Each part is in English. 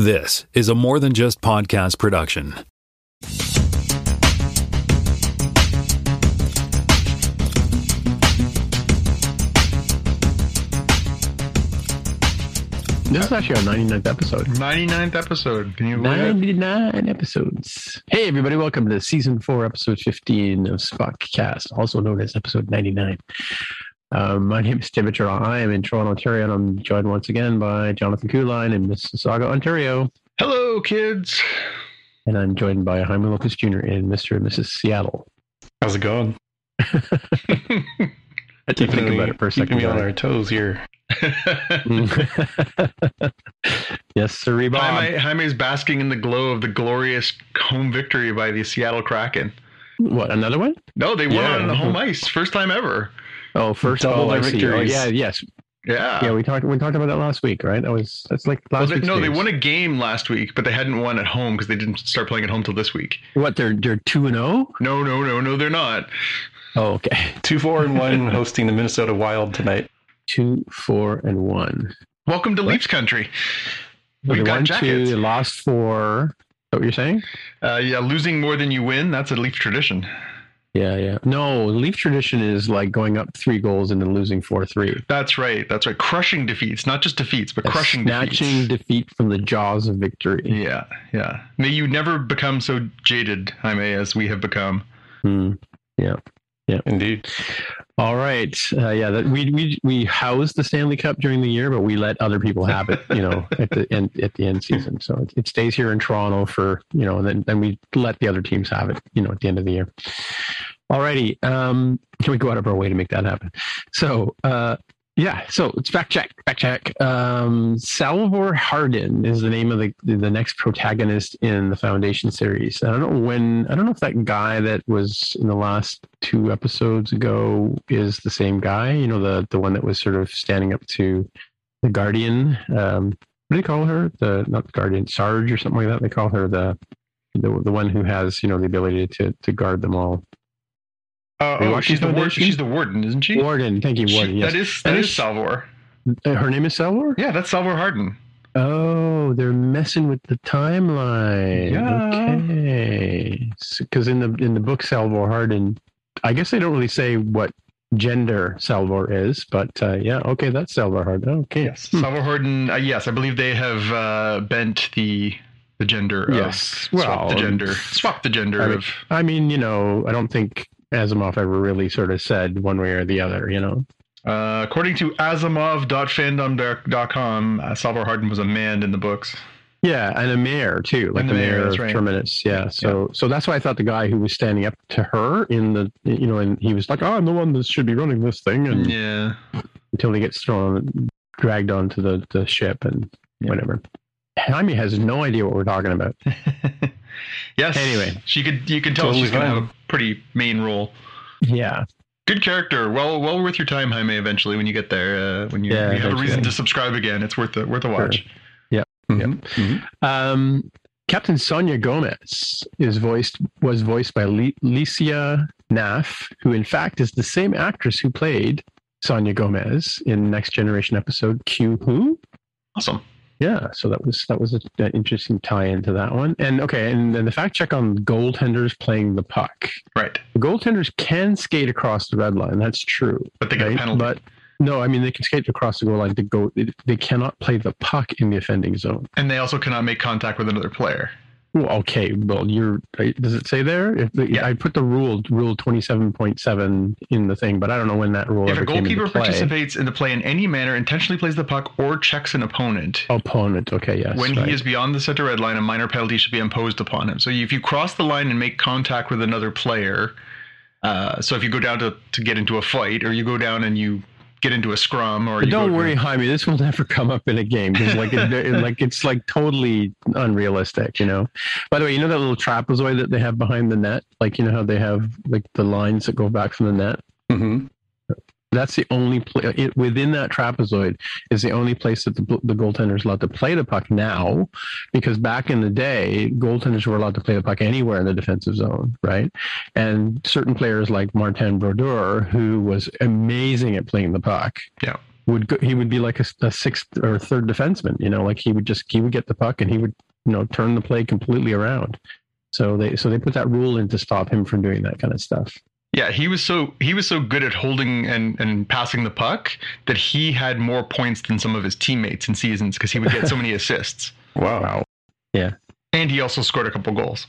This is a more than just podcast production. This is actually our 99th episode. 99th episode. Can you believe it? 99 episodes. Hey, everybody, welcome to season four, episode 15 of Spockcast, also known as episode 99. Um, my name is Tim Mitchell. I am in Toronto, Ontario, and I'm joined once again by Jonathan Kuline in Mississauga, Ontario. Hello, kids. And I'm joined by Jaime Lopez Jr. in Mr. and Mrs. Seattle. How's it going? I had to think about it for a second. me on our toes here. yes, sir, Bob. Jaime, Jaime's basking in the glow of the glorious home victory by the Seattle Kraken. What, another one? No, they won Yeah. on the home ice. First time ever. Oh, first Double oh, their I see. Oh, yeah, yes. Yeah. Yeah, we talked we talked about that last week, right? That was that's like Well, last they, week's no, they won a game last week, but they hadn't won at home because they didn't start playing at home till this week. What, they're they're 2 and 0? No, no, no, no, they're not. Oh, okay. Two, four, and one hosting the Minnesota Wild tonight. 2 4 and 1. Welcome to What? Leafs country. Well, We've got won two, jackets. they lost 4. Is that what you're saying? Uh, yeah, losing more than you win, that's a Leaf tradition. Yeah, yeah. No, Leaf tradition is like going up 3 goals and then losing 4-3. That's right. That's right. Crushing defeats, not just defeats, but A crushing snatching defeats. defeat from the jaws of victory. Yeah, yeah. May you never become so jaded, Jaime, as we have become. Hmm. Yeah. Yeah. Indeed. All right. Uh, yeah, that we we we housed the Stanley Cup during the year, but we let other people have it. You know, at the end at the end season. So it, it stays here in Toronto for you know, and then then we let the other teams have it. You know, at the end of the year. All righty. Um, can we go out of our way to make that happen? So uh, yeah. So it's fact check. Fact check. Um, Salvor Hardin is the name of the the next protagonist in the Foundation series. I don't know when. I don't know if that guy that was in the last two episodes ago is the same guy. You know, the the one that was sort of standing up to the Guardian. Um, what do they call her? The not the Guardian, Sarge or something like that. They call her the the the one who has you know the ability to to guard them all. Uh, oh, she's the, ward, she's the warden, isn't she? Warden. Thank you, She- Warden. Yes. That is And that is is Salvor. Uh, her name is Salvor. Yeah, that's Salvor Hardin. Oh, they're messing with the timeline. Yeah. Okay. Because in the in the book Salvor Hardin, I guess they don't really say what gender Salvor is, but uh, yeah, okay, that's Salvor Hardin. Okay. Yes, Hmm. Salvor Hardin. Uh, yes, I believe they have uh, bent the the gender. Yes. Of, swap Well, the gender. Swap the gender I mean, of. I mean, you know, I don't think Asimov ever really sort of said one way or the other. You know. Uh, according to Asimov.fandom.com, uh, Salvor Hardin was a man in the books. Yeah, and a mayor too, like And the the mayor, mayor, of right. Terminus. Yeah, so so that's why I thought the guy who was standing up to her in the, you know, and he was like, "Oh, I'm the one that should be running this thing," and Yeah. until he gets thrown, dragged onto the the ship and Yeah. whatever. Jaime has no idea what we're talking about. yes. Anyway. she could. You can tell Totally she's gonna have a pretty main role. Yeah, Good character. Well, well worth your time, Jaime. Eventually, when you get there, uh, when you, Yeah, you have a reason to subscribe again, it's worth it. Worth a watch. Mhm, mhm. Um, Captain Sonya Gomez is voiced was voiced by Le- Lycia Naff, who in fact is the same actress who played Sonya Gomez in Next Generation episode Q Who. Awesome. Yeah, so that was that was an interesting tie into that one. And okay, and then the fact check on goaltenders playing the puck. Right. The goaltenders can skate across the red line. That's true. But they get a penalty. But no, I mean they can skate across the goal line to go. They cannot play the puck in the offending zone. and they also cannot make contact with another player. Well, okay, well, you're. Does it say there? If the, Yeah. I put the rule, rule twenty seven point seven, in the thing, but I don't know when that rule If a goalkeeper participates in the play in any manner, intentionally plays the puck, or checks an opponent, Opponent. Okay, yes. when right. he is beyond the center red line, a minor penalty should be imposed upon him. So if you cross the line and make contact with another player, uh, so if you go down to, to get into a fight, or you go down and you get into a scrum, or you don't to- worry, Jaime. This will never come up in a game because, like, it, it- like it's like totally unrealistic. You know. By the way, you know that little trapezoid that they have behind the net, like you know how they have like the lines that go back from the net. Mhm. That's the only place uh, it, within that trapezoid is the only place that the, the goaltender is allowed to play the puck now, because back in the day, goaltenders were allowed to play the puck anywhere in the defensive zone, right? And certain players like Martin Brodeur, who was amazing at playing the puck, Yeah. would go, he would be like a, a sixth or third defenseman, you know, like he would just he would get the puck and he would you know turn the play completely around. So they so they put that rule in to stop him from doing that kind of stuff. Yeah, he was so he was so good at holding and, and passing the puck that he had more points than some of his teammates in seasons because he would get so many assists. Wow. Yeah. And he also scored a couple goals.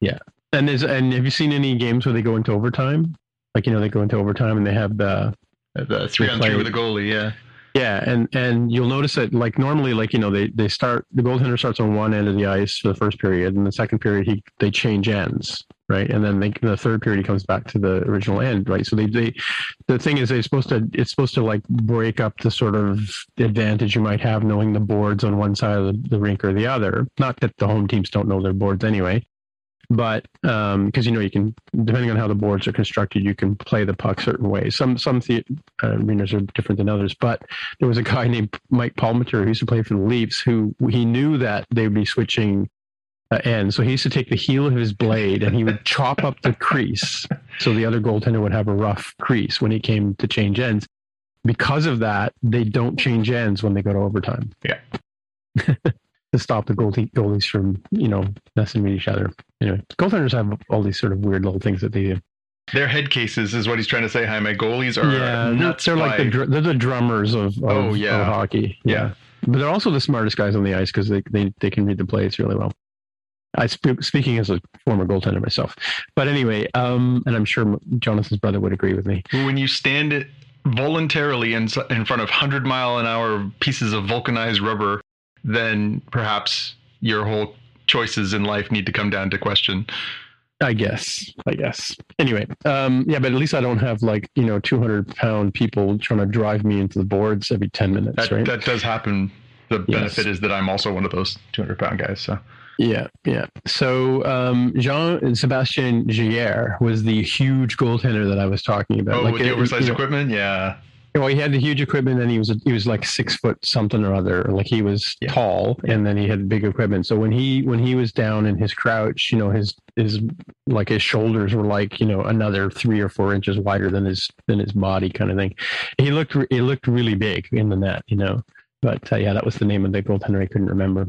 Yeah. And there's and have you seen any games where they go into overtime? Like you know they go into overtime and they have the The three on three with a goalie, yeah. Yeah and and you'll notice that like normally like you know they they start the goaltender starts on one end of the ice for the first period and the second period he they change ends right? And then they, the third period he comes back to the original end right? So they they the thing is they're supposed to it's supposed to like break up the sort of advantage you might have knowing the boards on one side of the, the rink or the other. Not that the home teams don't know their boards anyway but because you know you can depending on how the boards are constructed you can play the puck certain ways. Some some the, uh, arenas are different than others but there was a guy named mike Palmateer who used to play for the leafs who he knew that they would be switching uh, ends. So he used to take the heel of his blade and he would chop up the crease so the other goaltender would have a rough crease when he came to change ends. Because of that they don't change ends when they go to overtime. Yeah. to stop the goalie, goalies from you know messing with each other. Anyway goaltenders have all these sort of weird little things that they do. Their head cases is what he's trying to say, Hi, my Goalies are yeah nuts they're like the by- they're the drummers of, of, Oh, yeah. of hockey. Yeah. but they're also the smartest guys on the ice because they, they they can read the plays really well. I sp- speaking as a former goaltender myself, but anyway, um, and I'm sure Jonathan's brother would agree with me. when you stand voluntarily in, in front of 100 mile an hour pieces of vulcanized rubber, then perhaps your whole choices in life need to come down to question. I guess. I guess. Anyway, um, yeah, but at least I don't have like you know 200 pound people trying to drive me into the boards every 10 minutes, That, right? that does happen. The Yes. benefit is that I'm also one of those 200 pound guys. So Yeah, yeah. So um, Jean Sebastian Giguère was the huge goaltender that I was talking about. oh, like with the oversized you know, equipment, yeah. Well, he had the huge equipment, and he was he was like six foot something or other. Like he was Yeah. tall, and then he had big equipment. So when he when he was down in his crouch, you know, his his like his shoulders were like you know another three or four inches wider than his than his body, kind of thing. He looked he looked really big in the net, you know. But uh, yeah, that was the name of the goaltender I couldn't remember.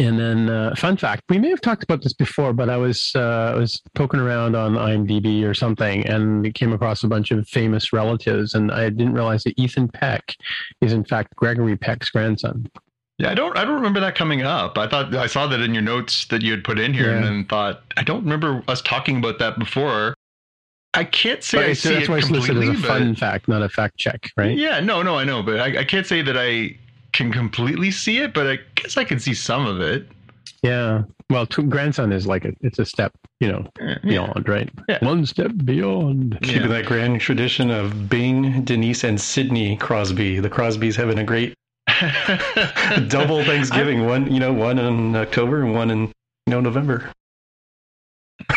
And then, uh, fun fact: we may have talked about this before, but I was uh, I was poking around on IMDb or something, and came across a bunch of famous relatives, and I didn't realize that Ethan Peck is in fact Gregory Peck's grandson. Yeah, I don't. I don't remember that coming up. I thought I saw that in your notes that you had put in here, and then thought I don't remember us talking about that before. I can't say But I see that's it why it's listed as completely, a but fun fact, not a fact check, right? yeah, no, no, I know, but I, I can't say that I can completely see it, but I guess I can see some of it. Yeah. Well, t- grandson is like a, it's a step, you know, Yeah. beyond, right? Yeah. One step beyond. Keeping Yeah. that grand tradition of Bing, Denise, and Sidney Crosby. The Crosbys having a great double Thanksgiving. One, you know, one in October and one in you know November.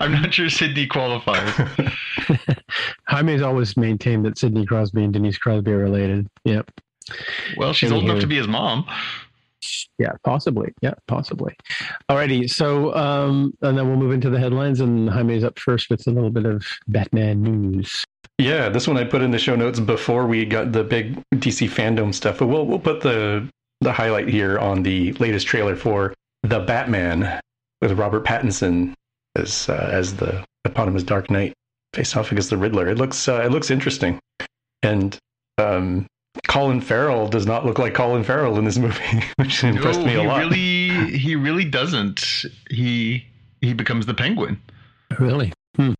I'm not sure Sidney qualifies. Jaime's always maintained that Sidney Crosby and Denise Crosby are related. Yep. Well, she's old enough to be his mom. Yeah, possibly. Yeah, possibly. Alrighty. So, um, and then we'll move into the headlines, and Jaime's up first with a little bit of Batman news. Yeah, this one I put in the show notes before we got the big DC fandom stuff, but we'll we'll put the the highlight here on the latest trailer for the Batman with Robert Pattinson as uh, as the eponymous Dark Knight face off against the Riddler. It looks uh, it looks interesting, and um, Colin Farrell does not look like Colin Farrell in this movie, which impressed no, me a he lot. Really, he really doesn't. He he becomes the Penguin. Really? Hmm.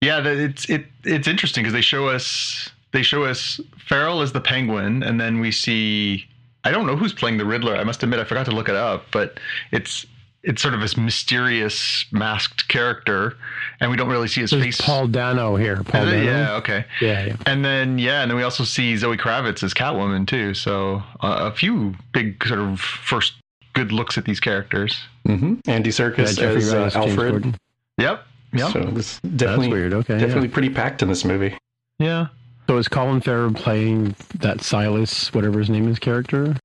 Yeah, that it's it it's interesting because they show us they show us Farrell as the Penguin, and then we see I don't know who's playing the Riddler. I must admit I forgot to look it up, but it's it's sort of this mysterious masked character, and we don't really see his There's face. Paul Dano here. Paul Is? Dano. Yeah, okay. Yeah, yeah. And then yeah, and then we also see Zoe Kravitz as Catwoman too. So uh, a few big sort of first good looks at these characters. hmm Andy Yeah, Serkis Jeffrey as uh, as Alfred. Yep. Yep. So this That's definitely weird. Okay. yeah. definitely pretty packed in this movie. yeah. So is Colin Farrell playing that Silas, whatever his name is, character?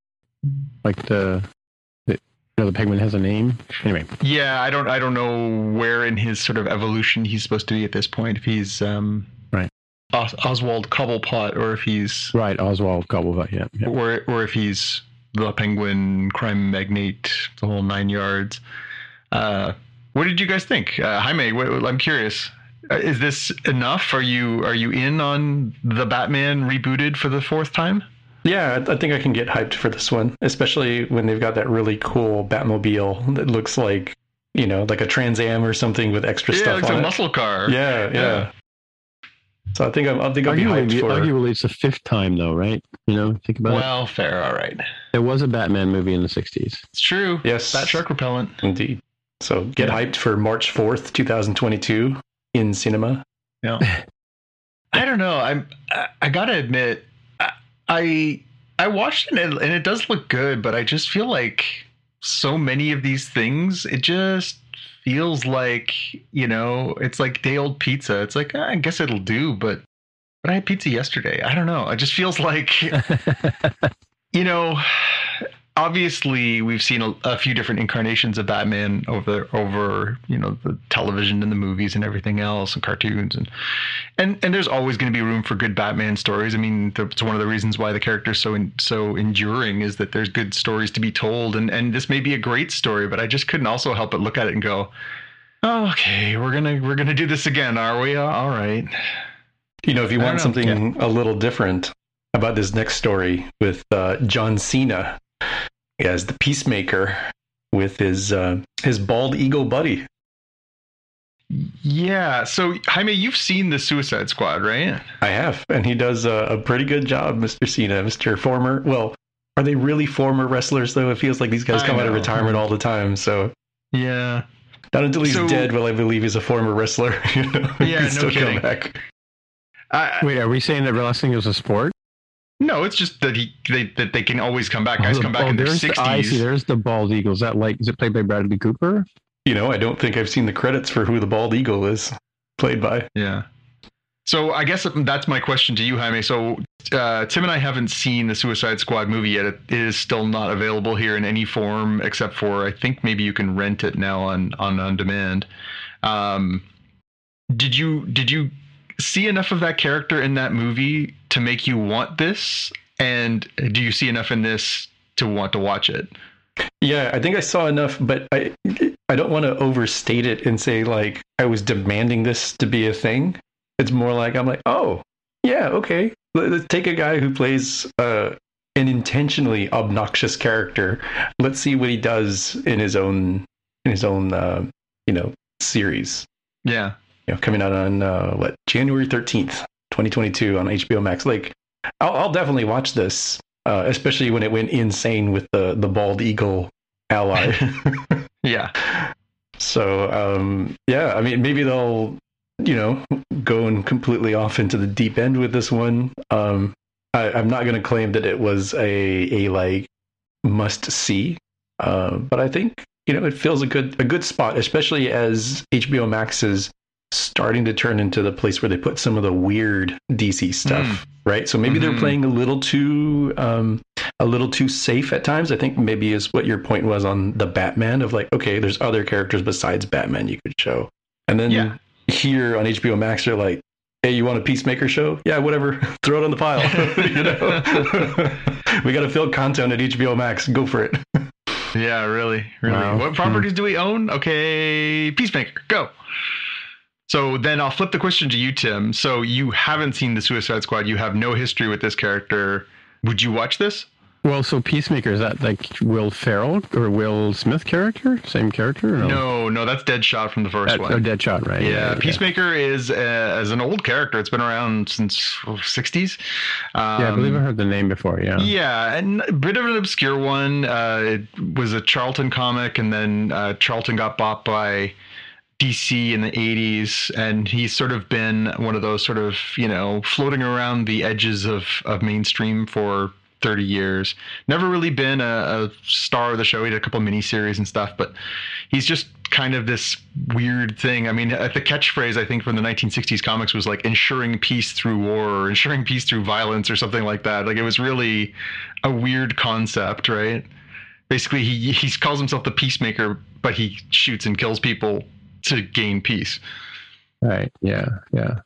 Like the, the you know, the penguin has a name. Anyway, Yeah, I don't I don't know where in his sort of evolution he's supposed to be at this point. If he's um Right. Os- Oswald Cobblepot or if he's right, Oswald Cobblepot. Yeah, yeah. or or if he's the penguin crime magnate, the whole nine yards. Uh what did you guys think? Uh, Jaime, what, I'm curious. Uh, is this enough? Are you are you in on the Batman rebooted for the fourth time? Yeah, I I think I can get hyped for this one, especially when they've got that really cool Batmobile that looks like, you know, like a Trans Am or something with extra yeah, stuff it's on a it. muscle car. Yeah, yeah, Yeah. So I think I'm, I think I'll be Arguably, hyped for. arguably, it's the fifth time though, right? You know, think about it. Well, fair. All right. There was a Batman movie in the '60s. It's true. Yes. Bat shark repellent. Indeed. So get Yeah. hyped for March fourth, two thousand twenty-two, in cinema. Yeah. I don't know. I'm. I, I gotta admit, I, I watched it and, and it does look good, but I just feel like so many of these things, it just feels like you know, it's like day old pizza. It's like "Ah, I guess it'll do, but but I had pizza yesterday. I don't know. It just feels like you know obviously we've seen a, a few different incarnations of batman over over you know the television and the movies and everything else and cartoons. And and and there's always going to be room for good batman stories. I mean it's one of the reasons why the character's so in, so enduring is that there's good stories to be told. And and this may be a great story but i just couldn't also help but look at it and go oh, okay we're gonna we're gonna do this again are we? All right. You know, if you want know. something a little different about this next story with uh, John Cena as the Peacemaker with his uh, his bald eagle buddy. yeah so jaime you've seen the suicide squad right I have, and he does a, a pretty good job, Mr. Cena, Mr. Former. Well, are they really former wrestlers though? It feels like these guys I come out of retirement all the time. So yeah not until he's So- dead will I believe he's a former wrestler. You know, He Yeah, can no still kidding. Come back. I, Wait, are we saying that wrestling is a sport? No, it's just that he they that they can always come back. Guys Oh, come back oh, in their there's the- I see. sixties. There's the bald eagle. Is that like? Is it played by Bradley Cooper? You know, I don't think I've seen the credits for who the bald eagle is played by. Yeah. So I guess that's my question to you, Jaime. So uh, Tim and I haven't seen the Suicide Squad movie yet. It is still not available here in any form, except for I think maybe you can rent it now on on on demand. Um, did you did you see enough of that character in that movie to make you want this? And do you see enough in this to want to watch it? Yeah, I think I saw enough, but I I don't want to overstate it and say like I was demanding this to be a thing. It's more like I'm like, oh yeah, okay. Let- Let's take a guy who plays uh, an intentionally obnoxious character. Let's see what he does in his own in his own uh, you know series. Yeah. You know, coming out on uh, what January thirteenth, twenty twenty two on HBO Max. Like, I'll, I'll definitely watch this, uh, especially when it went insane with the the bald eagle ally. Yeah. so um, yeah, I mean, maybe they'll you know going completely off into the deep end with this one. Um, I, I'm not going to claim that it was a a like must see, uh, but I think you know it feels a good a good spot, especially as HBO Max is starting to turn into the place where they put some of the weird DC stuff, Mm. right? So maybe they're Mhm. playing a little too um, a little too safe at times. I think maybe is what your point was on the Batman of like, okay, there's other characters besides Batman you could show. And then Yeah. here on HBO Max, they're like, hey, you want a Peacemaker show? Yeah, whatever. Throw it on the pile. you know, we got to fill content at HBO Max. Go for it. Yeah, really, really. Wow. What properties do we own? Okay, Peacemaker, go. So then I'll flip the question to you, Tim. So you haven't seen the Suicide Squad. You have no history with this character. Would you watch this? Well, so Peacemaker is that like Will Ferrell or Will Smith character? Same character? Or No, no, that's Deadshot from the first That, one. oh, Deadshot, right? Yeah, Peacemaker is uh, as an old character. It's been around since '60s. Um, Yeah, I believe I heard the name before. Yeah. Yeah, and a bit of an obscure one. Uh, it was a Charlton comic, and then uh, Charlton got bought by DC in the 80s, and he's sort of been one of those sort of, you know, floating around the edges of, of mainstream for 30 years. Never really been a, a star of the show. He did a couple miniseries and stuff, but he's just kind of this weird thing. I mean, uh, the catchphrase I think from the 1960s comics was like ensuring peace through war or ensuring peace through violence or something like that. Like it was really a weird concept, right? Basically, he he calls himself the peacemaker, but he shoots and kills people to gain peace. Right. Yeah. Yeah.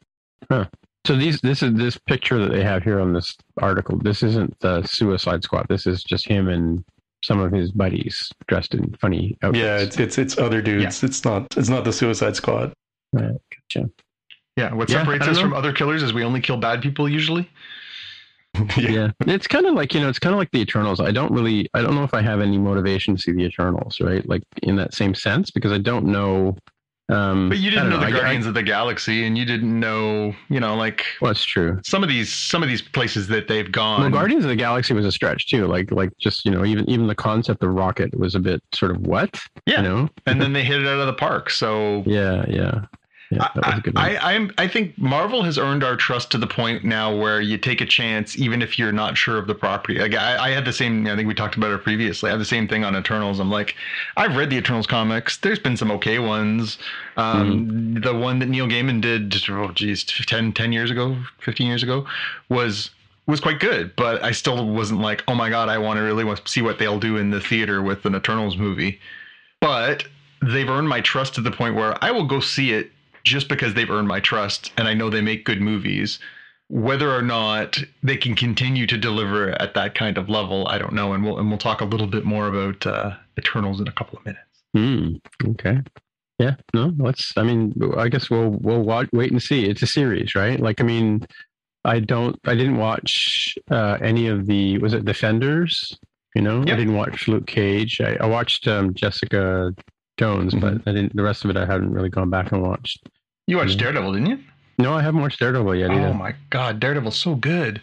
Huh. So these this is this picture that they have here on this article. This isn't the Suicide Squad. This is just him and some of his buddies dressed in funny outfits. Yeah, it's it's it's other dudes. It's not it's not the Suicide Squad. Right. Gotcha. Yeah, what Yeah, separates I don't us from other killers is we only kill bad people usually. Yeah. It's kind of like, you know, it's kind of like the Eternals. I don't really, I don't know if I have any motivation to see the Eternals, right? Like in that same sense, because I don't know. Um, But you didn't don't know, the I- I- Guardians of the Galaxy, and you didn't know, you know, like well, it's true. some of these some of these places that they've gone. Well, Guardians of the Galaxy was a stretch too. Like, like just you know, even even the concept of Rocket was a bit sort of what, Yeah. you know? and then they hit it out of the park. So Yeah, yeah, yeah. That was a good one. I, I, I'm, I think Marvel has earned our trust to the point now where you take a chance, even if you're not sure of the property. Like I, I had the same. I think we talked about it previously. I had the same thing on Eternals. I'm like, I've read the Eternals comics. There's been some okay ones. Um, Mm-hmm. The one that Neil Gaiman did, oh geez, 10, 10 years ago, 15 years ago, was was quite good. But I still wasn't like, oh my god, I want to really want to see what they'll do in the theater with an Eternals movie. But they've earned my trust to the point where I will go see it just because they've earned my trust and I know they make good movies. Whether or not they can continue to deliver at that kind of level, I don't know. And we'll and we'll talk a little bit more about uh, Eternals in a couple of minutes. Hmm. Okay. Yeah. No. Let's. I mean, I guess we'll we'll watch, wait and see. It's a series, right? Like, I mean, I don't. I didn't watch uh, any of the. Was it Defenders? You know, Yeah. I didn't watch Luke Cage. I, I watched um, Jessica Jones, but I didn't. The rest of it, I hadn't really gone back and watched. You watched Mhm. Daredevil, didn't you? No, I haven't watched Daredevil yet either. Oh my god, Daredevil's so good.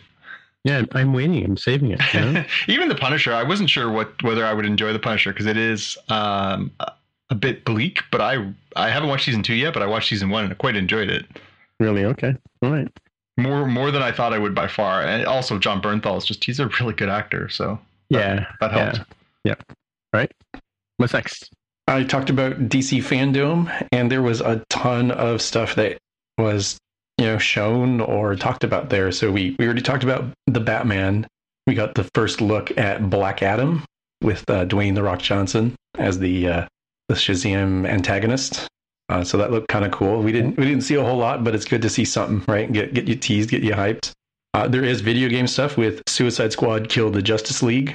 Yeah, I'm waiting. I'm saving it. You know? Even the Punisher, I wasn't sure what whether I would enjoy the Punisher because it is um, a- a bit bleak. But I I haven't watched season two yet, but I watched season one and I quite enjoyed it. really? Okay. All right. More more than I thought I would by far. And also Jon Bernthal is just he's a really good actor. So Yeah. that helped. Yeah. Yeah. Right. What's next? I talked about DC fandom, and there was a ton of stuff that was, you know, shown or talked about there. So we we already talked about the Batman. We got the first look at Black Adam with uh, Dwayne the Rock Johnson as the uh, the Shazam antagonist. Uh, so that looked kind of cool. We didn't we didn't see a whole lot, but it's good to see something, right? Get get you teased, get you hyped. Uh, there is video game stuff with Suicide Squad Kill the Justice League.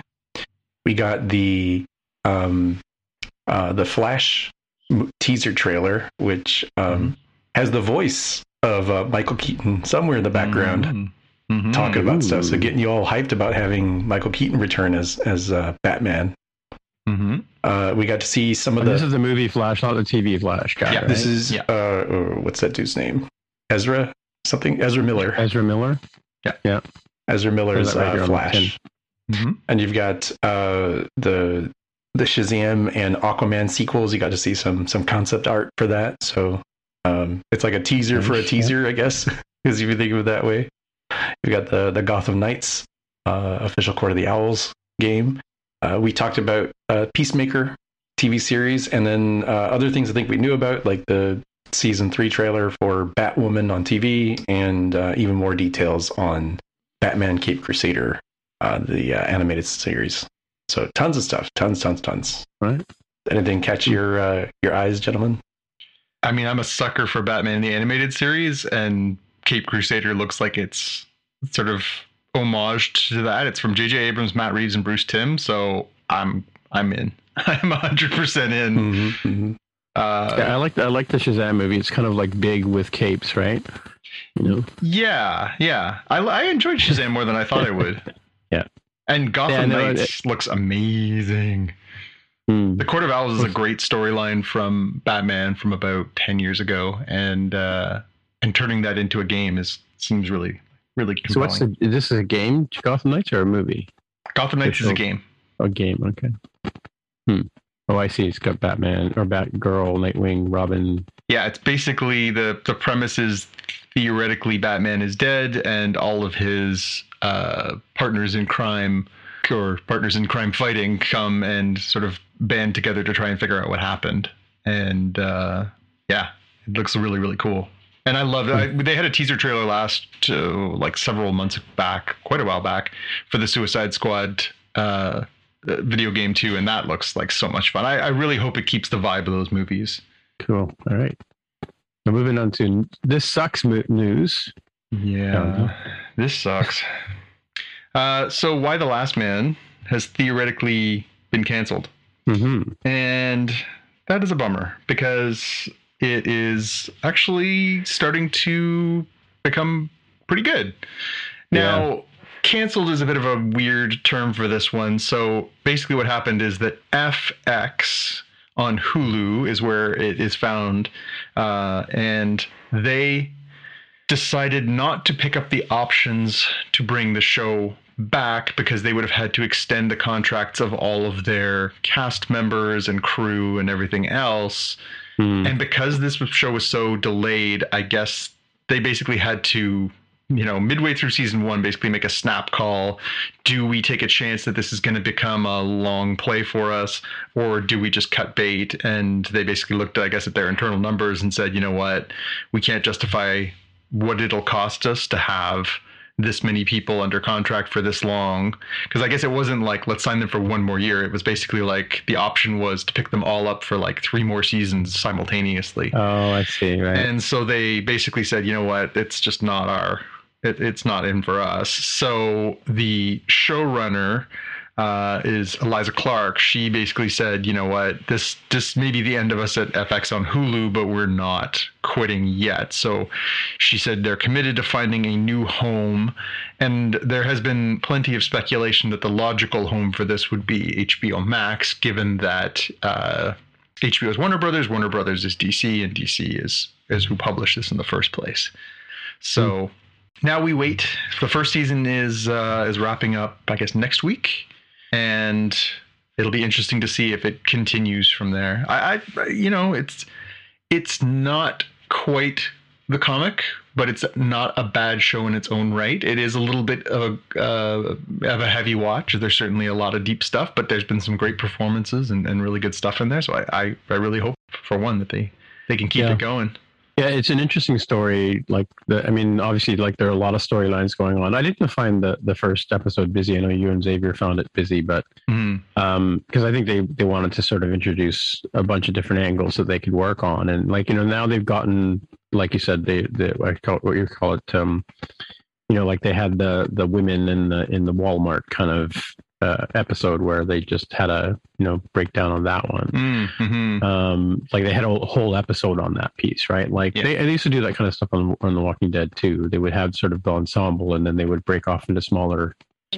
We got the um, uh, the Flash teaser trailer, which um, has the voice of uh, Michael Keaton somewhere in the background Mhm. talking about stuff. So getting you all hyped about having Michael Keaton return as as uh, Batman. Mhm. Uh, we got to see some of And the. this is the movie Flash, not the TV Flash guy. Yeah, right? this is Yeah. uh, uh, what's that dude's name? Ezra something. Ezra Miller. Ezra Miller. Yeah, yeah. Ezra Miller's right uh, here on the Flash. Mhm. and you've got uh, the the Shazam and Aquaman sequels. You got to see some some concept art for that. So um, it's like a teaser for a teaser, I guess, because if you think of it that way. You've got the the Gotham Knights uh, official Court of the Owls game. Uh, we talked about uh, Peacemaker TV series, and then uh, other things I think we knew about, like the season three trailer for Batwoman on TV, and uh, even more details on Batman Cape Crusader uh, the uh, animated series. So tons of stuff, tons, tons, tons. Right. Anything catch your uh, your eyes, gentlemen? I mean, I'm a sucker for Batman in the animated series, and Cape Crusader looks like it's sort of homage to that. It's from J.J. Abrams, Matt Reeves, and Bruce Timm. So I'm I'm in. I'm 100 percent in. Mm-hmm, mm-hmm. Uh, Yeah, I like I like the Shazam movie. It's kind of like big with capes, right? You know. yeah, yeah. I, I enjoyed Shazam more than I thought I would. Yeah. And Gotham Yeah, no, Knights looks amazing. Hmm. The Court of Owls is a great storyline from Batman from about 10 years ago, and uh, and turning that into a game is seems really really compelling. So what's the? Is this a game, Gotham Knights, or a movie? Gotham Knights is a game. A game. Okay. Hmm. Oh, I see. It's got Batman or Batgirl, Nightwing, Robin. Yeah, it's basically the the premise is theoretically Batman is dead and all of his uh, partners in crime or partners in crime fighting come and sort of band together to try and figure out what happened. And uh, yeah, it looks really really cool. And I love it. They had a teaser trailer last uh, like several months back, quite a while back, for the Suicide Squad uh, uh, video game too, and that looks like so much fun. I, I really hope it keeps the vibe of those movies. Cool. All right. Now moving on to this sucks news. Yeah, this sucks. Uh, so, Y the Last Man has theoretically been canceled. hmm And that is a bummer because it is actually starting to become pretty good. Now, canceled is a bit of a weird term for this one. So, basically, what happened is that FX on Hulu is where it is found, uh, and they decided not to pick up the options to bring the show back because they would have had to extend the contracts of all of their cast members and crew and everything else. Hmm. And because this show was so delayed, I guess they basically had to, you know, midway through season one, basically make a snap call. Do we take a chance that this is going to become a long play for us, or do we just cut bait? And they basically looked, I guess, at their internal numbers and said, you know what, we can't justify what it'll cost us to have this many people under contract for this long because i guess it wasn't like let's sign them for one more year it was basically like the option was to pick them all up for like three more seasons simultaneously Oh, I see. Right. and so they basically said you know what it's just not our it, it's not in for us so the showrunner uh, is Eliza Clark. She basically said, you know what, this this may be the end of us at FX on Hulu, but we're not quitting yet. So she said they're committed to finding a new home, and there has been plenty of speculation that the logical home for this would be HBO Max, given that uh, HBO is Warner Brothers, Warner Brothers is DC, and DC is is who published this in the first place. So now we wait. The first season is uh, is wrapping up, I guess, next week, and it'll be interesting to see if it continues from there. I, I you know, it's it's not quite the comic, but it's not a bad show in its own right. It is a little bit of a, uh, of a heavy watch. There's certainly a lot of deep stuff, but there's been some great performances and, and really good stuff in there. So I, I, I really hope for one that they, they can keep Yeah. it going. Yeah, it's an interesting story. Like the, I mean, obviously, like there are a lot of storylines going on. I didn't find the the first episode busy. I know you and Xavier found it busy, but Mhm. um, because I think they they wanted to sort of introduce a bunch of different angles that they could work on, and like you know now they've gotten like you said they they what you call, what you call it um, you know like they had the the women in the in the Walmart kind of uh, episode where they just had a you know breakdown on that one Mhm. um like they had a whole episode on that piece right like Yeah. they, they used to do that kind of stuff on, on the walking dead too they would have sort of the ensemble and then they would break off into smaller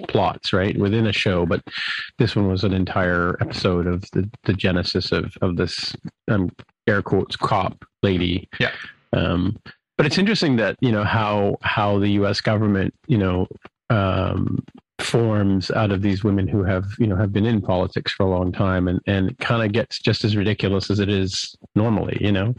plots right within a show but this one was an entire episode of the, the genesis of of this um air quotes cop lady Yeah. um but it's interesting that you know how how the us government you know um forms out of these women who have you know have been in politics for a long time and and kind of gets just as ridiculous as it is normally you know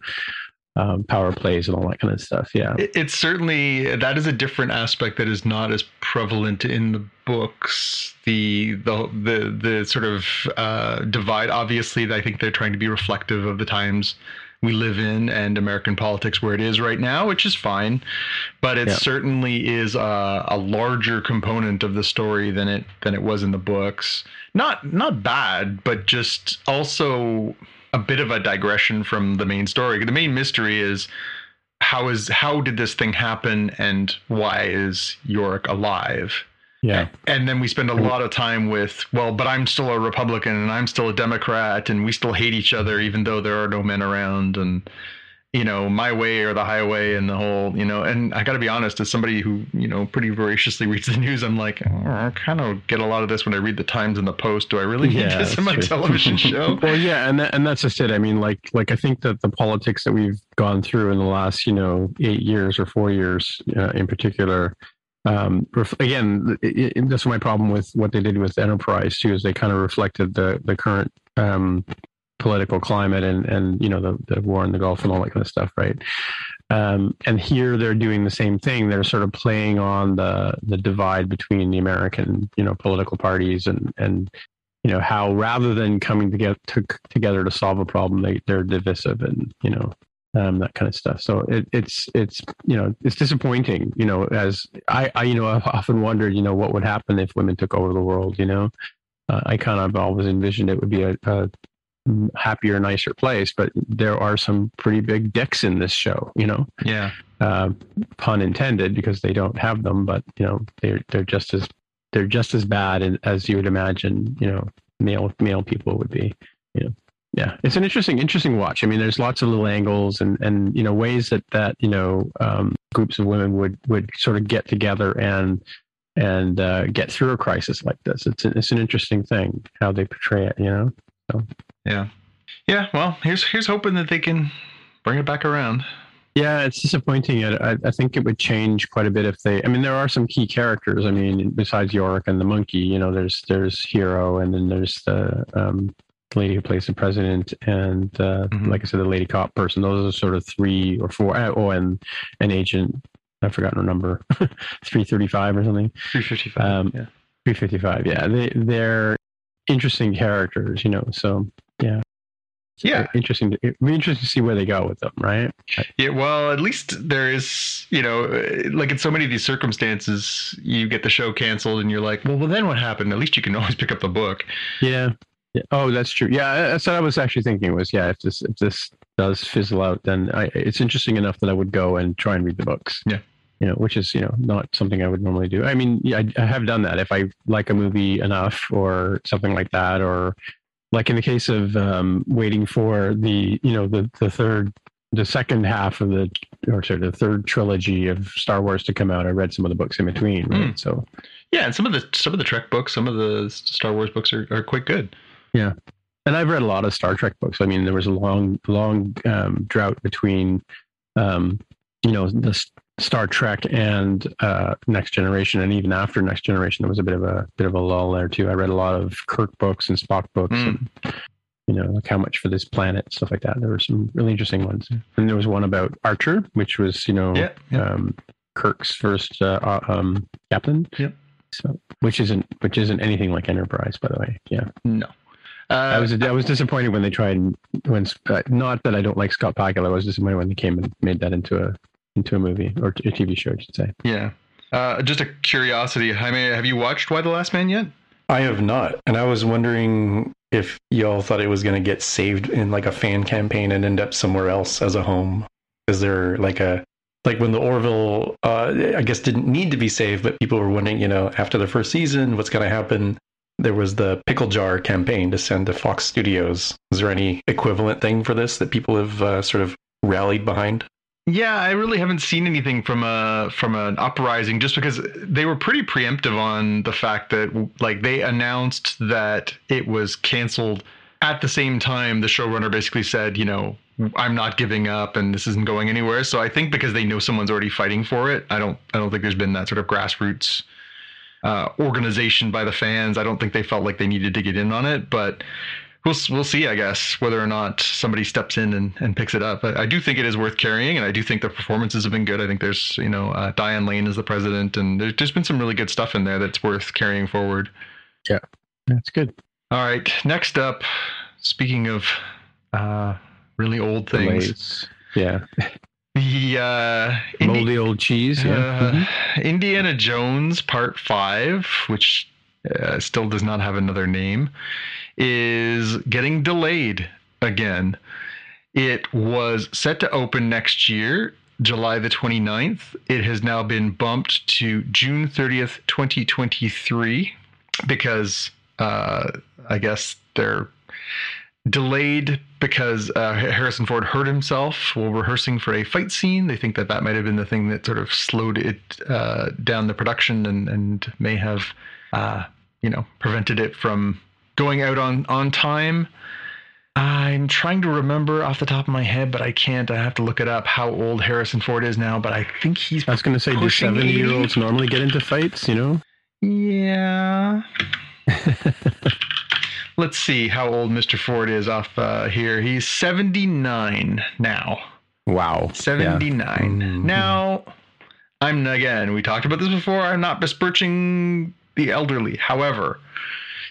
um, power plays and all that kind of stuff. Yeah, it, it's certainly that is a different aspect that is not as prevalent in the books. The the the the sort of uh, divide. Obviously, I think they're trying to be reflective of the times we live in and American politics where it is right now, which is fine. But it yeah. certainly is a, a, larger component of the story than it than it was in the books. Not not bad, but just also a bit of a digression from the main story. The main mystery is how is how did this thing happen and why is Yorick alive? Yeah. And then we spend a lot of time with, well, but I'm still a Republican and I'm still a Democrat and we still hate each other even though there are no men around and you know, my way or the highway and the whole, you know, and I got to be honest, as somebody who, you know, pretty voraciously reads the news, I'm like, oh, I kind of get a lot of this when I read the Times and the Post. Do I really need yeah, this in my true. television show? well, yeah, and that, and that's just it. I mean, like, like I think that the politics that we've gone through in the last, you know, eight years or four years uh, in particular, um, again, it, it, that's my problem with what they did with Enterprise too, is they kind of reflected the the current um, political climate and and you know the, the war in the Gulf and all that kind of stuff, right? Um, and here they're doing the same thing. They're sort of playing on the the divide between the American you know political parties and and you know how rather than coming together to, together to solve a problem, they they're divisive and you know um, that kind of stuff. So it, it's it's you know it's disappointing. You know, as I, I you know I've often wondered you know what would happen if women took over the world. You know, uh, I kind of always envisioned it would be a, a, happier, nicer place. But there are some pretty big dicks in this show. You know, yeah, uh, pun intended because they don't have them, but you know they're they're just as they're just as bad as you would imagine. You know, male male people would be. You know yeah it's an interesting interesting watch i mean there's lots of little angles and and you know ways that that you know um, groups of women would would sort of get together and and uh, get through a crisis like this it's an, it's an interesting thing how they portray it you know so yeah yeah well here's here's hoping that they can bring it back around yeah, it's disappointing. I, I think it would change quite a bit if they. I mean, there are some key characters. I mean, besides Yorick and the monkey, you know, there's there's Hero, and then there's the um, lady who plays the president, and uh, mm-hmm. like I said, the lady cop person. Those are sort of three or four. Uh, oh, and an agent. I've forgotten her number, three thirty-five or something. Three fifty-five. Um, yeah. Three fifty-five. Yeah, they they're interesting characters, you know. So yeah. Yeah, interesting. To, it'd be interesting to see where they go with them, right? Yeah, well, at least there is, you know, like in so many of these circumstances, you get the show canceled, and you're like, well, well, then what happened? At least you can always pick up the book. Yeah, yeah. Oh, that's true. Yeah, that's what I was actually thinking. Was yeah, if this if this does fizzle out, then I, it's interesting enough that I would go and try and read the books. Yeah. You know, which is you know not something I would normally do. I mean, yeah, I, I have done that if I like a movie enough or something like that, or like in the case of um, waiting for the you know the the third the second half of the or sorry the third trilogy of Star Wars to come out. I read some of the books in between, right? Mm. So yeah, and some of the some of the Trek books, some of the Star Wars books are, are quite good. Yeah. And I've read a lot of Star Trek books. I mean, there was a long, long um, drought between, um, you know, the Star Trek and uh, Next Generation, and even after Next Generation, there was a bit of a bit of a lull there too. I read a lot of Kirk books and Spock books, mm. and you know, like how much for this planet, stuff like that. There were some really interesting ones, and there was one about Archer, which was you know, yeah, yeah. Um, Kirk's first uh, uh um, captain. Yep. So, which isn't which isn't anything like Enterprise, by the way. Yeah. No. Uh, I was I was disappointed when they tried when uh, not that I don't like Scott Bakula. I was disappointed when they came and made that into a into a movie or a TV show, I should say. Yeah. Uh, just a curiosity, Jaime, have you watched Y the Last Man yet? I have not, and I was wondering if y'all thought it was going to get saved in like a fan campaign and end up somewhere else as a home. Is there like a like when the Orville, uh, I guess, didn't need to be saved, but people were wondering, you know, after the first season, what's going to happen? There was the pickle jar campaign to send to Fox Studios. Is there any equivalent thing for this that people have uh, sort of rallied behind? Yeah, I really haven't seen anything from a from an uprising just because they were pretty preemptive on the fact that like they announced that it was canceled at the same time the showrunner basically said, you know, I'm not giving up and this isn't going anywhere. So I think because they know someone's already fighting for it, I don't I don't think there's been that sort of grassroots uh, organization by the fans. I don't think they felt like they needed to get in on it, but we'll we'll see, I guess, whether or not somebody steps in and, and picks it up. I, I do think it is worth carrying, and I do think the performances have been good. I think there's you know uh, Diane Lane is the president, and there's just been some really good stuff in there that's worth carrying forward. Yeah, that's good. All right, next up, speaking of uh, really old things, Delays. Yeah, the uh, Indi- moldy old cheese. Yeah. uh, Mhm. Indiana Jones Part Five, which uh, still does not have another name, is getting delayed again. It was set to open next year, July the 29th. It has now been bumped to June 30th, 2023, because uh, I guess they're delayed because uh, Harrison Ford hurt himself while rehearsing for a fight scene. They think that that might have been the thing that sort of slowed it uh, down the production and, and may have, uh, you know, prevented it from going out on, on time. I'm trying to remember off the top of my head, but I can't. I have to look it up how old Harrison Ford is now, but I think he's I was going to say, do pushing 70 year olds normally get into fights? You know? Yeah. Let's see how old Mr. Ford is off uh, here. He's 79 now. Wow. 79. Mhm. Now, I'm again, we talked about this before. I'm not besmirching the elderly. However,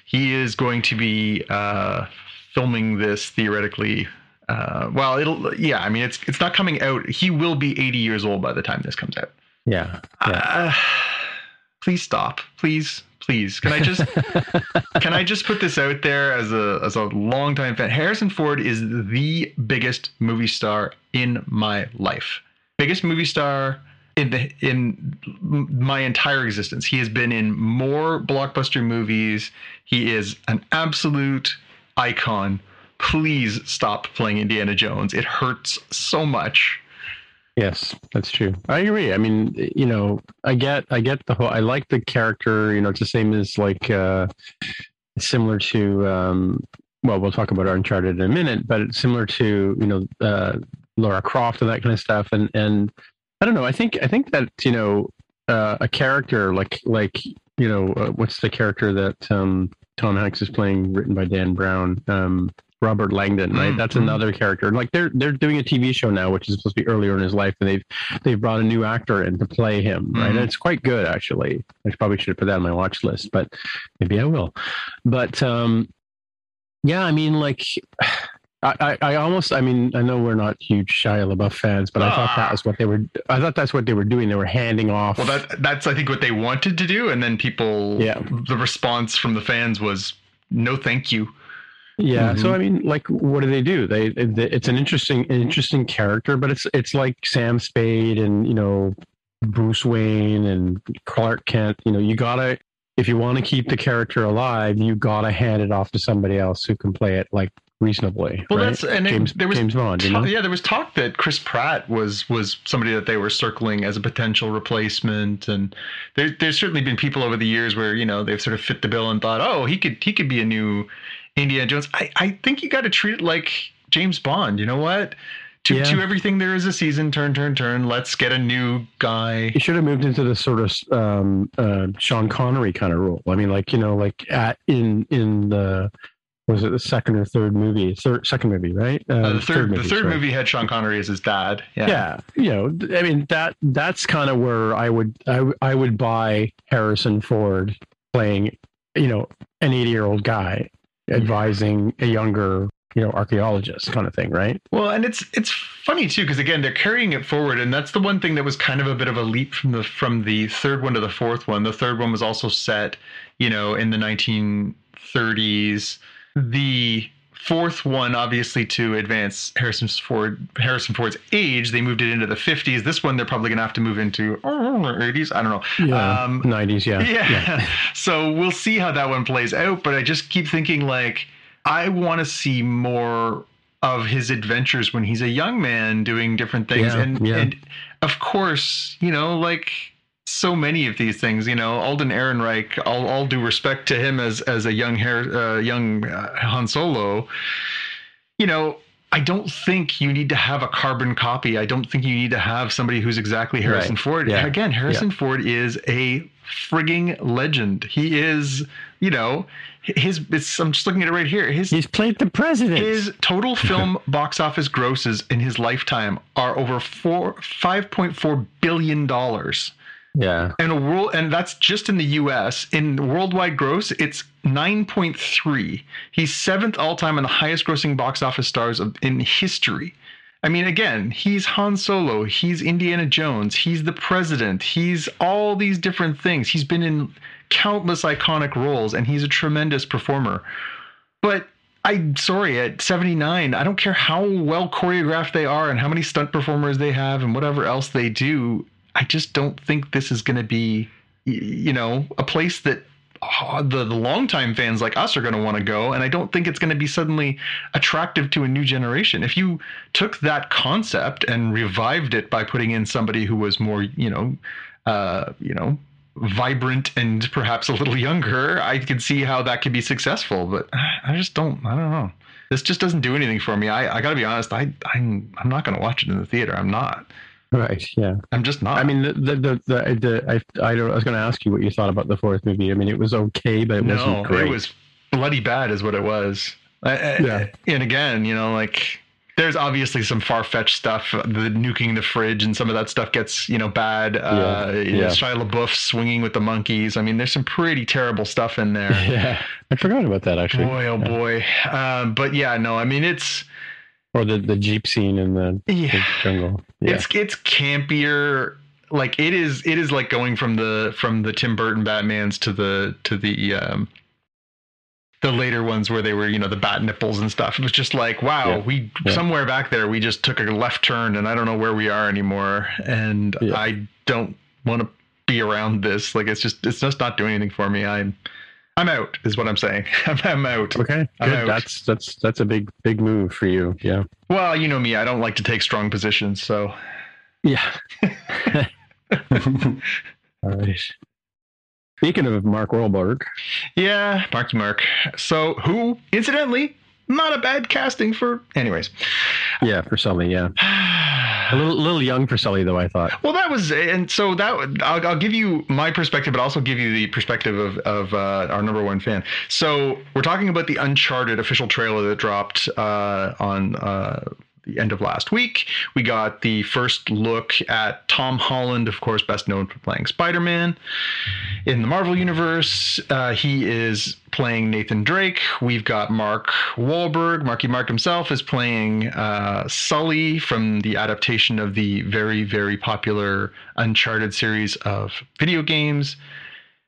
he is going to be uh, filming this theoretically. Uh, well, it'll, yeah, I mean, it's it's not coming out. He will be 80 years old by the time this comes out. Yeah. yeah. Uh, please stop. Please, please. Can I just can I just put this out there as a as a longtime fan? Harrison Ford is the biggest movie star in my life. Biggest movie star in the in my entire existence. He has been in more blockbuster movies. He is an absolute icon. Please stop playing Indiana Jones. It hurts so much. Yes, that's true. I agree. I mean, you know, I get, I get the whole. I like the character. You know, it's the same as like uh, similar to. Um, well, we'll talk about Uncharted in a minute, but it's similar to you know uh, Laura Croft and that kind of stuff. And and I don't know. I think I think that you know uh, a character like like you know uh, what's the character that um, Tom Hanks is playing, written by Dan Brown. Um, Robert Langdon, right? Mm, That's another character. Like they're they're doing a TV show now, which is supposed to be earlier in his life, and they've they've brought a new actor in to play him, right? Mhm. And it's quite good actually. I probably should have put that on my watch list, but maybe I will. But um, yeah, I mean, like. I, I, I almost I mean I know we're not huge Shia LaBeouf fans, but I thought that was what they were. I thought that's what they were doing. They were handing off. Well, that that's I think what they wanted to do, and then people, Yeah. the response from the fans was no, thank you. Yeah. So Mhm. I mean, like, what do they do? They, it- it's an interesting, an interesting character, but it's it's like Sam Spade and you know Bruce Wayne and Clark Kent. You know, you gotta if you want to keep the character alive, you gotta hand it off to somebody else who can play it like reasonably. Well, right? that's and it- James there was James Bond. You know? yeah, there was talk that Chris Pratt was was somebody that they were circling as a potential replacement, and there, there's certainly been people over the years where you know they've sort of fit the bill and thought, oh, he could he could be a new Indiana Jones. I I think you got to treat it like James Bond. You know what? To, Yeah. to everything there is a season. Turn, turn, turn. Let's get a new guy. He should have moved into the sort of um, uh, Sean Connery kind of role. I mean, like you know, like at in in the was it the second or third movie? Third, second movie, right? Uh, the third, the movie, third sorry. movie had Sean Connery as his dad. Yeah. Yeah, you know, I mean that that's kind of where I would I I would buy Harrison Ford playing, you know, an eighty year old guy advising a younger you know archaeologist kind of thing, right? Well, and it's it's funny too because again they're carrying it forward, and that's the one thing that was kind of a bit of a leap from the from the third one to the fourth one. The third one was also set, you know, in the 1930s. The fourth one, obviously, to advance Harrison Ford Harrison Ford's age, they moved it into the 50s. This one they're probably gonna have to move into oh, 80s. I don't know. Yeah, Um, nineties, yeah, yeah. So we'll see how that one plays out. But I just keep thinking like I want to see more of his adventures when he's a young man doing different things. Yeah, and yeah. and of course, you know, like so many of these things, you know, Alden Ehrenreich, all, all due respect to him as as a young hair, uh, young uh, Han Solo, you know, I don't think you need to have a carbon copy. I don't think you need to have somebody who's exactly Harrison Right. Ford. Yeah. Again, Harrison Ford is a frigging legend. He is, you know, his. It's, I'm just looking at it right here. His He's played the president. his total film box office grosses in his lifetime are over four five point four billion dollars. Yeah. And a world and that's just in the US. In worldwide gross, it's 9.3. He's seventh all time and the highest grossing box office stars of, in history. I mean, again, he's Han Solo, he's Indiana Jones, he's the president, he's all these different things. He's been in countless iconic roles and he's a tremendous performer. But I'm sorry, at 79, I don't care how well choreographed they are and how many stunt performers they have and whatever else they do. I just don't think this is going to be, you know, a place that uh, the, the longtime fans like us are going to want to go. And I don't think it's going to be suddenly attractive to a new generation. If you took that concept and revived it by putting in somebody who was more, you know, uh, you know, vibrant and perhaps a little younger, I could see how that could be successful. But I just don't. I don't know. This just doesn't do anything for me. I, I got to be honest. I I'm I'm not going to watch it in the theater. I'm not. Right. Yeah. I'm just not. I mean, the the the, the, the I I, don't, I was going to ask you what you thought about the fourth movie. I mean, it was okay, but it no, wasn't great. it was bloody bad, is what it was. I- Yeah. And again, you know, like there's obviously some far fetched stuff. The nuking the fridge and some of that stuff gets you know bad. Uh, Yeah, know, yeah. Shia LaBeouf swinging with the monkeys. I mean, there's some pretty terrible stuff in there. yeah, I forgot about that actually. boy, oh boy. Um, but yeah, no, I mean it's Or the the jeep scene in the, the jungle. Yeah. it's it's campier. Like it is it is like going from the from the Tim Burton Batmans to the to the um the later ones where they were, you know, the bat nipples and stuff. It was just like, wow, Yeah. we Yeah. somewhere back there we just took a left turn and I don't know where we are anymore. And Yeah. I don't want to be around this. Like it's just it's just not doing anything for me. I'm I'm out, is what I'm saying. I'm, I'm out. Okay, I'm good. out. That's that's that's a big big move for you. Yeah. Well, you know me, I don't like to take strong positions, so Yeah. All right. Speaking of Mark Wahlberg, Yeah, Marky Mark. So, who, incidentally, not a bad casting for. Anyways. yeah, for Sully, yeah, a little little young for Sully though. I thought. Well, that was, and so that I'll, I'll give you my perspective, but also give you the perspective of of uh, our number one fan. So we're talking about the Uncharted official trailer that dropped uh, on uh, the end of last week. We got the first look at Tom Holland, of course, best known for playing Spider Man in the Marvel universe. Uh, he is playing Nathan Drake. We've got Mark Wahlberg. Marky Mark himself is playing uh, Sully from the adaptation of the very, very popular Uncharted series of video games.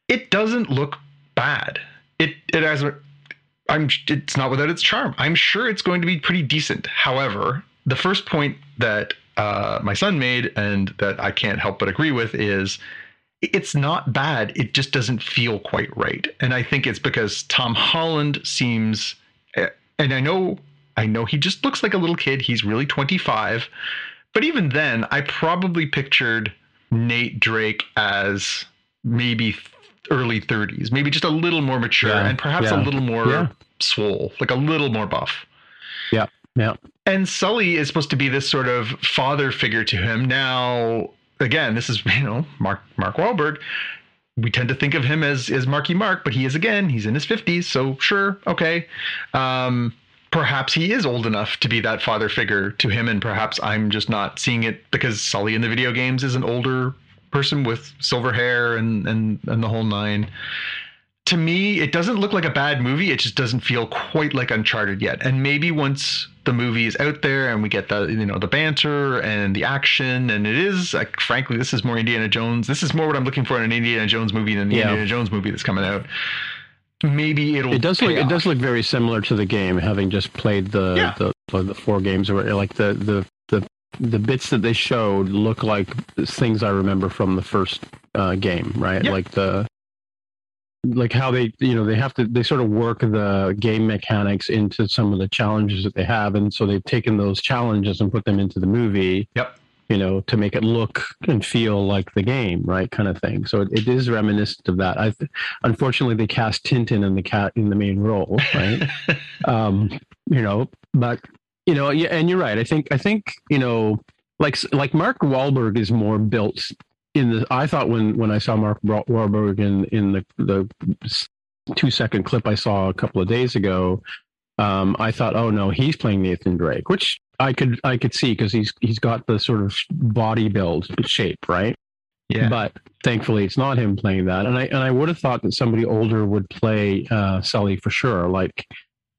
It doesn't look bad. It it has. a- I'm. It's not without its charm. I'm sure it's going to be pretty decent. However, the first point that uh, my son made and that I can't help but agree with is it's not bad. It just doesn't feel quite right. And I think it's because Tom Holland seems eh, and I know I know he just looks like a little kid. He's really 25. But even then, I probably pictured Nate Drake as maybe early 30s, maybe just a little more mature Yeah, and perhaps a little more yeah. swole, like a little more buff. Yeah, yeah, And Sully is supposed to be this sort of father figure to him. Now, again, this is you know Mark Mark Wahlberg. We tend to think of him as as Marky Mark, but he is again he's in his fifties, so sure, okay. Um, perhaps he is old enough to be that father figure to him, and perhaps I'm just not seeing it because Sully in the video games is an older person with silver hair and and and the whole nine to me, it doesn't look like a bad movie. It just doesn't feel quite like Uncharted yet. And maybe once the movie is out there and we get the you know the banter and the action, and it is like frankly, this is more Indiana Jones. This is more what I'm looking for in an Indiana Jones movie than the Yeah. Indiana Jones movie that's coming out. Maybe it'll. it does look pay it does look very similar to the game, having just played the Yeah. the, the, the four games or like the the the the bits that they showed look like things I remember from the first uh, game, right? Yeah. Like the like how they you know they have to they sort of work the game mechanics into some of the challenges that they have and so they've taken those challenges and put them into the movie Yep. you know to make it look and feel like the game right kind of thing so it, it is reminiscent of that i unfortunately they cast tintin in the cat in the main role right um you know but you know, yeah, and you're right. I think I think you know, like like Mark Wahlberg is more built in the. I thought when when I saw Mark Wahlberg in in the the two second clip I saw a couple of days ago, um, I thought, oh no, he's playing Nathan Drake, which I could I could see because he's he's got the sort of body build shape, right? Yeah. But thankfully, it's not him playing that, and I and I would have thought that somebody older would play uh, Sully for sure. Like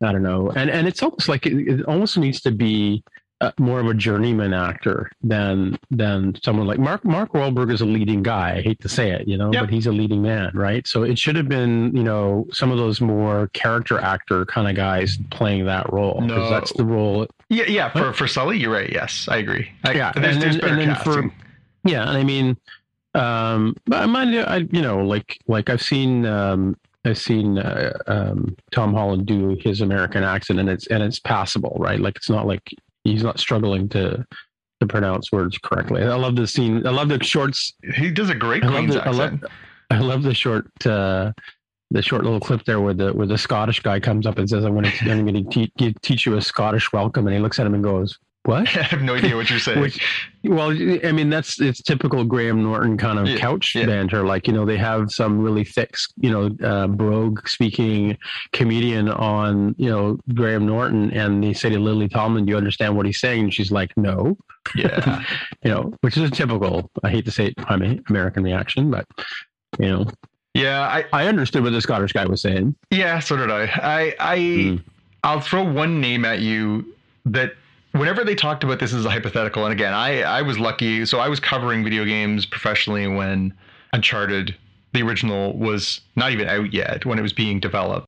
I don't know, and and it's almost like it, it almost needs to be more of a journeyman actor than than someone like Mark Mark Wahlberg is a leading guy. I hate to say it, you know, Yep. but he's a leading man, right? So it should have been, you know, some of those more character actor kind of guys playing that role because No. that's the role. Yeah, yeah. For for Sully, you're right. Yes, I agree. I, Yeah, there's, and there's then- better and then for- casting. Yeah, and I mean, um, but I mind, I you know, like like I've seen. Um, I've seen uh, um, Tom Holland do his American accent, and it's and it's passable, right? Like it's not like he's not struggling to to pronounce words correctly. I love the scene. I love the shorts. he does a great I love Queen's the, I love, accent. I love the short uh, the short little clip there where the where the Scottish guy comes up and says, "I'm going to I'm going to te- teach you a Scottish welcome," and he looks at him and goes, "What?" I have no idea what you're saying. Which, well, I mean, that's it's typical Graham Norton kind of Yeah, couch yeah. banter. Like, you know, they have some really thick, you know, uh, brogue speaking comedian on, you know, Graham Norton, and they say to Lily Tomlin, "Do you understand what he's saying?" And she's like, "No," yeah. you know, which is a typical. I hate to say it, I mean, American reaction, but you know, Yeah, I I understood what the Scottish guy was saying. yeah, so did I. I I Mm. I'll throw one name at you that whenever they talked about this as a hypothetical, and again, I I was lucky. So I was covering video games professionally when Uncharted, the original, was not even out yet when it was being developed.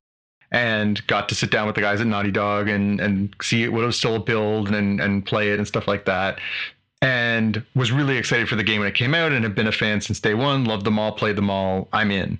And got to sit down with the guys at Naughty Dog and and see it, what it was still a build and and play it and stuff like that. And was really excited for the game when it came out and have been a fan since day one. Loved them all, played them all. I'm in.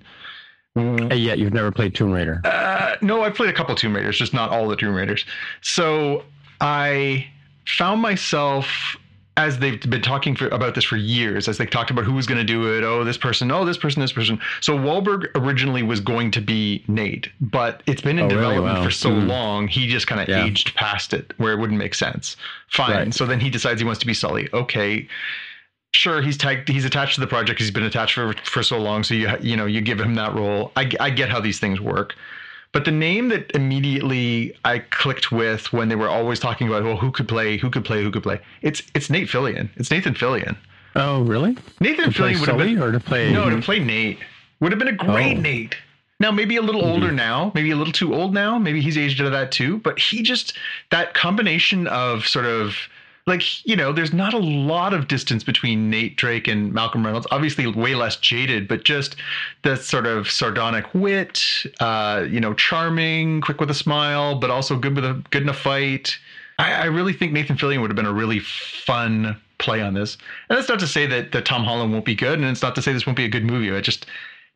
And yet, you've never played Tomb Raider. Uh, no, I've played a couple Tomb Raiders, just not all the Tomb Raiders. So I found myself as they've been talking for, about this for years, as they talked about who was going to do it. Oh, this person. Oh, this person. This person. So Wahlberg originally was going to be Nate, but it's been in Oh, really? development Wow. for so Hmm. long, he just kind of Yeah. aged past it, where it wouldn't make sense. Fine. Right. So then he decides he wants to be Sully. Okay. Sure, he's tagged. He's attached to the project. He's been attached for for so long. So you you know you give him that role. I, I get how these things work. But the name that immediately I clicked with when they were always talking about, well, who could play, who could play, who could play, it's it's Nate Fillion. It's Nathan Fillion. Oh, really? Nathan To Fillion would have been or to play? no to play Nate would have been a great Oh. Nate. Now maybe a little older mm-hmm. now, maybe a little too old now. Maybe he's aged out of that too. But he just that combination of sort of like you know, there's not a lot of distance between Nate Drake and Malcolm Reynolds. Obviously, way less jaded, but just the sort of sardonic wit, uh, you know, charming, quick with a smile, but also good with a good in a fight. I, I really think Nathan Fillion would have been a really fun play on this. And that's not to say that, that Tom Holland won't be good, and it's not to say this won't be a good movie. It just,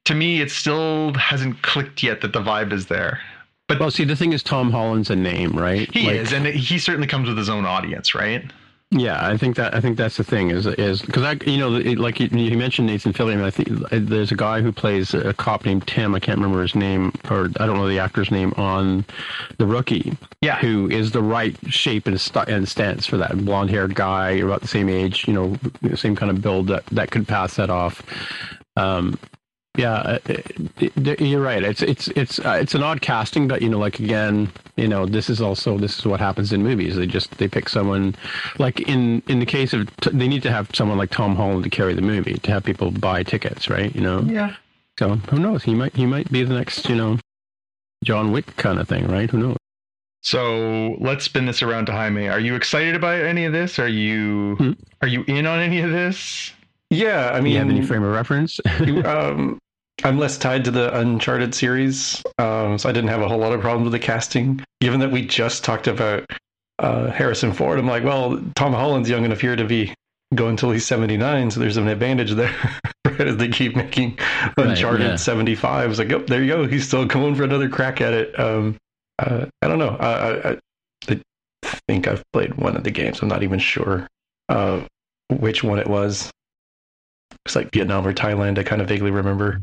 to me, it still hasn't clicked yet that the vibe is there. But Well, see, the thing is, Tom Holland's a name, right? he Like, is, and he certainly comes with his own audience, right? Yeah, I think that I think that's the thing is is because I you know it, like you, you mentioned Nathan Fillion. I think uh, there's a guy who plays a cop named Tim. I can't remember his name or I don't know the actor's name on the Rookie. Yeah. who is the right shape and, st- and stance for that blonde haired guy about the same age. You know, same kind of build that that could pass that off. Um, yeah, uh, it, it, you're right. It's it's it's uh, it's an odd casting, but you know, like again, you know, this is also this is what happens in movies. They just they pick someone, like in in the case of t- they need to have someone like Tom Holland to carry the movie to have people buy tickets, right? You know, Yeah. so who knows? He might he might be the next, you know, John Wick kind of thing, right? Who knows? So let's spin this around to Jaime. Are you excited about any of this? Are you Hmm. are you in on any of this? Yeah, I mean, you have any frame of reference? um, I'm less tied to the Uncharted series, um, so I didn't have a whole lot of problems with the casting. Given that we just talked about uh, Harrison Ford, I'm like, well, Tom Holland's young enough here to be go until he's 79, so there's an advantage there. right as they keep making Uncharted yeah. 75, I was like, oh, there you go, he's still going for another crack at it. Um, uh, I don't know. I, I, I think I've played one of the games. I'm not even sure uh, which one it was. It's like Vietnam or Thailand. I kind of vaguely remember.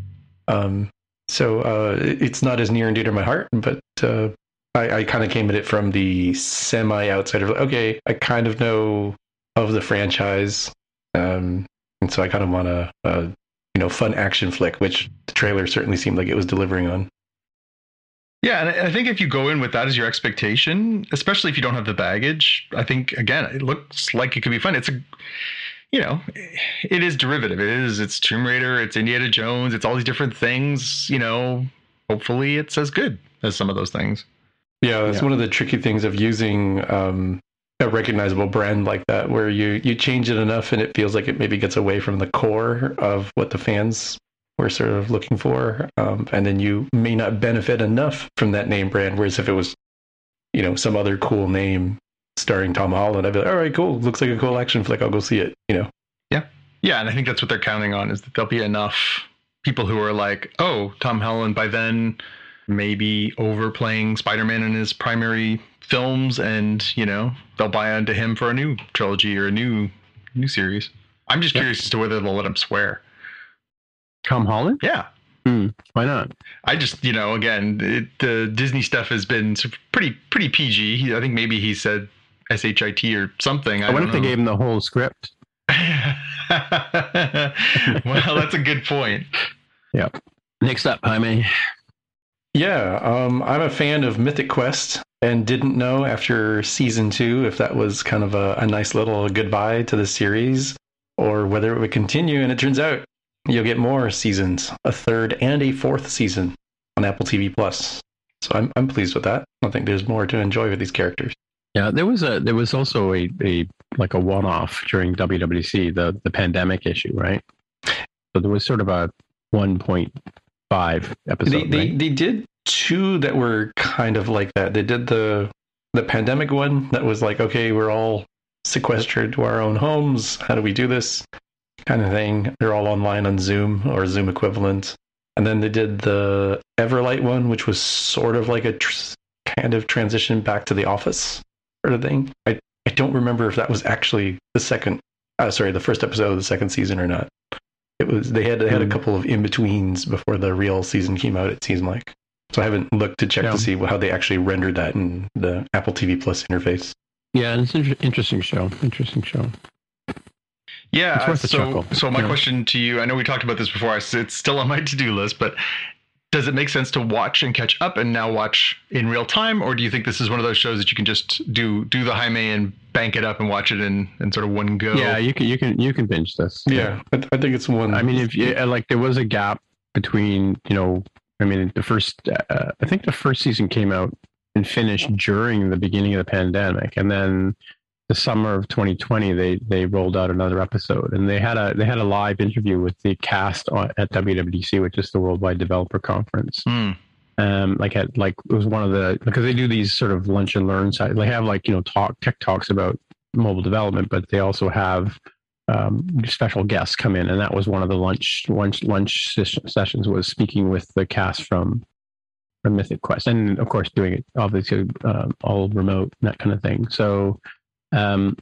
Um, so uh, it's not as near and dear to my heart, but uh, I, I kind of came at it from the semi outsider. Okay, I kind of know of the franchise, um, and so I kind of want a, a you know fun action flick, which the trailer certainly seemed like it was delivering on. Yeah, and I think if you go in with that as your expectation, especially if you don't have the baggage, I think again it looks like it could be fun. It's a, you know, it is derivative. It is. It's Tomb Raider. It's Indiana Jones. It's all these different things. You know, hopefully it's as good as some of those things. Yeah, that's Yeah. one of the tricky things of using um, a recognizable brand like that, where you you change it enough and it feels like it maybe gets away from the core of what the fans were sort of looking for, um, and then you may not benefit enough from that name brand. Whereas if it was, you know, some other cool name starring Tom Holland, I'd be like, all right, cool, looks like a cool action flick. I'll go see it. You know, Yeah, Yeah. and I think that's what they're counting on is that there'll be enough people who are like, oh, Tom Holland by then maybe overplaying Spider-Man in his primary films, and you know they'll buy onto him for a new trilogy or a new new series. I'm just Yep. curious as to whether they'll let him swear. Tom Holland? Yeah, hmm, Why not? I just you know again it, the Disney stuff has been pretty pretty PG. He, I think maybe he said shit or something. I, I, wonder if they gave him the whole script. well, that's a good point. Yeah. Next up, Jaime. Yeah, um, I'm a fan of Mythic Quest and didn't know after season two if that was kind of a, a nice little goodbye to the series or whether it would continue. And it turns out you'll get more seasons, a third and a fourth season on Apple TV Plus. So I'm I'm pleased with that. I think there's more to enjoy with these characters. Yeah, there was a there was also a, a like a one off during WWC, the the pandemic issue, right? So there was sort of a one point five episode. They, they right? they did two that were kind of like that. They did the the pandemic one that was like, okay, we're all sequestered to our own homes. How do we do this? Kind of thing. They're all online on Zoom or Zoom equivalent. And then they did the Everlight one, which was sort of like a tr- kind of transition back to the office sort of thing. I I don't remember if that was actually the second, uh, sorry, the first episode of the second season or not. It was they had they had a Hmm. couple of in betweens before the real season came out. It seemed like so I haven't looked to check Yeah. to see how they actually rendered that in the Apple TV Plus interface. yeah, it's an interesting show. Interesting show. Yeah. It's worth a so, chuckle. so my Yeah. question to you, I know we talked about this before. It's it's still on my to-do list, but does it make sense to watch and catch up and now watch in real time, or do you think this is one of those shows that you can just do do the Jaime and bank it up and watch it in in sort of one go? Yeah, you can you can you can binge this. Yeah, I, I think it's one. I mean, if you like, there was a gap between, you know, I mean, the first, uh, I think the first season came out and finished during the beginning of the pandemic, and then the summer of 2020, they they rolled out another episode, and they had a they had a live interview with the cast on, at WWDC, which is the Worldwide Developer Conference. Hmm. Um, like at like it was one of the because they do these sort of lunch and learn side. They have like you know talk tech talks about mobile development, but they also have um, special guests come in, and that was one of the lunch lunch lunch sessions was speaking with the cast from from Mythic Quest, and of course doing it obviously um, all remote and that kind of thing. So, um,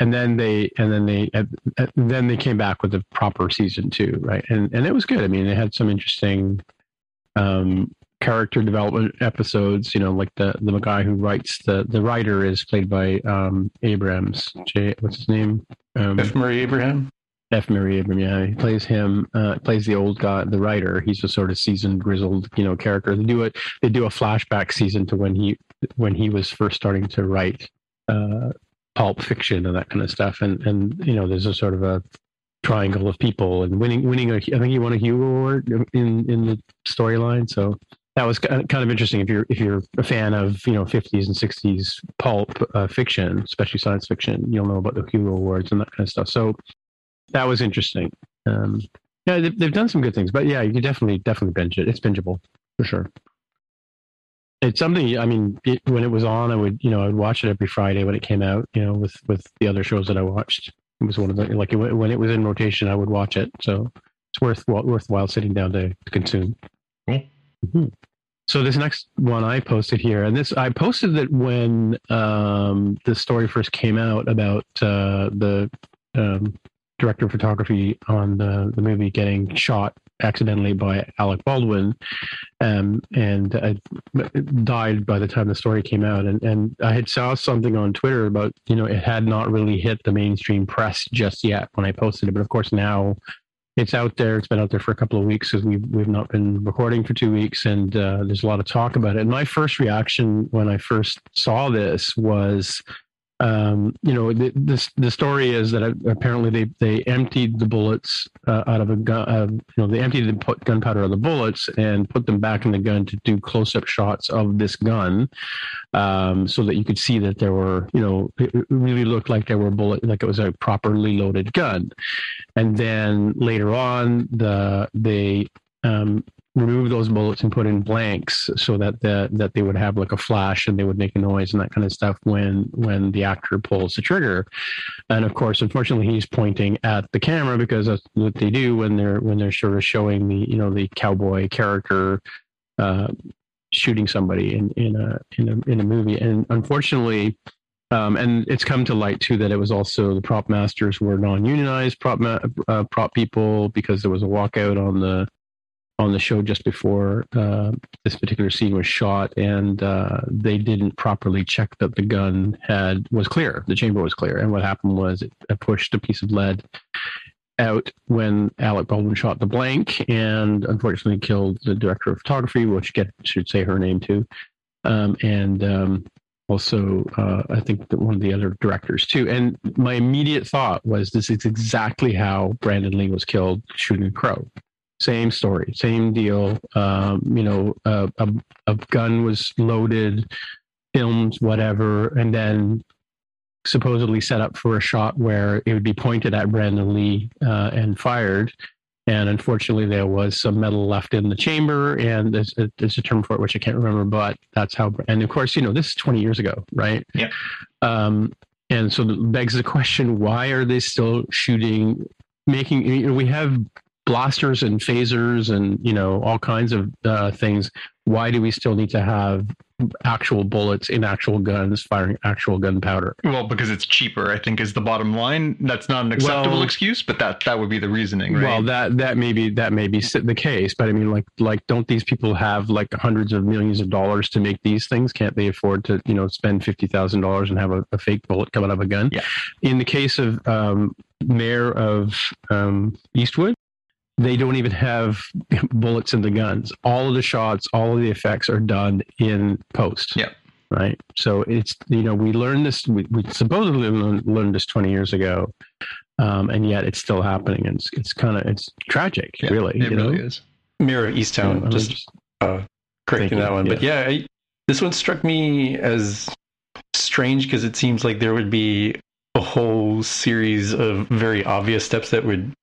and then they and then they uh, uh, then they came back with the proper season two, right? And and it was good. I mean, they had some interesting um, character development episodes. You know, like the the guy who writes the the writer is played by um, Abrams. J, what's his name? Um, F. Murray Abraham. F. Murray Abraham, yeah, he plays him. Uh, plays the old guy, the writer. He's a sort of seasoned, grizzled, you know, character. They do it. They do a flashback season to when he when he was first starting to write uh, pulp fiction and that kind of stuff. And and you know, there's a sort of a triangle of people and winning winning a. I think he won a Hugo Award in in the storyline. So that was kind of interesting if you're if you're a fan of you know 50s and 60s pulp uh, fiction, especially science fiction. You'll know about the Hugo Awards and that kind of stuff. So that was interesting. Um, yeah, they've, they've done some good things, but yeah, you definitely definitely binge it. It's bingeable for sure. It's something. I mean, it, when it was on, I would you know I would watch it every Friday when it came out. You know, with with the other shows that I watched, it was one of the like it, when it was in rotation, I would watch it. So it's worth worthwhile sitting down to, to consume. Cool. Mhm. So this next one I posted here, and this I posted that when um, the story first came out about uh, the um, director of photography on the, the movie getting shot accidentally by Alec Baldwin, um, and uh, died by the time the story came out. And and I had saw something on Twitter about you know it had not really hit the mainstream press just yet when I posted it, but of course now it's out there. It's been out there for a couple of weeks because we've we've not been recording for two weeks, and uh, there's a lot of talk about it. And my first reaction when I first saw this was um, you know, the, this the story is that apparently they they emptied the bullets uh, out of a gun. Uh, you know, they emptied the gunpowder out of the bullets and put them back in the gun to do close up shots of this gun, um, so that you could see that there were, you know, it really looked like there were bullet, like it was a properly loaded gun. And then later on, the they um, remove those bullets and put in blanks so that the, that they would have like a flash and they would make a noise and that kind of stuff when when the actor pulls the trigger. And of course unfortunately he's pointing at the camera because that's what they do when they're when they're sort of showing the you know the cowboy character uh, shooting somebody in in a in a in a movie. And unfortunately um, and it's come to light too that it was also the prop masters were non-unionized prop ma- uh, prop people because there was a walkout on the on the show just before uh, this particular scene was shot, and uh, they didn't properly check that the gun had was clear, the chamber was clear, and what happened was it pushed a piece of lead out when Alec Baldwin shot the blank, and unfortunately killed the director of photography, which get should say her name too, um, and um, also uh, I think one of the other directors too. And my immediate thought was this is exactly how Brandon Lee was killed shooting crow same story, same deal. Um, you know, uh, a, a gun was loaded, filmed, whatever, and then supposedly set up for a shot where it would be pointed at Brandon Lee uh, and fired. And unfortunately, there was some metal left in the chamber, and there's a, there's a term for it which I can't remember, but that's how. And of course, you know, this is 20 years ago, right? Yeah. Um, and so it begs the question: Why are they still shooting? Making you know, we have blasters and phasers and you know all kinds of uh, things why do we still need to have actual bullets in actual guns firing actual gunpowder? Well because it's cheaper i think is the bottom line. That's not an acceptable well, excuse but that that would be the reasoning right? Well that that may be that may be the case but i mean like like don't these people have like hundreds of millions of dollars to make these things? Can't they afford to you know spend $50000 and have a, a, fake bullet come out of a gun? Yeah. In the case of um, Mare of um, eastwood they don't even have bullets in the guns. All of the shots, all of the effects are done in post. Yeah. Right. So it's, you know, we learned this, we, we supposedly learned this 20 years ago. Um, and yet it's still happening. And it's, it's kind of, it's tragic, yeah, really. It you really know? is. Mare of Easttown, yeah, just, just uh, correcting that one. Yeah. But yeah, I, this one struck me as strange because it seems like there would be a whole series of very obvious steps that would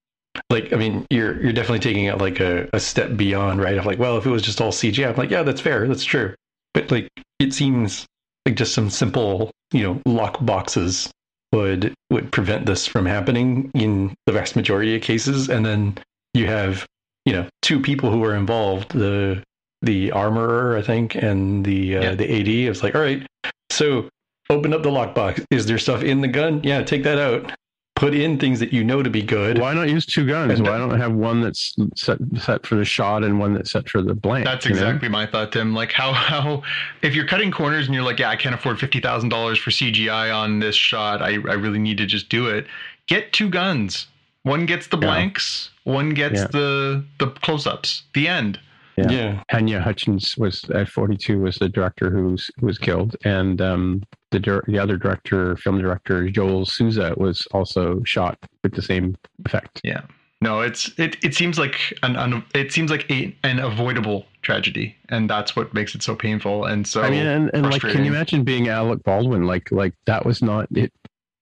like i mean you're you're definitely taking it like a, a step beyond right? Of like well if it was just all cgi i'm like yeah that's fair. That's true. But like it seems like just some simple you know lock boxes would would prevent this from happening in the vast majority of cases. And then you have you know two people who are involved the the armorer i think and the uh, yeah. the ad it's like all right so open up the lockbox is there stuff in the gun? Yeah take that out put in things that you know to be good. Why not use two guns? Why don't I have one that's set, set for the shot and one that's set for the blank? That's exactly know? my thought, Tim. Like how how if you're cutting corners and you're like, yeah, I can't afford fifty thousand dollars for CGI on this shot. I I really need to just do it. Get two guns. One gets the blanks. Yeah. One gets yeah. the the close-ups. The end. Yeah. yeah. Halyna Hutchins was at 42 was the director who's who was killed, and um, the the other director, film director Joel Souza, was also shot with the same effect. Yeah. No, it's it. It seems like an, an it seems like a, an avoidable tragedy, and that's what makes it so painful and so. I mean, and, and like, can you imagine being Alec Baldwin? Like, like that was not it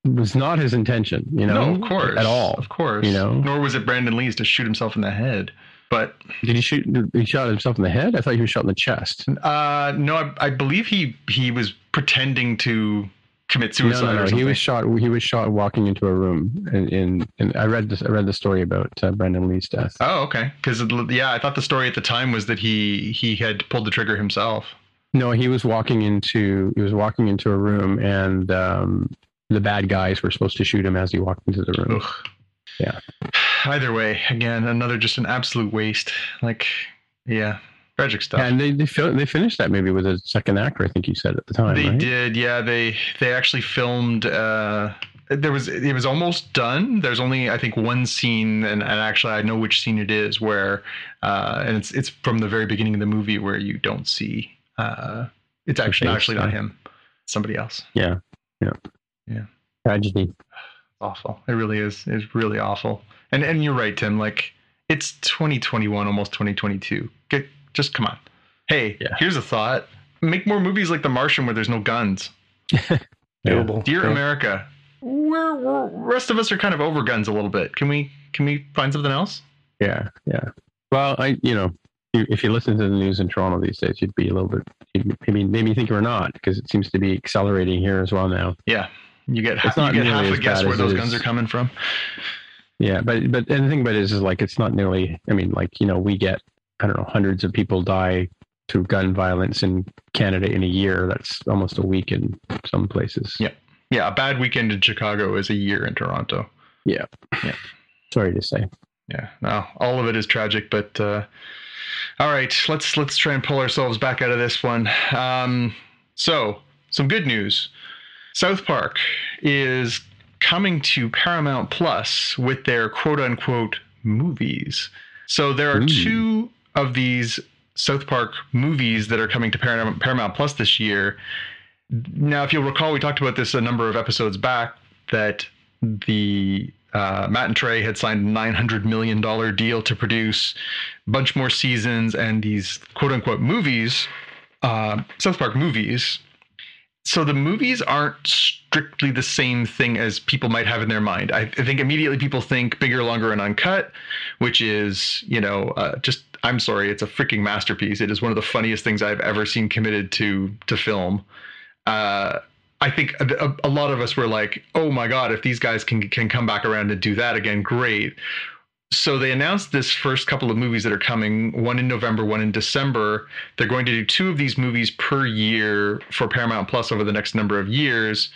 was not his intention, you know. No, of course, at all, of course, you know. Nor was it Brandon Lee's to shoot himself in the head. But did he shoot? He shot himself in the head. I thought he was shot in the chest. Uh, no, I, I believe he he was pretending to commit suicide. No, no, no. He was shot. He was shot walking into a room. In, in, in I read this. I read the story about uh, Brandon Lee's death. Oh, okay. Because yeah, I thought the story at the time was that he he had pulled the trigger himself. No, he was walking into he was walking into a room, and um, the bad guys were supposed to shoot him as he walked into the room. Ugh. Yeah. Either way, again, another just an absolute waste. Like, yeah, tragic stuff. Yeah, and they they, fil- they finished that movie with a second actor. I think you said at the time. they right? did, yeah. They they actually filmed. uh there was it was almost done. There's only I think one scene, and, and actually I know which scene it is where, uh, and it's it's from the very beginning of the movie where you don't see. Uh, it's actually actually not him, somebody else. Yeah. Yeah. Yeah. Tragedy. Awful. It really is. It's really awful. And and you're right, Tim. Like it's 2021, almost 2022. Get just come on. Hey, Yeah. here's a thought. Make more movies like The Martian where there's no guns. Available. Dear Yeah. America, we're, we're rest of us are kind of over guns a little bit. Can we can we find something else? Yeah. Yeah. Well, I you know if you listen to the news in Toronto these days, you'd be a little bit. I mean, maybe maybe think we're not because it seems to be accelerating here as well now. Yeah. You get, It's you get half a guess where those guns are coming from. Yeah, but but and the thing about it is, is like it's not nearly. I mean, like you know, we get I don't know, hundreds of people die to gun violence in Canada in a year. That's almost a week in some places. Yeah. Yeah, a bad weekend in Chicago is a year in Toronto. Yeah, yeah. Sorry to say. yeah no all of it is tragic but uh all right let's let's try and pull ourselves back out of this one um so some good news south park is coming to paramount plus with their quote unquote movies so there are Ooh. two of these south park movies that are coming to paramount, paramount plus this year now if you'll recall we talked about this a number of episodes back that the uh, Matt and Trey had signed a nine hundred million dollar deal to produce a bunch more seasons and these quote unquote movies, uh, South Park movies. So the movies aren't strictly the same thing as people might have in their mind. I, I think immediately people think bigger, longer, and uncut, which is you know uh, just I'm sorry, it's a freaking masterpiece. It is one of the funniest things I've ever seen committed to to film. Uh, I think a, a lot of us were like, "Oh my god, if these guys can can come back around and do that again, great." So they announced this first couple of movies that are coming, one in November, one in December. They're going to do two of these movies per year for Paramount Plus over the next number of years.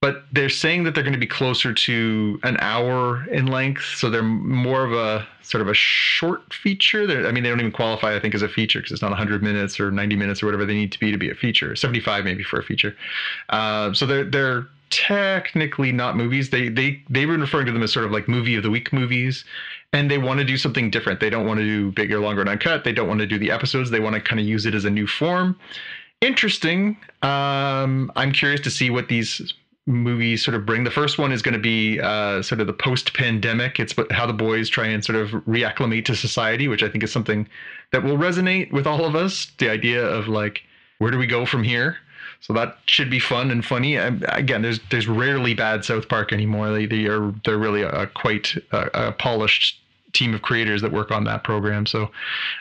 But they're saying that they're going to be closer to an hour in length, so they're more of a sort of a short feature. They're, I mean, they don't even qualify, I think, as a feature because it's not 100 minutes or 90 minutes or whatever they need to be to be a feature. 75 maybe for a feature. Uh, so they're they're technically not movies. They they they've been referring to them as sort of like movie of the week movies, and they want to do something different. They don't want to do bigger, longer, and uncut. They don't want to do the episodes. They want to kind of use it as a new form. Interesting. Um, I'm curious to see what these movies sort of bring. The first one is going to be uh, sort of the post-pandemic. It's how the boys try and sort of reacclimate to society, which I think is something that will resonate with all of us. The idea of like, where do we go from here? So that should be fun and funny. And again, there's there's rarely bad South Park anymore. They they are they're really a, quite a, a polished team of creators that work on that program. So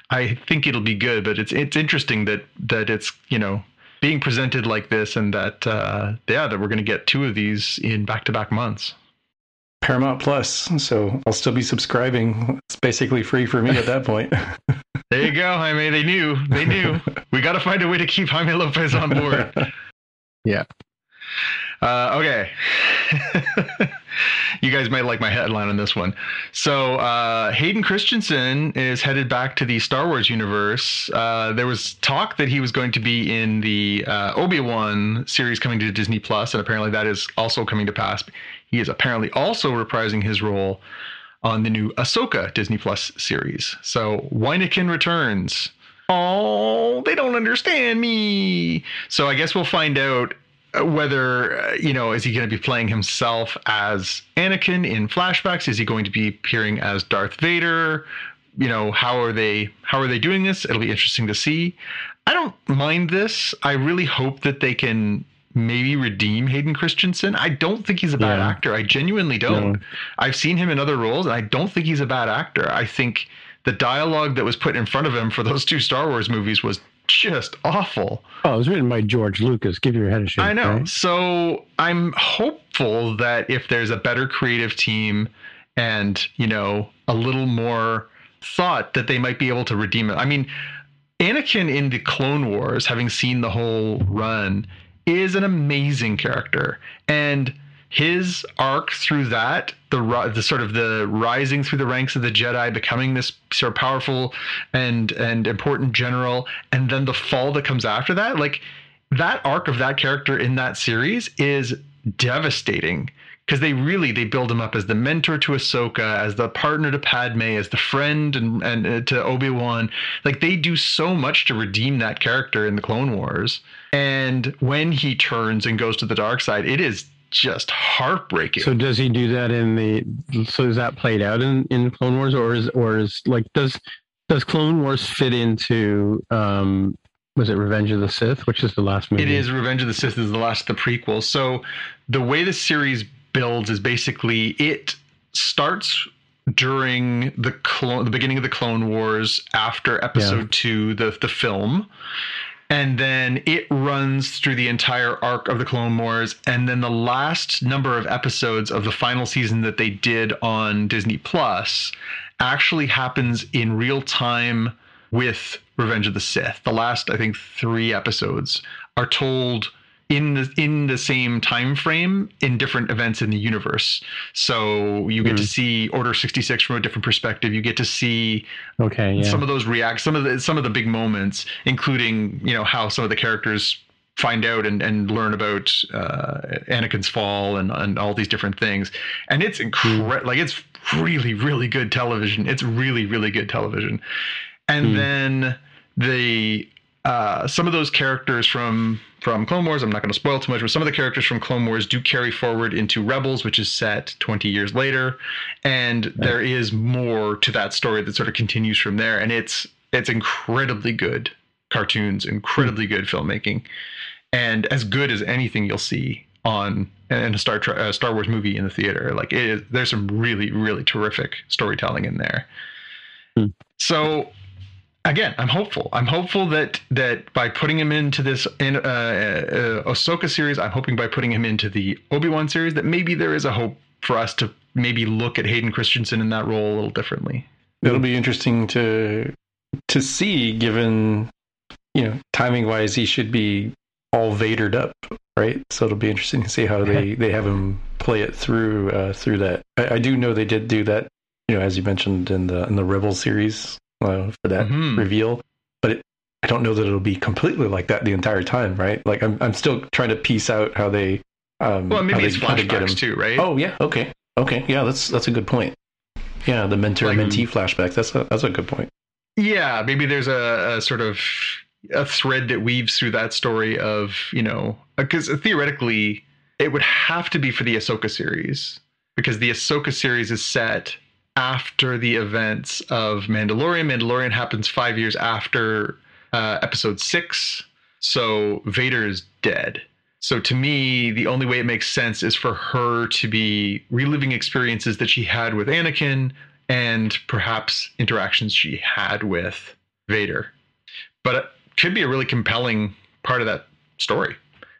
I think it'll be good. But it's it's interesting that that it's you know being presented like this and that uh, yeah that we're going to get two of these in back to back months. Paramount Plus. So I'll still be subscribing. It's basically free for me at that point. There you go, Jaime. They knew. They knew. we got to find a way to keep Jaime Lopez on board. Yeah. Uh, okay. you guys might like my headline on this one. So, uh, Hayden Christensen is headed back to the Star Wars universe. Uh, there was talk that he was going to be in the uh, Obi Wan series coming to Disney Plus, and apparently that is also coming to pass. He is apparently also reprising his role on the new Ahsoka Disney Plus series. So, Wyneken returns. Oh, they don't understand me. So I guess we'll find out whether uh, you know is he going to be playing himself as Anakin in flashbacks? Is he going to be appearing as Darth Vader? You know how are they how are they doing this? It'll be interesting to see. I don't mind this. I really hope that they can maybe redeem Hayden Christensen. I don't think he's a bad Yeah. actor. I genuinely don't. I've seen him in other roles, and I don't think he's a bad actor. I think the dialogue that was put in front of him for those two Star Wars movies was just awful. Oh, it was written by George Lucas. Give your head a shake. I know. right? So I'm hopeful that if there's a better creative team and, you know, a little more thought that they might be able to redeem it. I mean, Anakin in the Clone Wars, having seen the whole run, is an amazing character. And his arc through that, the the sort of the rising through the ranks of the Jedi, becoming this sort of powerful and and important general, and then the fall that comes after that, like that arc of that character in that series is devastating because they really they build him up as the mentor to Ahsoka, as the partner to Padme, as the friend and and uh, to Obi Wan. Like they do so much to redeem that character in the Clone Wars. And when he turns and goes to the dark side, it is just heartbreaking. So does he do that in the? So is that played out in in Clone Wars, or is or is like does does Clone Wars fit into? um was it Revenge of the Sith, which is the last movie? It is Revenge of the Sith is the last of the prequel. So the way the series builds is basically it starts during the clone the beginning of the Clone Wars after episode Yeah. two, the the film. And then it runs through the entire arc of the Clone Wars. And then the last number of episodes of the final season that they did on Disney Plus actually happens in real time with Revenge of the Sith. The last, I think, three episodes are told in the in the same time frame in different events in the universe. So you get to see Order 66 from a different perspective. You get to see okay. Yeah. some of those react some of the some of the big moments including you know how some of the characters find out and, and learn about uh, Anakin's fall and, and all these different things and it's incredible like it's really really good television it's really really good television and then the uh, some of those characters from from Clone Wars, I'm not going to spoil too much, but some of the characters from Clone Wars do carry forward into Rebels, which is set 20 years later, and there is more to that story that sort of continues from there, and it's it's incredibly good cartoons, incredibly good filmmaking, and as good as anything you'll see on in a Star uh, Star Wars movie in the theater. Like it is, there's some really really terrific storytelling in there. So again, I'm hopeful. I'm hopeful that that by putting him into this in uh, uh, Ahsoka series, I'm hoping by putting him into the Obi Wan series that maybe there is a hope for us to maybe look at Hayden Christensen in that role a little differently. It'll be interesting to to see, given you know timing wise, he should be all Vadered up, right? So it'll be interesting to see how they they have him play it through uh, through that. I, I do know they did do that, you know, as you mentioned in the in the Rebel series uh, for that Mhm. reveal, but it, I don't know that it'll be completely like that the entire time, right? Like I'm I'm still trying to piece out how they. Um, Well, maybe they, it's they flashbacks too, right? Oh yeah, okay, okay, yeah, that's that's a good point. Yeah, the mentor Like- mentee flashbacks. That's a that's a good point. Yeah, maybe there's a, a sort of a thread that weaves through that story of you know because theoretically it would have to be for the Ahsoka series because the Ahsoka series is set after the events of Mandalorian. Mandalorian happens five years after uh, Episode six, so Vader is dead. So to me, the only way it makes sense is for her to be reliving experiences that she had with Anakin and perhaps interactions she had with Vader. But it could be a really compelling part of that story.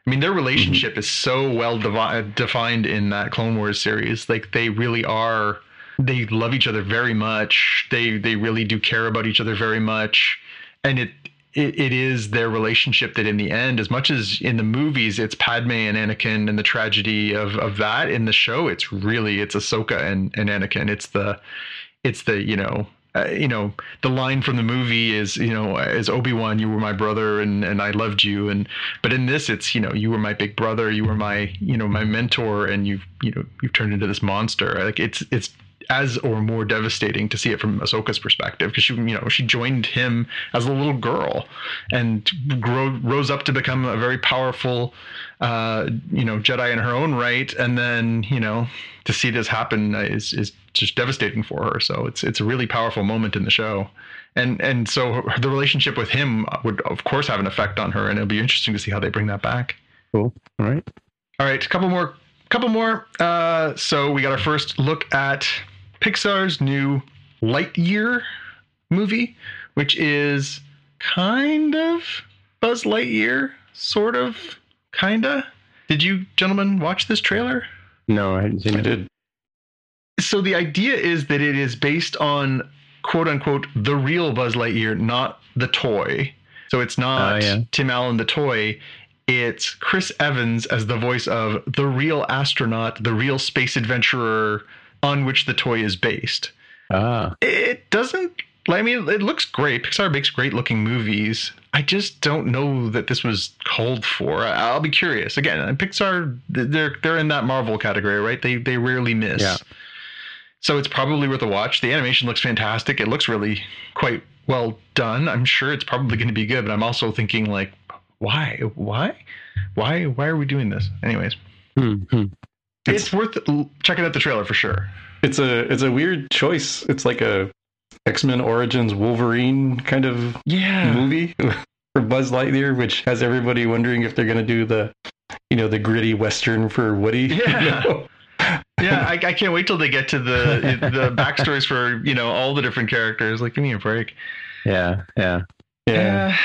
I mean, their relationship is so well devi- defined in that Clone Wars series. Like they really are. They love each other very much. They they really do care about each other very much, and it it, it is their relationship that in the end, as much as in the movies it's Padme and Anakin and the tragedy of of that, in the show it's really it's Ahsoka and, and Anakin. It's the it's the you know uh, you know the line from the movie is you know as Obi-Wan you were my brother and and I loved you and but in this it's you know you were my big brother you were my you know my mentor and you've you know you've turned into this monster like it's it's as or more devastating to see it from Ahsoka's perspective because she you know she joined him as a little girl and grow, rose up to become a very powerful uh, you know Jedi in her own right and then you know to see this happen is is just devastating for her so it's it's a really powerful moment in the show and and so the relationship with him would of course have an effect on her and it'll be interesting to see how they bring that back Cool. All right. all right, a couple more, couple more. Uh, so we got our first look at Pixar's new Lightyear movie, which is kind of Buzz Lightyear, sort of, kinda. Did you gentlemen watch this trailer? No, I hadn't seen I it. did. So the idea is that it is based on quote unquote the real Buzz Lightyear, not the toy. So it's not Oh, yeah. Tim Allen the toy. it's Chris Evans as the voice of the real astronaut, the real space adventurer on which the toy is based. Ah, It doesn't. I mean, it looks great. Pixar makes great looking movies. I just don't know that this was called for. I'll be curious. Again, Pixar, they're they're in that Marvel category, right? They they rarely miss. Yeah. So it's probably worth a watch. The animation looks fantastic. It looks really quite well done. I'm sure it's probably going to be good. But I'm also thinking like, why, why, why, why are we doing this? Anyways, hmm, hmm. it's, worth checking out the trailer for sure. It's a it's a weird choice. It's like a X Men Origins Wolverine kind of Yeah. movie for Buzz Lightyear, which has everybody wondering if they're going to do the, you know, the gritty western for Woody. you Yeah. know? yeah, I, I can't wait till they get to the the backstories for you know all the different characters. Like, give me a break. yeah, yeah. yeah.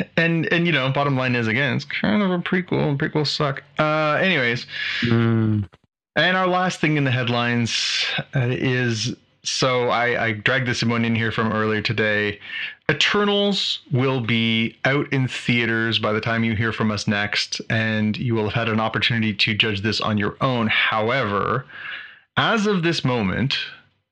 Uh, and and you know, bottom line is again, it's kind of a prequel, and prequels suck. Uh, anyways, Mm, and our last thing in the headlines uh, is so I, I dragged this one in here from earlier today. Eternals will be out in theaters by the time you hear from us next, and you will have had an opportunity to judge this on your own. However, as of this moment,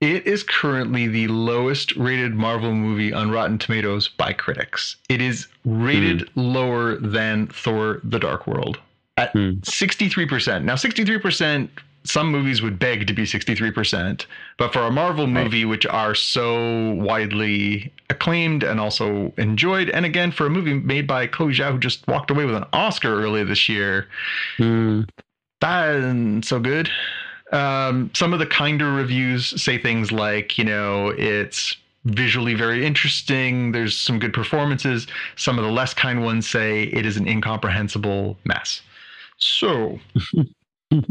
it is currently the lowest rated Marvel movie on Rotten Tomatoes by critics. It is rated lower than Thor the Dark World at Hmm. 63%. Now, 63%, some movies would beg to be 63%, but for a Marvel movie, which are so widely acclaimed and also enjoyed, and again, for a movie made by Chloe Zhao, who just walked away with an Oscar earlier this year, mm, that isn't so good. Um, some of the kinder reviews say things like, you know, it's visually very interesting. There's some good performances. Some of the less kind ones say it is an incomprehensible mess. So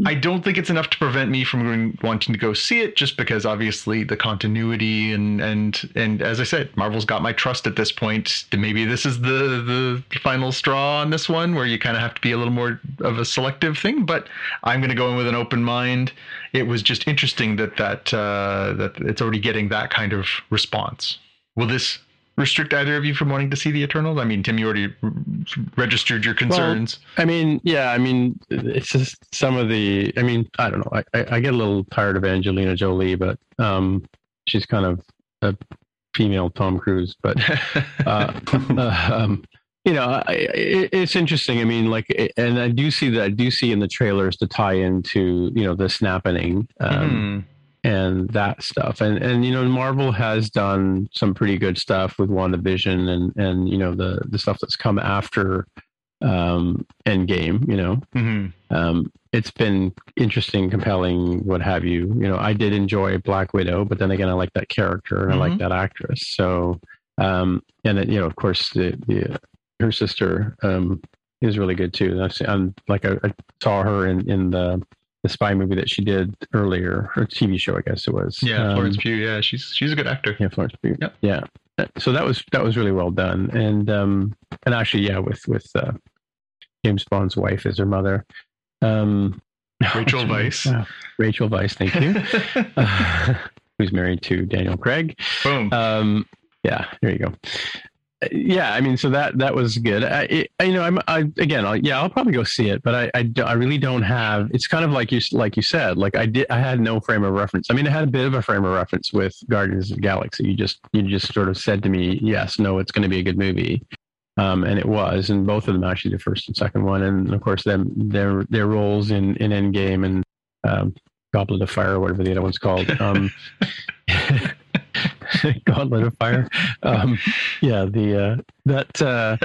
I don't think it's enough to prevent me from going, wanting to go see it, just because obviously the continuity and and and as I said, Marvel's got my trust at this point. Maybe this is the the final straw on this one, where you kind of have to be a little more of a selective thing. But I'm going to go in with an open mind. It was just interesting that that uh, that it's already getting that kind of response. Will this restrict either of you from wanting to see the Eternals? I mean, Tim, you already registered your concerns. I mean, yeah, I mean, it's just some of the. I mean, I don't know. I, I, get a little tired of Angelina Jolie, but um, she's kind of a female Tom Cruise. But uh, um, you know, I, it, it's interesting. I mean, like, and I do see that. I do see in the trailers to tie into you know the snapping. Um, Mhm. And that stuff. And and you know, Marvel has done some pretty good stuff with WandaVision and and you know the the stuff that's come after um Endgame, you know. Mhm. Um it's been interesting, compelling, what have you. You know, I did enjoy Black Widow, but then again I like that character and I Mhm. like that actress. So um and it, you know, of course the the her sister um is really good too. That's I'm like I, I saw her in in the the spy movie that she did earlier, her TV show, I guess it was. Yeah, Um, Florence Pugh. Yeah, she's she's a good actor. yeah, Florence Pugh. Yep. Yeah. So that was that was really well done, and um, and actually, yeah, with with uh, James Bond's wife as her mother, um, Rachel. Uh, Rachel Weisz, thank you. who's married to Daniel Craig. Boom. Um, yeah, there you go. Yeah, I mean, so that that was good. I, it, you know, I'm I again, I'll, yeah, I'll probably go see it, but I, I, I really don't have. It's kind of like you like you said, like I did. I had no frame of reference. I mean, I had a bit of a frame of reference with Guardians of the Galaxy. You just you just sort of said to me, yes, no, it's going to be a good movie, um, and it was. And both of them actually, the first and second one, and of course, them their their roles in in Endgame and um, Goblet of Fire, whatever the other one's called. Um, Gauntlet of Fire. Um, yeah, the uh, that uh,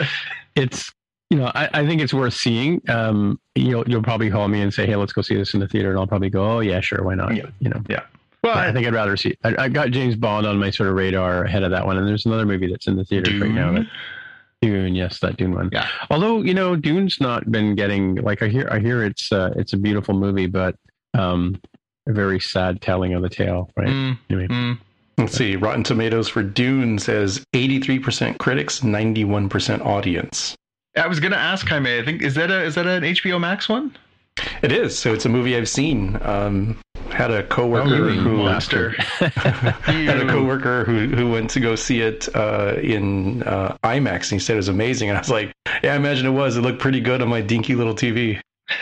it's you know I, I think it's worth seeing. Um, you'll you'll probably call me and say, hey, let's go see this in the theater, and I'll probably go, oh yeah, sure, why not? Yeah. You know. Yeah. Well, But I think I'd rather see. I, I got James Bond on my sort of radar ahead of that one, and there's another movie that's in the theater right now. Dune? That, Dune, yes, that Dune one. Yeah. Although you know, Dune's not been getting like I hear. I hear it's uh, it's a beautiful movie, but um, a very sad telling of the tale, right? Mm, Anyway. mm. Let's see. Rotten Tomatoes for Dune says 83% critics, 91% audience. I was gonna ask Jaime. I think is that a is that an HBO Max one? It is. So it's a movie I've seen. Um, Had a coworker Oh, you who monster. had a coworker who who went to go see it uh, in uh, IMAX, and he said it was amazing. And I was like, "Yeah, I imagine it was. It looked pretty good on my dinky little TV."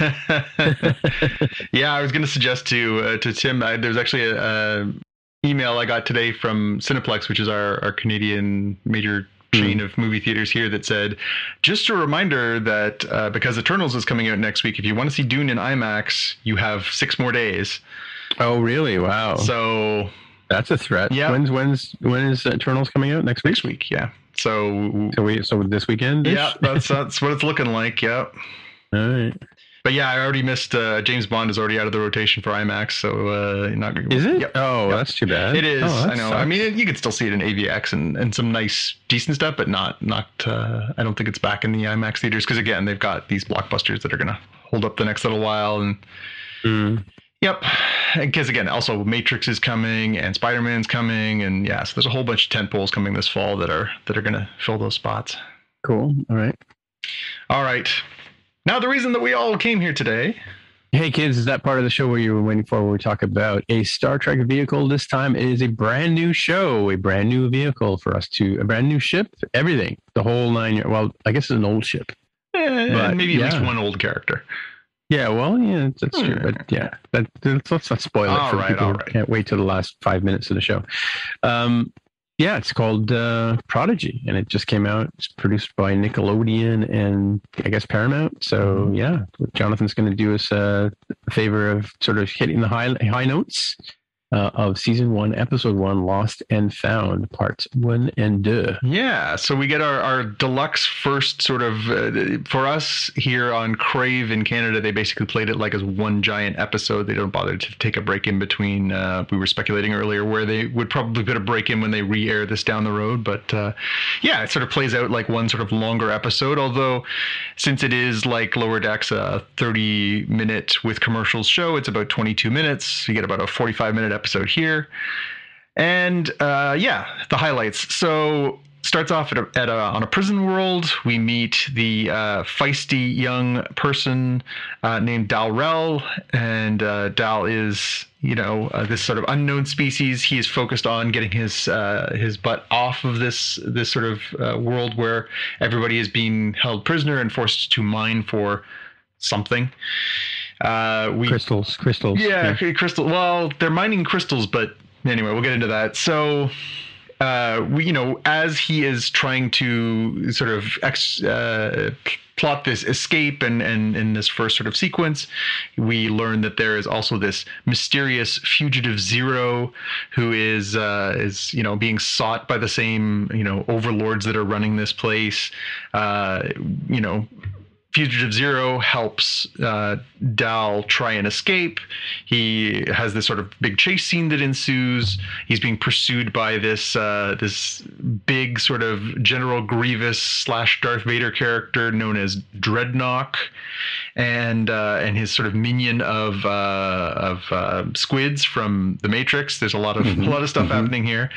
yeah, I was going to suggest to uh, to Tim. I, there's actually a, a email I got today from Cineplex, which is our our Canadian major chain of movie theaters here, that said, just a reminder that uh, because Eternals is coming out next week, if you want to see Dune in IMAX, you have six more days. Oh, really? Wow. So That's a threat. Yeah. When's when's when is Eternals coming out next week? next week, yeah. So So we so this weekend. yeah, that's that's what it's looking like. Yeah. All right. But yeah, I already missed. Uh, James Bond is already out of the rotation for IMAX, so uh, not. Is it? Yep. Oh, Yep. that's too bad. It is. Oh, I know. I mean, it, you could still see it in AVX and, and some nice, decent stuff, but not not. Uh, I don't think it's back in the IMAX theaters because again, they've got these blockbusters that are going to hold up the next little while. And Mm. yep, because again, also Matrix is coming and Spider Man's coming, and yeah, so there's a whole bunch of tent poles coming this fall that are that are going to fill those spots. cool. All right. All right. Now the reason that we all came here today. Hey kids, is that part of the show where you were waiting for? Where we talk about a Star Trek vehicle. This time it is a brand new show, a brand new vehicle for us to, a brand new ship, everything, the whole nine. Year, well, I guess it's an old ship. Eh, But, maybe at least one old character. Yeah, well, yeah, that's true. But yeah, that, let's, let's not spoil it All for right, people all who right. can't wait till the last five minutes of the show. Um, yeah, it's called uh, Prodigy, and it just came out. It's produced by Nickelodeon and I guess Paramount. So Mm-hmm. yeah, Jonathan's going to do us uh, a favor of sort of hitting the high high notes uh, of season one, episode one, Lost and Found, parts one and two. Yeah, so we get our, our deluxe first sort of uh, for us here on Crave in Canada. They basically played it like as one giant episode. They don't bother to take a break in between. Uh, we were speculating earlier where they would probably put a break in when they re-air this down the road, but uh, yeah, it sort of plays out like one sort of longer episode. Although, since it is like Lower Decks, a 30 minute with commercials show, it's about 22 minutes. You get about a 45 minute episode here. And uh, yeah, the highlights. So starts off at, a, at a, on a prison world. We meet the uh, feisty young person uh, named Dal R'El, and uh, Dal is you know uh, this sort of unknown species. He is focused on getting his uh, his butt off of this this sort of uh, world where everybody is being held prisoner and forced to mine for something. Uh, we Crystals, crystals. yeah, crystal. Well, they're mining crystals, but anyway, we'll get into that. So, uh, we, you know, as he is trying to sort of ex, uh, plot this escape and and in this first sort of sequence, we learn that there is also this mysterious fugitive zero who is uh, is you know being sought by the same you know overlords that are running this place. Uh, you know, Fugitive Zero helps uh, Dal try and escape. He has this sort of big chase scene that ensues. He's being pursued by this uh, this big sort of General Grievous slash Darth Vader character known as Drednok, and uh, and his sort of minion of uh, of uh, squids from the Matrix. There's a lot of a lot of stuff happening here.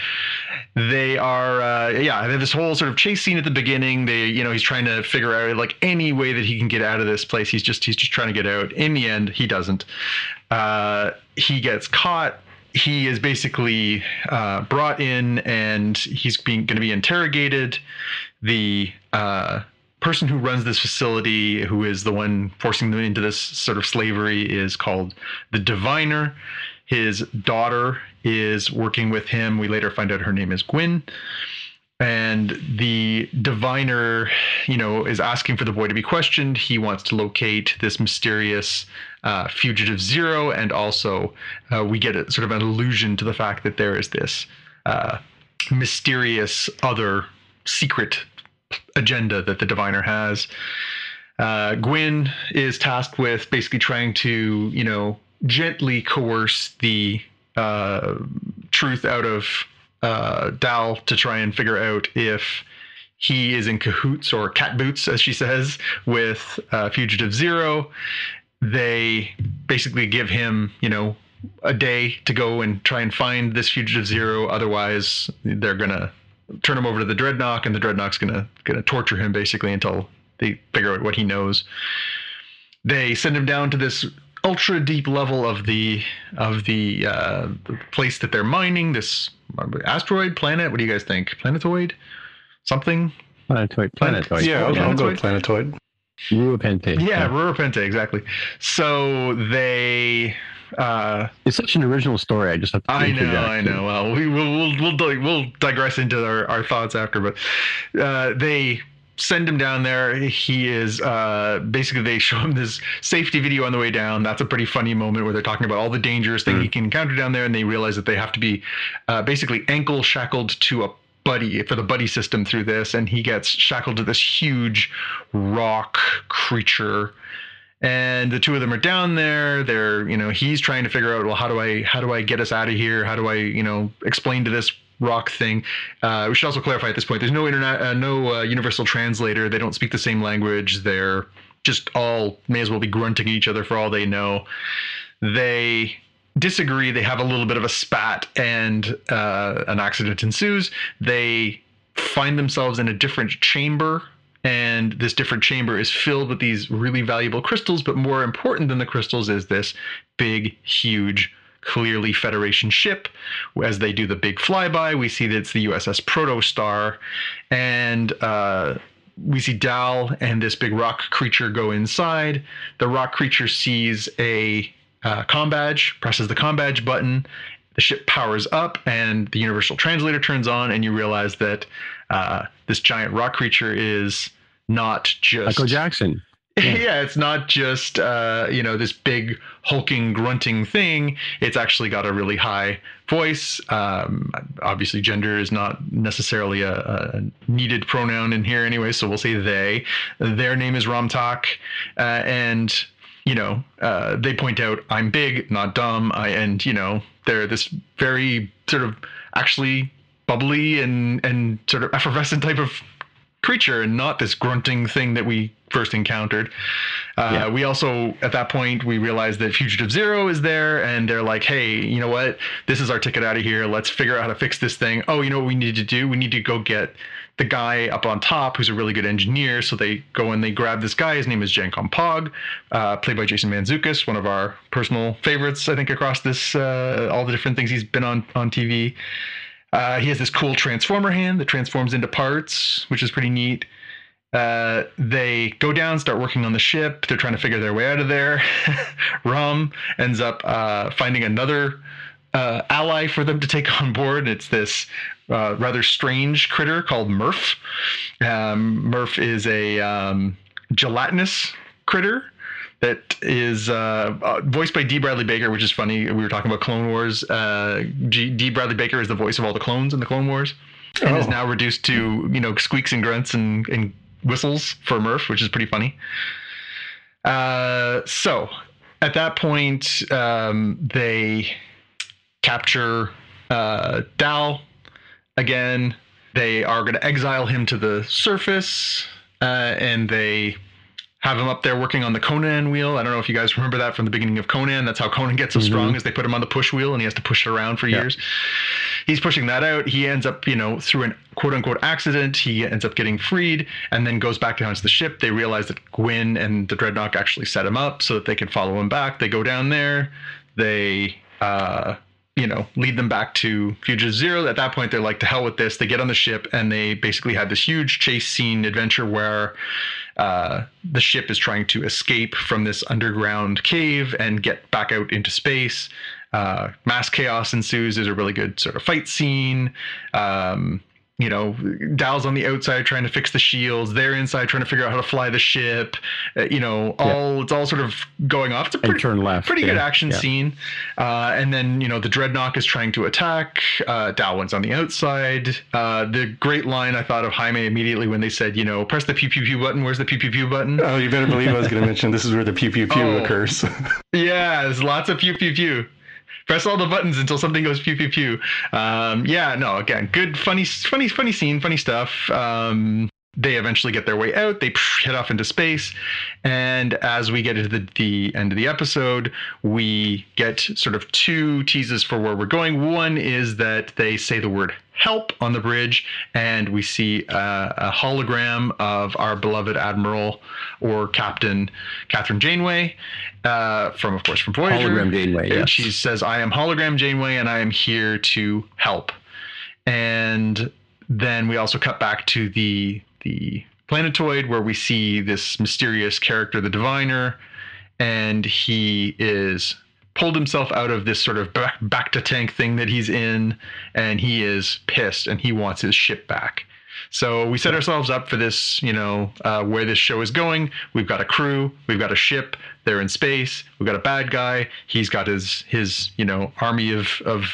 They are uh, yeah. They have this whole sort of chase scene at the beginning. They you know he's trying to figure out like any way that he can get out of this place. He's just he's just trying to get out. In the end, he doesn't. Uh, he gets caught. He is basically uh, brought in, and he's being going to be interrogated. The uh, person who runs this facility, who is the one forcing them into this sort of slavery, is called the Diviner. His daughter is working with him. We later find out her name is Gwyn. And the diviner, you know, is asking for the boy to be questioned. He wants to locate this mysterious uh, fugitive zero, and also uh, we get a sort of an allusion to the fact that there is this uh, mysterious other secret agenda that the diviner has. Uh, Gwyn is tasked with basically trying to, you know, gently coerce the uh, truth out of uh, Dal to try and figure out if he is in cahoots or cat boots, as she says, with uh, Fugitive Zero. They basically give him, you know, a day to go and try and find this Fugitive Zero. Otherwise, they're gonna turn him over to the Drednok, and the Drednok's gonna gonna torture him basically until they figure out what he knows. They send him down to this ultra deep level of the of the, uh, the place that they're mining. This asteroid, planet. What do you guys think? Planetoid, something. Planetoid. Planetoid. Yeah, I'll, I'll go Planetoid? Planetoid. Rura Penthe. Yeah, Rura Penthe, exactly. So they. Uh, It's such an original story. I just have to. I know. I know. Well, we will we'll we'll, we'll digress into our, our thoughts after, but uh, they send him down there. He is uh, basically they show him this safety video on the way down. That's a pretty funny moment where they're talking about all the dangerous things he can encounter down there, and they realize that they have to be uh, basically ankle shackled to a buddy for the buddy system through this, and he gets shackled to this huge rock creature and the two of them are down there. They're you know he's trying to figure out well how do i how do i get us out of here? How do i you know explain to this rock thing? Uh, we should also clarify at this point there's no internet uh, no uh, universal translator. They don't speak the same language. They're just all may as well be grunting at each other for all they know. They disagree. They have a little bit of a spat and uh, an accident ensues. They find themselves in a different chamber and this different chamber is filled with these really valuable crystals but more important than the crystals is this big huge clearly federation ship as they do the big flyby we see that it's the uss protostar and uh, we see Dal and this big rock creature go inside. The rock creature sees a uh, com badge, presses the com badge button. The ship powers up, and the universal translator turns on, and you realize that uh, this giant rock creature is not just Michael Jackson. yeah. it's not just uh, you know this big hulking grunting thing. It's actually got a really high voice. Um, obviously, gender is not necessarily a, a needed pronoun in here anyway, so we'll say they. Their name is Ramtak, uh, and you know uh, they point out I'm big, not dumb. I and you know they're this very sort of actually bubbly and and sort of effervescent type of creature and not this grunting thing that we first encountered. Uh, Yeah. We also, at that point, we realized that Fugitive Zero is there, and they're like, "Hey, you know what? This is our ticket out of here. Let's figure out how to fix this thing. Oh, you know what we need to do? We need to go get the guy up on top who's a really good engineer. So they go and they grab this guy. His name is Jankom Pog, uh, played by Jason Mantzoukas, one of our personal favorites, I think, across this uh, all the different things he's been on on TV. Uh, he has this cool transformer hand that transforms into parts, which is pretty neat. Uh, they go down, start working on the ship. They're trying to figure their way out of there. Rum ends up uh, finding another uh, ally for them to take on board. It's this uh, rather strange critter called Murf. Um, Murf is a um, gelatinous critter that is uh, uh, voiced by Dee Bradley Baker, which is funny. We were talking about Clone Wars. Uh, G- Dee Bradley Baker is the voice of all the clones in the Clone Wars, and is Oh. now reduced to you know squeaks and grunts and, and whistles for Murf, which is pretty funny. Uh, so at that point, um, they capture uh, Dal again. They are going to exile him to the surface, uh, and they have him up there working on the Conan wheel. I don't know if you guys remember that from the beginning of Conan. That's how Conan gets so strong, is they put him on the push wheel, and he has to push it around for Yeah. years. He's pushing that out. He ends up, you know, through an quote unquote accident, he ends up getting freed, and then goes back down to the ship. They realize that Gwyn and the Drednok actually set him up so that they can follow him back. They go down there. They uh, you know, lead them back to Fugitive Zero. At that point, they're like, to hell with this. They get on the ship and they basically had this huge chase scene adventure where uh, the ship is trying to escape from this underground cave and get back out into space. Uh, mass chaos ensues. There's a really good sort of fight scene. Um, you know, Dal's on the outside trying to fix the shields. They're inside trying to figure out how to fly the ship. Uh, you know, all it's all sort of going off. It's a pretty, left, pretty good action yeah. scene. Uh, and then you know the Drednok is trying to attack. Uh, Dalwin's on the outside. Uh, the great line I thought of Jaime immediately when they said, you know, press the pew pew pew button. Where's the pew pew pew button? Oh, you better believe I was going to mention this is where the pew pew pew Oh. occurs. Yeah, there's lots of pew pew pew. Press all the buttons until something goes pew pew pew. Um, yeah, no, again, good, funny, funny, funny scene, funny stuff. Um, they eventually get their way out. They head off into space. And as we get into the, the end of the episode, we get sort of two teases for where we're going. One is that they say the word help on the bridge, and we see uh, a hologram of our beloved Admiral or Captain Kathryn Janeway, uh, from, of course, from Voyager. Hologram Janeway, And yes. She says, I am hologram Janeway, and I am here to help. And then we also cut back to the the planetoid where we see this mysterious character, the diviner, and he is pulled himself out of this sort of back, back to tank thing that he's in, and he is pissed and he wants his ship back. So we set ourselves up for this, you know, uh, where this show is going. We've got a crew, we've got a ship, they're in space, we've got a bad guy, he's got his his, you know, army of of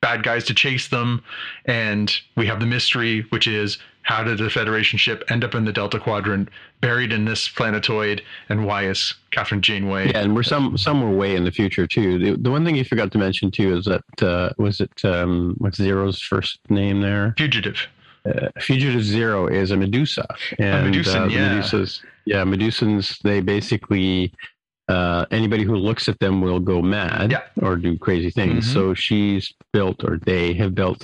bad guys to chase them, and we have the mystery, which is how did the Federation ship end up in the Delta Quadrant, buried in this planetoid, and why is Kathryn Janeway? Yeah, and we're some somewhere way in the future too. The, the one thing you forgot to mention too is that uh, was it um, what's Zero's first name there? Fugitive. Uh, Fugitive Zero is a Medusa, and Medusan, uh, yeah. Medusas, yeah, Medusans. They basically uh, anybody who looks at them will go mad Yeah. or do crazy things. Mhm. So she's built, or they have built,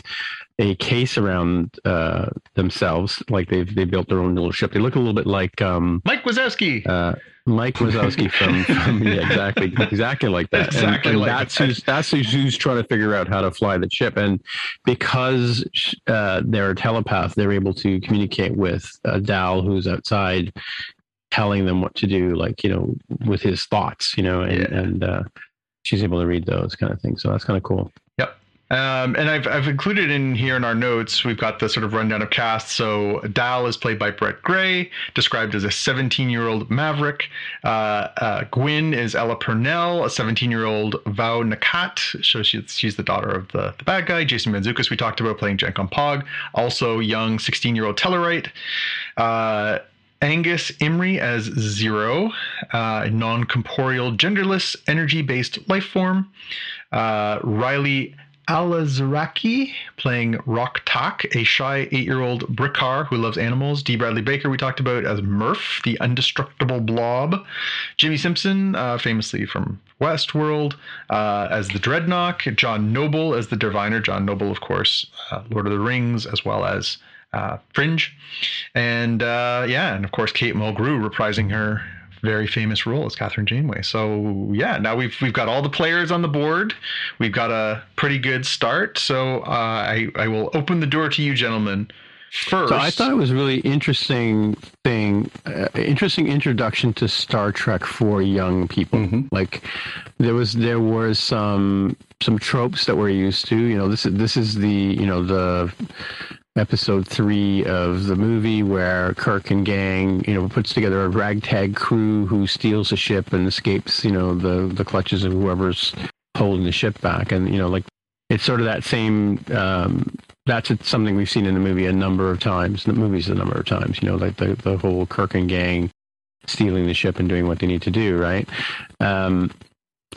a case around uh, themselves. Like they've they built their own little ship. They look a little bit like um, Mike Wazowski. uh, Mike Wazowski from, from yeah, exactly, exactly like that. And- Exactly and, like that's that. who's that's who's, trying to figure out how to fly the ship. And because uh, they're a telepath, they're able to communicate with uh, Dal, who's outside, telling them what to do, like you know, with his thoughts, you know, and Yeah. and uh, she's able to read those kind of things. So that's kind of cool. Yep. Um, and I've, I've included in here in our notes, we've got the sort of rundown of cast. So Dal is played by Brett Gray, described as a 17 year old maverick. Uh, uh, Gwyn is Ella Purnell, a 17 year old Vau N'Akat. So she's, she's the daughter of the, the bad guy. Jason Mantzoukas, we talked about playing Jankom Pog. Also, young 16 year old Tellarite. Uh, Angus Imrie as Zero, uh, a non corporeal, genderless, energy based life form. Uh, Rylee Alazraqui playing Rok-Tahk, a shy eight year old Brikar who loves animals. Dee Bradley Baker, we talked about as Murf, the indestructible blob. Jimmi Simpson, uh, famously from Westworld, uh, as the Drednok. John Noble as the Diviner. John Noble, of course, uh, Lord of the Rings, as well as uh, Fringe. And uh, yeah, and of course, Kate Mulgrew reprising her very famous role as Kathryn Janeway. So yeah, now we've we've got all the players on the board. We've got a pretty good start. So uh, I I will open the door to you, gentlemen. First, So I thought it was a really interesting thing, uh, interesting introduction to Star Trek for young people. Mhm. Like there was there was some some tropes that we're used to. You know, this is this is the you know the episode three of the movie where Kirk and gang you know puts together a ragtag crew who steals a ship and escapes you know the the clutches of whoever's holding the ship back, and you know like it's sort of that same um, that's something we've seen in the movie a number of times the movies a number of times you know like the, the whole kirk and gang stealing the ship and doing what they need to do right? Um,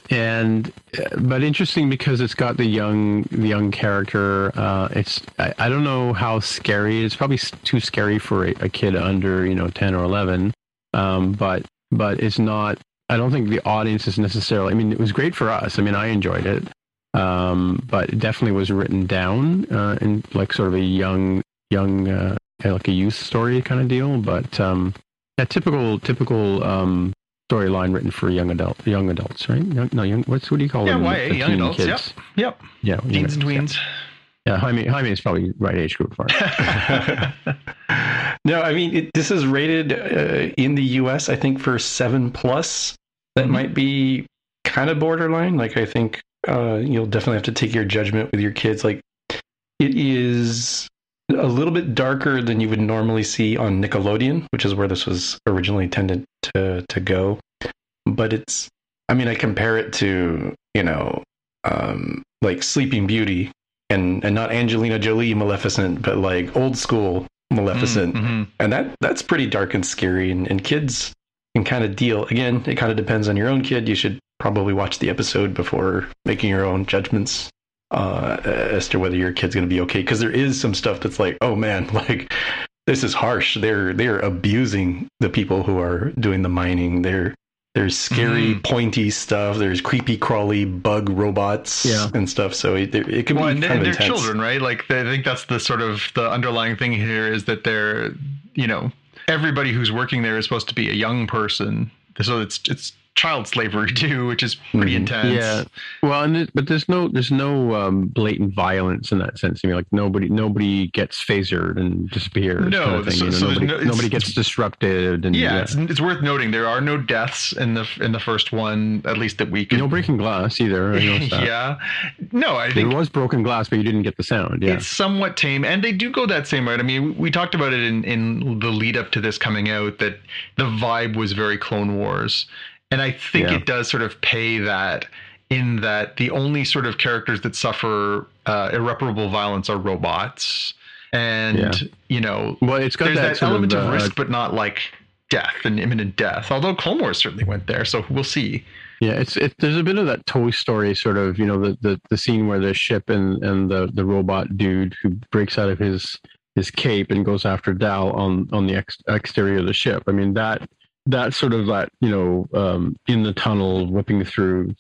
and uh, but interesting because it's got the young the young character uh, it's I, I don't know how scary it's probably too scary for a, a kid under you know 10 or 11 um, but but it's not i don't think the audience is necessarily i mean it was great for us. I mean i enjoyed it. Um, but it definitely was written down uh, in like sort of a young, young, uh, like a youth story kind of deal. But um, yeah, typical, typical um, storyline written for young adult, young adults, right? Young, no, young. What's what do you call Yeah, them? YA, young teen adults, yep. Yep, Yeah, young teens and adults, tweens. Yeah, yeah Jaime, Jaime is probably right age group for it. no, I mean it, this is rated uh, in the U.S. I think for seven plus. That Mhm. might be kind of borderline. Like I think uh, you'll definitely have to take your judgment with your kids. Like it is a little bit darker than you would normally see on Nickelodeon, which is where this was originally intended to to go. But it's, I mean, I compare it to you know, um, like Sleeping Beauty, and and not Angelina Jolie Maleficent, but like old school Maleficent, Mhm. and that that's pretty dark and scary. And, and kids can kind of deal. Again, it kind of depends on your own kid. You should probably watch the episode before making your own judgments uh, as to whether your kid's going to be okay. Because there is some stuff that's like, oh man, like this is harsh. They're they're abusing the people who are doing the mining. They're there's scary, Mhm. pointy stuff. There's creepy, crawly bug robots Yeah. and stuff. So it, it can Well, be and, kind and of they're intense. children, right? Like they, I think that's the sort of the underlying thing here is that they're, you know, everybody who's working there is supposed to be a young person, so it's it's child slavery too, which is pretty Mhm. intense. Yeah. Well, and it, but there's no there's no um, blatant violence in that sense. I mean, like nobody nobody gets phasered and disappears. No, kind of thing. so- you know, so nobody, no- nobody gets disrupted, and Yeah, yeah. It's, it's worth noting there are no deaths in the in the first one, at least that we can. no breaking glass either. Yeah, no, I There think was broken glass, but you didn't get the sound. Yeah. It's somewhat tame, and they do go that same route. I mean, we, we talked about it in, in the lead up to this coming out that the vibe was very Clone Wars, and I think Yeah. it does sort of pay that in that the only sort of characters that suffer uh, irreparable violence are robots, and Yeah. you know, well, it's got there's that, that, element of, uh, risk, but not like death and imminent death. Although Clone Wars certainly went there, so we'll see. Yeah, it's it. There's a bit of that Toy Story sort of, you know, the the, the scene where the ship and and the the robot dude who breaks out of his his cape and goes after Dal on on the ex- exterior of the ship. I mean that that sort of that you know um, in the tunnel whipping through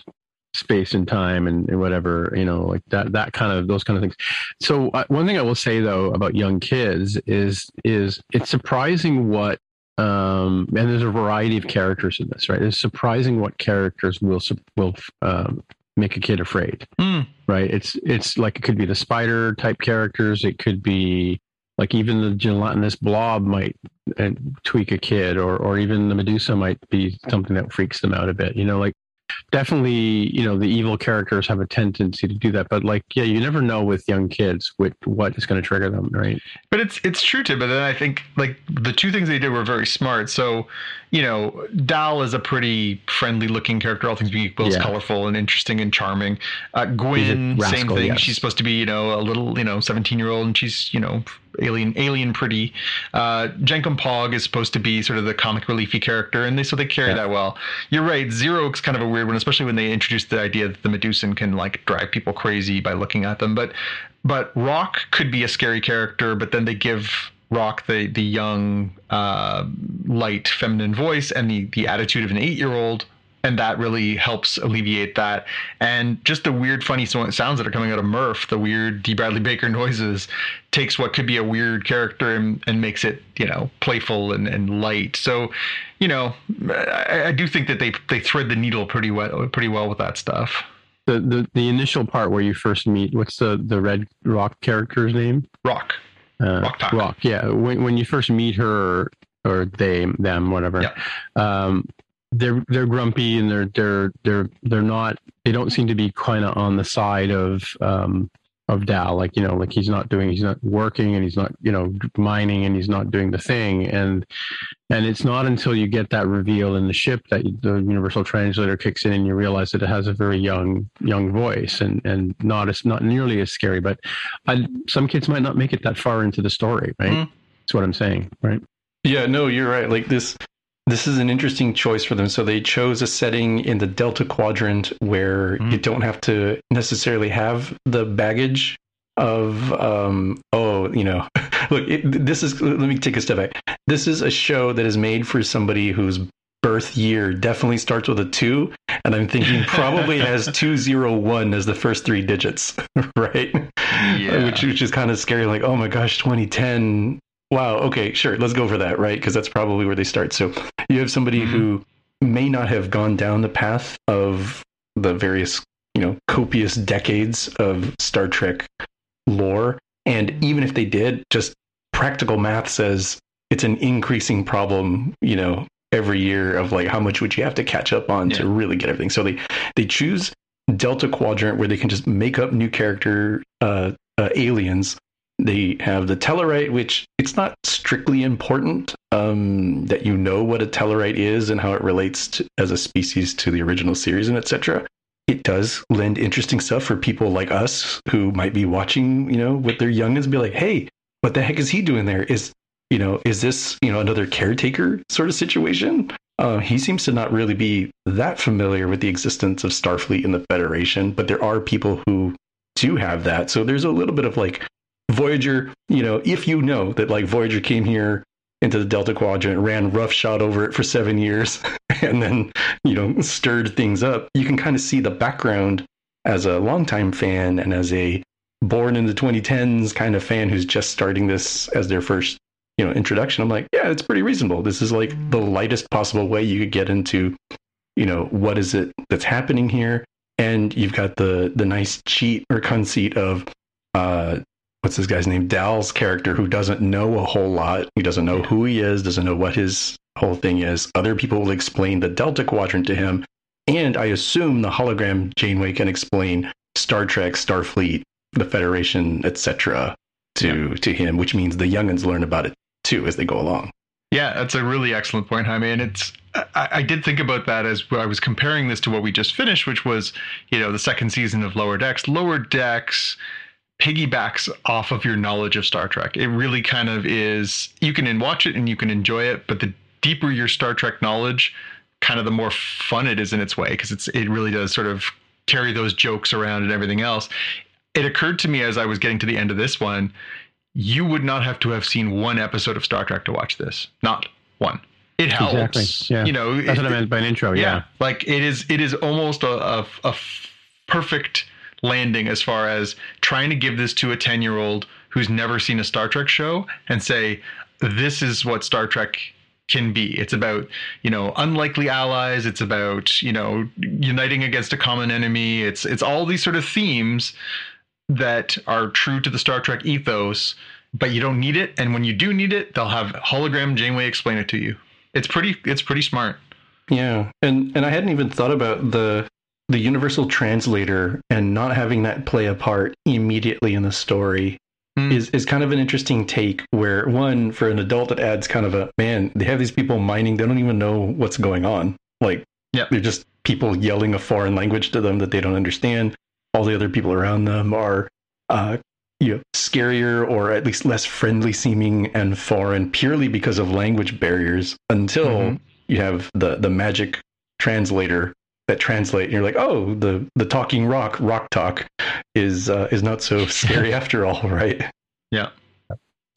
space and time and, and whatever you know like that that kind of those kind of things. So uh, one thing i will say though about young kids is is it's surprising what um and there's a variety of characters in this right? It's surprising what characters will will um, make a kid afraid Hmm. right? It's it's like it could be the spider type characters. It could be like even the gelatinous blob might uh, tweak a kid or or even the medusa might be something that freaks them out a bit you know like definitely you know the evil characters have a tendency to do that but like yeah you never know with young kids what what is going to trigger them right But it's it's true too. But then I think like the two things they did were very smart. So, you know, Dal is a pretty friendly looking character. All things being equal, is Yeah. colorful and interesting and charming. Uh, a Gwyn, same thing. yes. She's supposed to be you know a little you know seventeen year old, and she's you know alien alien pretty. Uh, Jankom Pog is supposed to be sort of the comic reliefy character, and they so they carry Yeah. that well. You're right. Zero's kind of a weird one, especially when they introduced the idea that the Medusan can like drive people crazy by looking at them. But but Rock could be a scary character, but then they give Rock the the young, uh, light, feminine voice and the the attitude of an eight year old, and that really helps alleviate that. And just the weird, funny sounds that are coming out of Murf, the weird Dee Bradley Baker noises, takes what could be a weird character and, and makes it you know playful and, and light. So, you know, I, I do think that they they thread the needle pretty well pretty well with that stuff. the the, the initial part where you first meet what's the the red rock character's name Rock. Uh, Rok-Tahk. rock yeah when, when you first meet her or they them whatever Yeah. um they're they're grumpy and they're they're they're they're not they don't seem to be kind of on the side of um of Dal like you know like he's not doing he's not working and he's not you know mining and he's not doing the thing and and it's not until you get that reveal in the ship that the universal translator kicks in and you realize that it has a very young young voice and and not as not nearly as scary but I, some kids might not make it that far into the story right Mhm. that's what i'm saying right Yeah, no, you're right. Like this this is an interesting choice for them. So they chose a setting in the Delta Quadrant where Mhm. you don't have to necessarily have the baggage of um oh, you know. Look, it, this is let me take a step back. This is a show that is made for somebody whose birth year definitely starts with a 2 and I'm thinking probably has 201 as the first three digits, right? Yeah. Which which is kind of scary like, "Oh my gosh, 2010 wow okay sure let's go for that right because that's probably where they start. So you have somebody Mhm. who may not have gone down the path of the various you know copious decades of star trek lore and even if they did just practical math says it's an increasing problem you know every year of like how much would you have to catch up on to really get everything? So they they choose delta quadrant where they can just make up new character uh, uh aliens they have the Tellarite, which it's not strictly important um, that you know what a Tellarite is and how it relates to, as a species to the original series and etc. It does lend interesting stuff for people like us who might be watching, you know, with their youngins, be like, "Hey, what the heck is he doing there? Is you know, is this you know another caretaker sort of situation?" Uh, he seems to not really be that familiar with the existence of Starfleet and the Federation, but there are people who do have that. So there's a little bit of like Voyager, you know, if you know that like Voyager came here into the Delta Quadrant, ran roughshod over it for seven years, and then, you know, stirred things up, you can kind of see the background as a longtime fan and as a born in the 2010s kind of fan who's just starting this as their first, you know, introduction. I'm like, yeah, it's pretty reasonable. This is like the lightest possible way you could get into, you know, what is it that's happening here? And you've got the the nice cheat or conceit of uh what's this guy's name? Dal's character who doesn't know a whole lot. He doesn't know who he is, doesn't know what his whole thing is. Other people will explain the Delta Quadrant to him. And I assume the hologram Janeway can explain Star Trek, Starfleet, the Federation, etc. to yeah. to him, which means the youngins learn about it too as they go along. Yeah, that's a really excellent point, Jaime. And it's I, I, did think about that as I was comparing this to what we just finished, which was, you know, the second season of Lower Decks. Lower Decks piggybacks off of your knowledge of Star Trek. It really kind of is you can watch it and you can enjoy it, but the deeper your Star Trek knowledge, kind of the more fun it is in its way because it's it really does sort of carry those jokes around and everything else. It occurred to me as I was getting to the end of this one, you would not have to have seen one episode of Star Trek to watch this. Not one. It helps. Exactly. Yeah. You know, that's it, what I meant by an intro. Yeah. yeah. Like it is it is almost a, a, a perfect landing as far as trying to give this to a 10 year old who's never seen a Star Trek show and say, this is what Star Trek can be. It's about, you know, unlikely allies. It's about, you know, uniting against a common enemy. It's it's all these sort of themes that are true to the Star Trek ethos, but you don't need it. And when you do need it, they'll have hologram Janeway explain it to you. It's pretty it's pretty smart. Yeah. And and I hadn't even thought about the the universal translator and not having that play a part immediately in the story mm. is is kind of an interesting take where one for an adult it adds kind of a man they have these people mining they don't even know what's going on like yeah they're just people yelling a foreign language to them that they don't understand all the other people around them are uh, you know, scarier or at least less friendly seeming and foreign purely because of language barriers until mm-hmm. you have the the magic translator that translate and you're like oh the the talking rock rock talk is uh, is not so scary after all right? Yeah.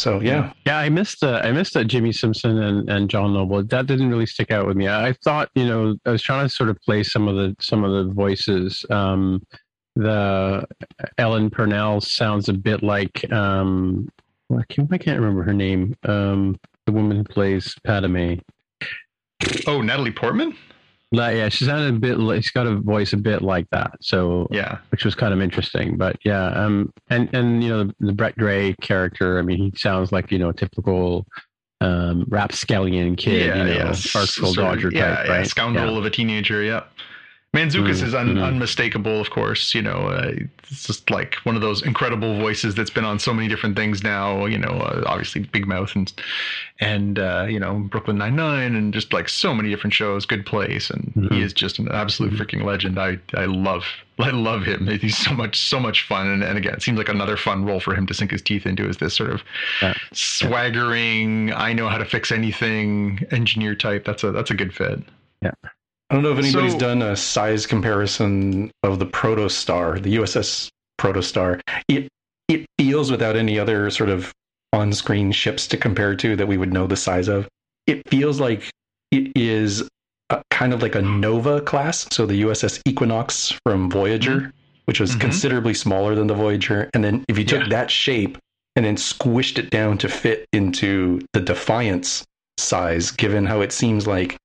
So yeah. Yeah. I missed uh, i missed that Jimmi Simpson and, and john noble. That didn't really stick out with me. I, I thought you know i was trying to sort of play some of the some of the voices. Um the Ella Purnell sounds a bit like um I can't, I can't remember her name. Um the woman who plays padme. Oh natalie portman like, yeah, she sounded a bit. She's got a voice a bit like that. So yeah, which was kind of interesting. But yeah, um, and and you know the, the Brett Gray character. I mean, he sounds like you know a typical um rapscallion kid. Yeah, you know, yeah. Dodger yeah, type, yeah, right? Scoundrel yeah. of a teenager. Yep. Mantzoukas mm, is un- mm-hmm. unmistakable, of course. You know, uh, it's just like one of those incredible voices that's been on so many different things now. You know, uh, obviously Big Mouth and and uh, you know Brooklyn Nine Nine and just like so many different shows. Good Place, and mm-hmm. he is just an absolute mm-hmm. freaking legend. I I love I love him. He's so much so much fun, and, and again, it seems like another fun role for him to sink his teeth into. Is this sort of yeah. swaggering, I know how to fix anything engineer type? That's a that's a good fit. Yeah. I don't know if anybody's so, done a size comparison of the Protostar, the USS Protostar. It it feels without any other sort of on-screen ships to compare to that we would know the size of. It feels like it is a, kind of like a Nova class, so the USS Equinox from Voyager, mm-hmm. which was mm-hmm. considerably smaller than the Voyager. And then if you took yeah. that shape and then squished it down to fit into the Defiant's size, given how it seems like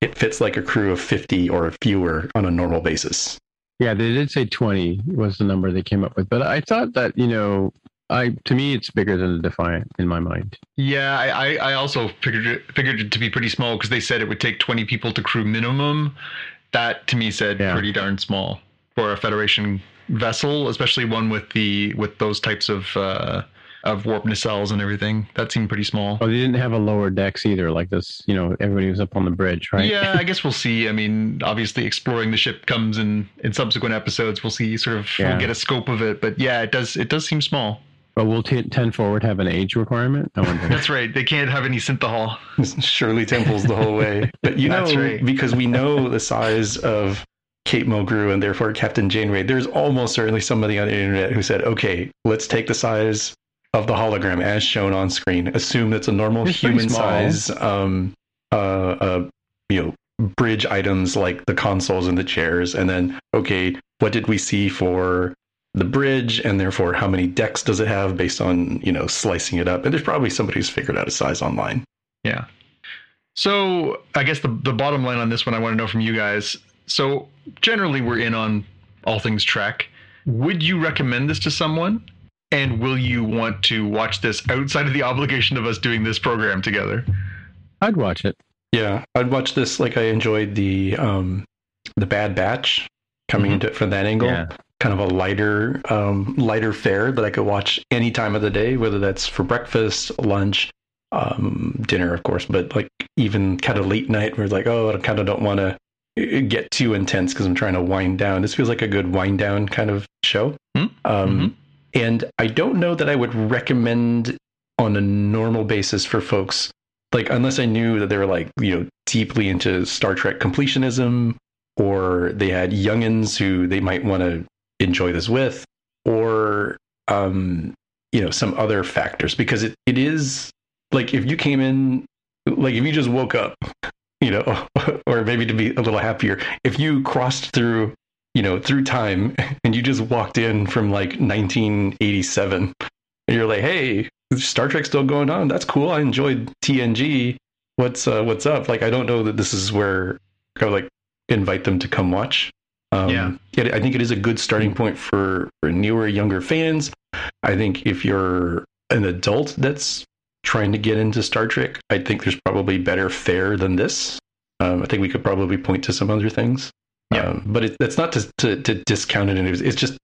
it fits like a crew of 50 or fewer on a normal basis. Yeah, they did say 20 was the number they came up with, but I thought that, you know, I to me it's bigger than the Defiant in my mind. Yeah, I, I also figured it, figured it to be pretty small because they said it would take 20 people to crew minimum. That to me said yeah. pretty darn small for a Federation vessel, especially one with the with those types of uh, of warp nacelles and everything. That seemed pretty small. Oh, they didn't have a lower decks either, like this. You know, everybody was up on the bridge, right? Yeah, I guess we'll see. I mean, obviously, exploring the ship comes in in subsequent episodes. We'll see, sort of, yeah. we'll get a scope of it. But yeah, it does it does seem small. But will t- 10 forward have an age requirement? That's right. They can't have any synthahol. Shirley Temples the whole way. But you know, right. because we know the size of Kate Mulgrew and therefore Captain Janeway, there's almost certainly somebody on the internet who said, okay, let's take the size of the hologram as shown on screen. Assume that's a normal It's human size, um, uh, uh, you know, bridge items like the consoles and the chairs, and then okay, what did we see for the bridge, and therefore how many decks does it have based on you know slicing it up? And there's probably somebody who's figured out a size online. Yeah. So I guess the the bottom line on this one, I want to know from you guys. So generally, we're in on all things Trek. Would you recommend this to someone? And will you want to watch this outside of the obligation of us doing this program together? I'd watch it. Yeah, I'd watch this like I enjoyed the um, the Bad Batch coming Mhm. into it from that angle. Yeah. Kind of a lighter um, lighter fare that I could watch any time of the day, whether that's for breakfast, lunch, um, dinner, of course, but like even kind of late night where it's like, oh, I kind of don't want to get too intense because I'm trying to wind down. This feels like a good wind down kind of show. Hmm. Um, And I don't know that I would recommend on a normal basis for folks, like unless I knew that they were like, you know, deeply into Star Trek completionism, or they had youngins who they might want to enjoy this with, or um, you know, some other factors. Because it, it is like if you came in like if you just woke up, you know, or maybe to be a little happier, if you crossed through you know, through time and you just walked in from like 1987 and you're like, hey, Star Trek's still going on. That's cool. I enjoyed TNG. What's uh, what's up? Like, I don't know that this is where I would like invite them to come watch. Um, Yeah. yet I think it is a good starting point for, for newer, younger fans. I think if you're an adult that's trying to get into Star Trek, I think there's probably better fare than this. Um, I think we could probably point to some other things. Yeah. Um, but it, that's not to, to, to discount it. It's it's just,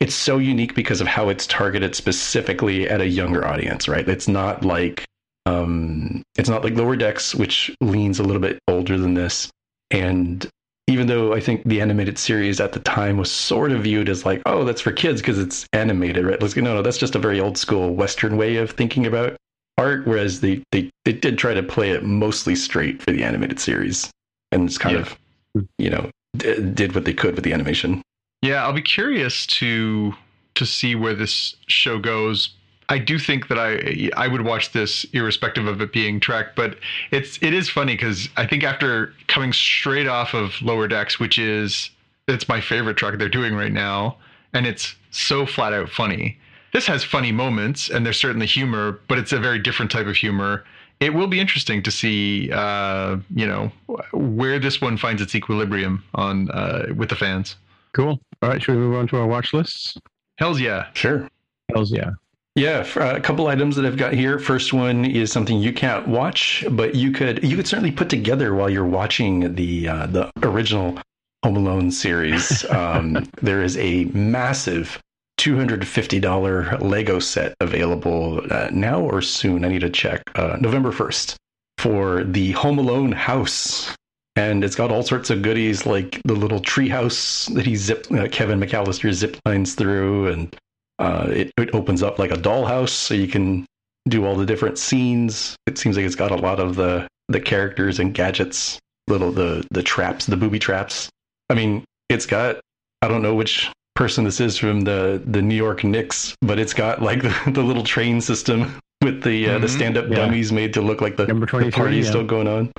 it's so unique because of how it's targeted specifically at a younger audience, right? It's not like, um, it's not like Lower Decks, which leans a little bit older than this. And even though I think the animated series at the time was sort of viewed as like, oh, that's for kids because it's animated, right? Let's go, no, no, that's just a very old school Western way of thinking about art. Whereas they, they, they did try to play it mostly straight for the animated series. And it's kind Yeah. of, you know, d- did what they could with the animation. Yeah, I'll be curious to to see where this show goes. I do think that I I would watch this irrespective of it being Trek, but it's it is funny because I think after coming straight off of Lower Decks, which is it's my favorite Trek they're doing right now, and it's so flat out funny. This has funny moments, and there's certainly humor, but it's a very different type of humor. It will be interesting to see, uh, you know, where this one finds its equilibrium on uh, with the fans. Cool. All right, should we move on to our watch lists? Hell's yeah. Sure. Hells yeah. Yeah, uh, a couple items that I've got here. First one is something you can't watch, but you could you could certainly put together while you're watching the uh, the original Home Alone series. Um, there is a massive two hundred fifty dollar Lego set available uh, now or soon. I need to check. Uh, November first for the Home Alone house. And it's got all sorts of goodies like the little tree house that he zip uh, Kevin McAllister zip lines through, and uh, it, it opens up like a dollhouse so you can do all the different scenes. It seems like it's got a lot of the the characters and gadgets, little the the traps, the booby traps. I mean, it's got I don't know which person this is from the the New York Knicks, but it's got like the, the little train system with the uh, the Mhm. stand up Yeah. dummies made to look like the, Number the 23, party's yeah. still going on.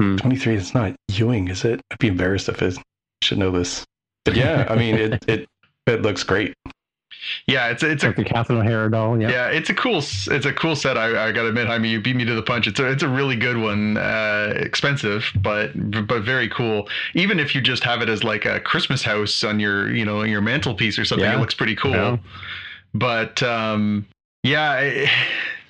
Hmm. Twenty three. It's not Ewing, is it? I'd be embarrassed if it. I should know this. But yeah, I mean it it it looks great. Yeah, it's it's a Like the Catherine O'Hara doll. Yeah. yeah, it's a cool it's a cool set. I, I gotta admit, Jaime, you beat me to the punch. It's a it's a really good one. Uh, expensive, but but very cool. Even if you just have it as like a Christmas house on your you know your mantelpiece or something, Yeah. it looks pretty cool. Yeah. But um, yeah. It,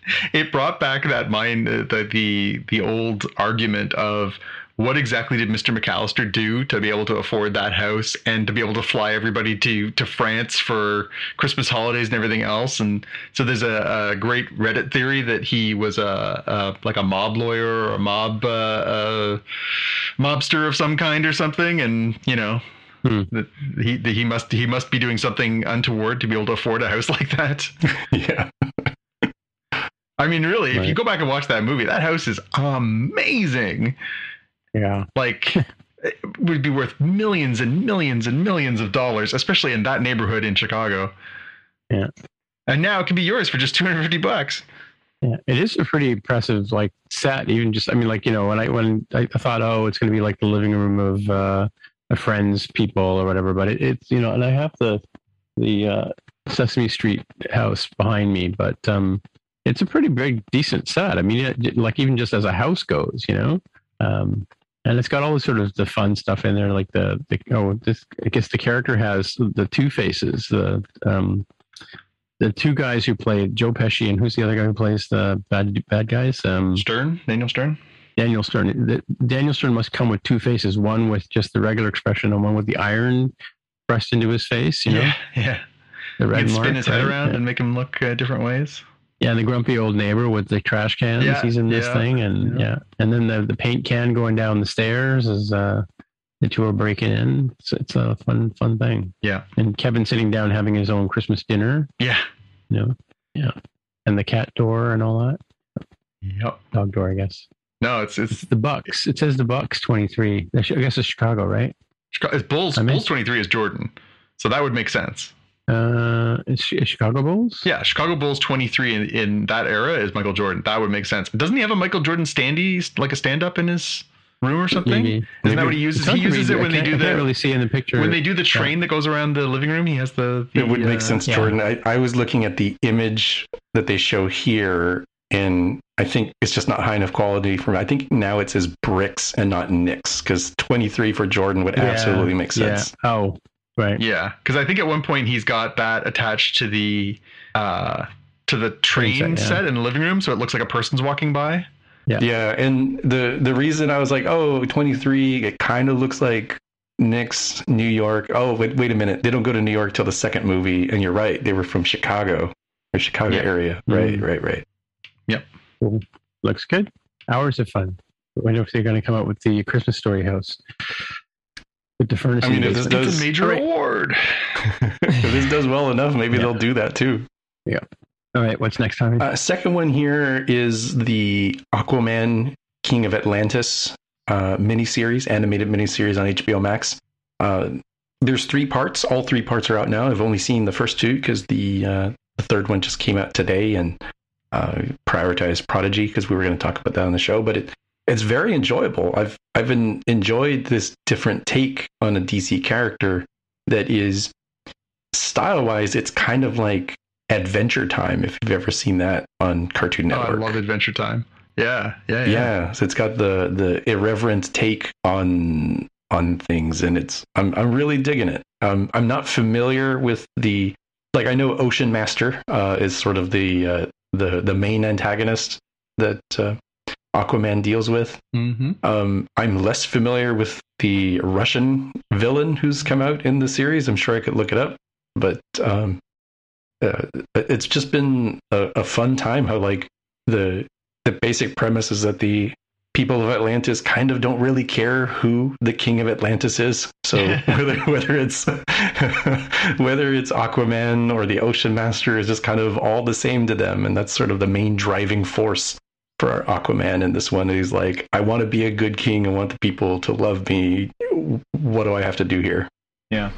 it brought back that mind uh, the, the the old argument of what exactly did Mr. McAllister do to be able to afford that house and to be able to fly everybody to to France for Christmas holidays and everything else? And so there's a, a great Reddit theory that he was a, a like a mob lawyer or a mob uh, uh, mobster of some kind or something, and you know. Hmm. That he that he must he must be doing something untoward to be able to afford a house like that. yeah. I mean, really, if you go back and watch that movie, that house is amazing. Yeah. Like, it would be worth millions and millions and millions of dollars, especially in that neighborhood in Chicago. Yeah. And now it can be yours for just 250 bucks. Yeah, it is a pretty impressive like set. Even just, I mean, like you know, when I when I thought, oh, it's going to be like the living room of uh, a friend's people or whatever, but it, it's you know, and I have the the uh, Sesame Street house behind me, but um, it's a pretty big, decent set. I mean, it, like even just as a house goes, you know, um, and it's got all the sort of the fun stuff in there, like the the oh, this I guess the character has the two faces, the um, the two guys who played Joe Pesci and who's the other guy who plays the bad bad guys? Um, Stern, Daniel Stern. Daniel Stern. The, Daniel Stern must come with two faces, one with just the regular expression and one with the iron pressed into his face. You know, Yeah, yeah. the You can spin mark, his head right? around Yeah. and make him look uh, different ways. Yeah, and the grumpy old neighbor with the trash cans. Yeah, he's in this yeah, thing, and yeah. yeah. and then the the paint can going down the stairs as uh, the two are breaking in. It's, it's a fun fun thing. Yeah. And Kevin sitting down having his own Christmas dinner. Yeah. You know, yeah, and the cat door and all that Yep. dog door, I guess. No, it's it's It's the Bucks. It says the Bucks twenty three. I guess it's Chicago, right? It's Bulls. I mean- Bulls 23 is Jordan, so that would make sense. Uh, it's, it's Chicago Bulls. Yeah, Chicago Bulls 23 in, in that era is Michael Jordan. That would make sense. Doesn't he have a Michael Jordan standee, like a stand up in his room or something? Maybe. Isn't that what he uses? He uses it when they can't- do I can't the really see in the picture. when they do the train that goes around the living room. He has the. the it would make uh, sense, yeah. Jordan. I, I was looking at the image that they show here, and I think it's just not high enough quality for me. I think now it says bricks and not Knicks because 23 for Jordan would Yeah, absolutely make sense. Yeah. Oh, right. Yeah, because I think at one point he's got that attached to the uh to the train Train set, set, yeah. in the living room, so it looks like a person's walking by. Yeah, Yeah, and the the reason I was like, oh, 23, it kind of looks like Knicks New York. Oh, wait, wait a minute. They don't go to New York till the second movie, and you're right. They were from Chicago or Chicago Yeah. area. Right, Mm. right, right. Looks good. Hours of fun. I wonder if they're going to come out with the Christmas Story house with the furnace. I mean, if this basement. It's does- a major All right. award. if this does well enough, maybe Yeah. they'll do that too. Yeah. All right, what's next time? Uh, second one here is the Aquaman King of Atlantis uh, miniseries, animated miniseries on HBO Max. Uh, there's three parts. All three parts are out now. I've only seen the first two because the uh, the third one just came out today and uh, prioritized Prodigy because we were going to talk about that on the show. But it it's very enjoyable. I've I've been, enjoyed this different take on a DC character that is style wise. It's kind of like Adventure Time if you've ever seen that on Cartoon Network. Oh, I love Adventure Time. Yeah, yeah, yeah. yeah. so it's got the the irreverent take on on things, and it's I'm I'm really digging it. Um, I'm not familiar with the like I know Ocean Master uh, is sort of the uh, the the main antagonist that uh, Aquaman deals with. Mm-hmm. Um, I'm less familiar with the Russian villain who's come out in the series. I'm sure I could look it up, but um, uh, it's just been a, a fun time. How like the the basic premise is that the people of Atlantis kind of don't really care who the king of Atlantis is. So whether whether it's whether it's Aquaman or the Ocean Master is just kind of all the same to them, and that's sort of the main driving force for Aquaman in this one. He's like, I want to be a good king. I want the people to love me. What do I have to do here? Yeah.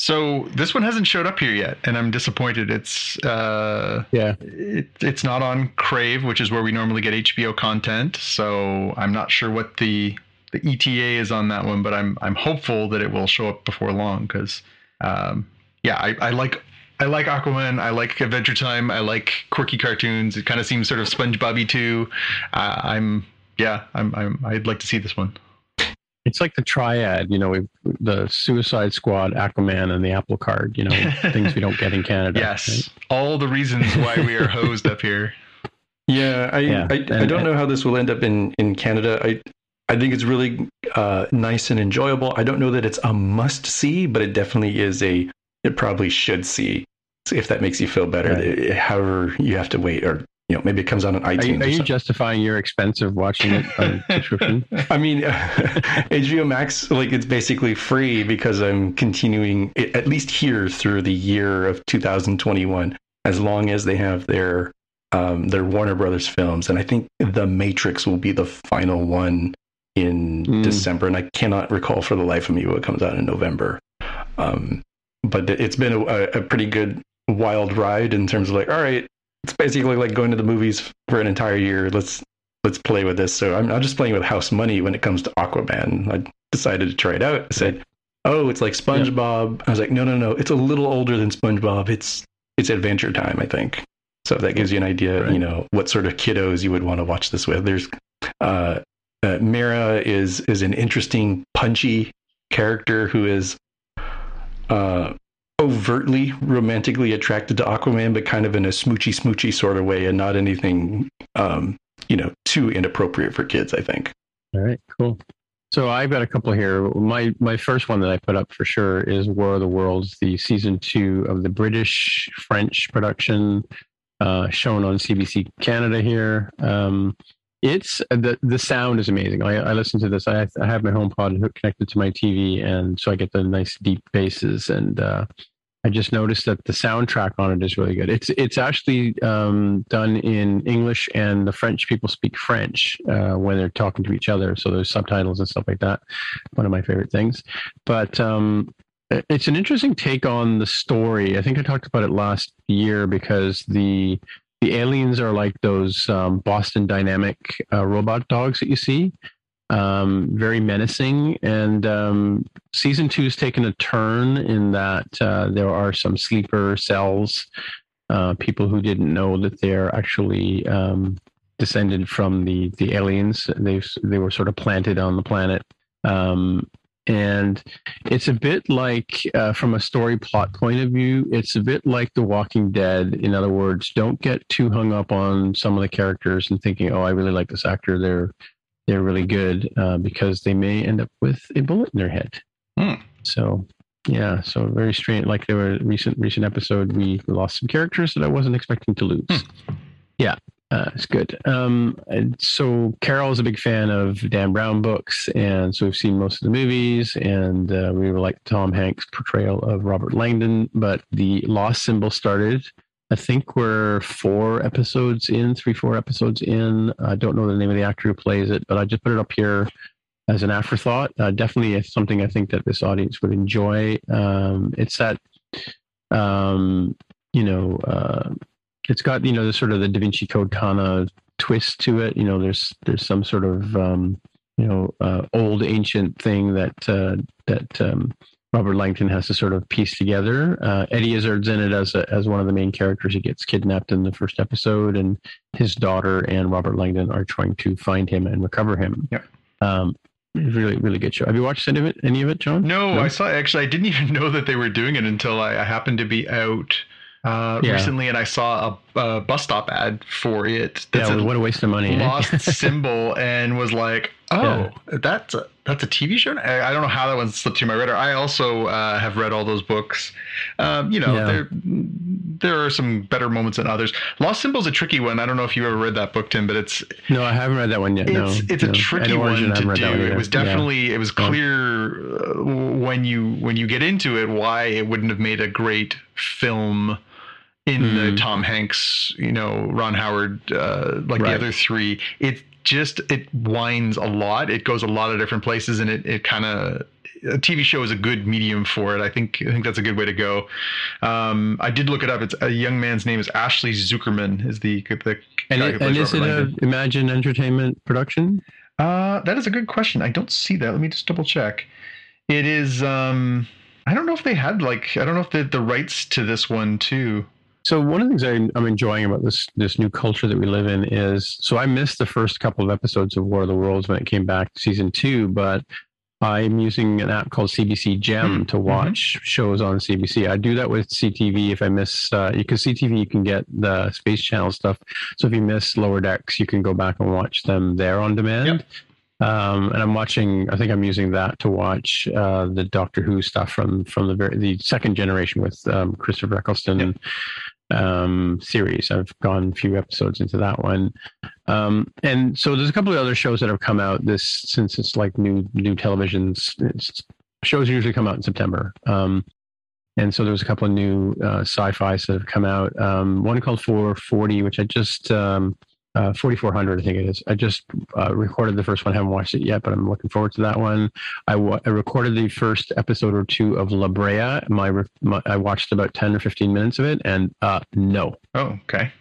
So this one hasn't showed up here yet, and I'm disappointed. It's uh, yeah, it, it's not on Crave, which is where we normally get HBO content. So I'm not sure what the the ETA is on that one, but I'm I'm hopeful that it will show up before long because, um, yeah, I, I like I like Aquaman. I like Adventure Time. I like quirky cartoons. It kind of seems sort of SpongeBobby too. Uh, I'm yeah, I'm, I'm I'd like to see this one. it's like the triad. You know, we've, the Suicide Squad, Aquaman, and the Apple Card. You know, things we don't get in Canada. Yes, right? all the reasons why we are hosed up here. Yeah, I Yeah, I, I don't know how this will end up in in Canada. I I think it's really uh, nice and enjoyable. I don't know that it's a must see, but it definitely is a it probably should see if that makes you feel better. Right. However, you have to wait, or you know, maybe it comes out on Are iTunes. you, are you justifying your expense of watching it on subscription? I mean, HBO Max, like it's basically free because I'm continuing it, at least here through the year of 2021, as long as they have their um, their Warner Brothers films, and I think The Matrix will be the final one in Mm. December, and I cannot recall for the life of me what comes out in November. Um, but it's been a, a pretty good wild ride in terms of like, all right, it's basically like going to the movies for an entire year. Let's let's play with this. So I'm not just playing with house money when it comes to Aquaman. I decided to try it out. I said, oh, it's like SpongeBob. I was like, no, no, no, it's a little older than SpongeBob. It's it's Adventure Time, I think. So that gives you an idea, Right. you know, what sort of kiddos you would want to watch this with. There's uh, uh, Mira is is an interesting, punchy character who is uh, overtly romantically attracted to Aquaman, but kind of in a smoochy, smoochy sort of way, and not anything, um, you know, too inappropriate for kids. I think. All right, cool. So I've got a couple here. My my first one that I put up for sure is War of the Worlds, the season two of the British French production, uh, shown on CBC Canada here. Um, it's the the sound is amazing. I, I listen to this. I I have my HomePod hooked- connected to my TV, and so I get the nice deep basses. And uh, I just noticed that the soundtrack on it is really good. It's it's actually um, done in English, and the French people speak French uh, when they're talking to each other. So there's subtitles and stuff like that. One of my favorite things. But um, it's an interesting take on the story. I think I talked about it last year because the the aliens are like those um, Boston Dynamic uh, robot dogs that you see. Um, very menacing, and um, season two's taken a turn in that uh, there are some sleeper cells, uh, people who didn't know that they're actually um, descended from the the aliens. They they were sort of planted on the planet, um, and it's a bit like uh, from a story plot point of view. It's a bit like The Walking Dead. In other words, don't get too hung up on some of the characters and thinking, "Oh, I really like this actor. They're they're really good," uh, because they may end up with a bullet in their head. Hmm. So yeah, so very strange. Like there were recent recent episode, we lost some characters that I wasn't expecting to lose. Yeah, uh, it's good. Um, and so Carol is a big fan of Dan Brown books, and so we've seen most of the movies, and uh, we were like Tom Hanks' portrayal of Robert Langdon. But the Lost Symbol started. I think we're four episodes in, three, four episodes in. I don't know the name of the actor who plays it, but I just put it up here as an afterthought. Uh, definitely something I think that this audience would enjoy. Um, it's that, um, you know, uh, it's got you know the sort of the Da Vinci Code kind of twist to it. You know, there's there's some sort of um, you know uh, old ancient thing that uh, that um, Robert Langdon has to sort of piece together. Uh, Eddie Izzard's in it as a, as one of the main characters. He gets kidnapped in the first episode, and his daughter and Robert Langdon are trying to find him and recover him. Yep. Um, really, really good show. Have you watched any of it? Any of it, John? No, I saw actually. I didn't even know that they were doing it until I, I happened to be out uh, Yeah. recently, and I saw a, a bus stop ad for it. Yeah, That's a what a waste of money. lost symbol, and was like, oh, that's a that's a TV show. I, I don't know how that one slipped through my radar. I also uh, have read all those books. Um, you know, Yeah. there there are some better moments than others. Lost Symbol's a tricky one. I don't know if you ever read that book, Tim, but it's No, I haven't read that one yet. no, it's it's no. a tricky one to do. one it was Yeah. definitely it was clear uh, when you when you get into it why it wouldn't have made a great film in Hmm. the Tom Hanks, you know, Ron Howard, uh, like Right. the other three. It just it winds a lot. It goes a lot of different places, and it it kind of a TV show is a good medium for it. I think I think that's a good way to go. Um, I did look it up. It's a young man's name is Ashley Zuckerman. Is the the And, it, and is it Robert a Imagine Entertainment production? Uh, that is a good question. I don't see that. Let me just double check. It is. Um, I don't know if they had like. I don't know if they had the rights to this one too. So one of the things I, I'm enjoying about this this new culture that we live in is so I missed the first couple of episodes of War of the Worlds when it came back to season two, but I'm using an app called CBC Gem Hmm, to watch shows on CBC. I do that with CTV if I miss uh, because CTV you can get the Space Channel stuff. So if you miss Lower Decks, you can go back and watch them there on demand. Yep. Um, and I'm watching. I think I'm using that to watch uh, the Doctor Who stuff from from the very the second generation with um, Christopher Eccleston um, series. I've gone a few episodes into that one, um, and so there's a couple of other shows that have come out this since it's like new new televisions. Shows usually come out in September. Um, and so there's a couple of new uh, sci-fi that have come out. Um, one called 440, which I just um, uh, 4400, I think it is. I just uh, recorded the first one. I haven't watched it yet, but I'm looking forward to that one. I, I recorded the first episode or two of La Brea. My, re- my I watched about 10 or 15 minutes of it, and uh, no, Oh, okay.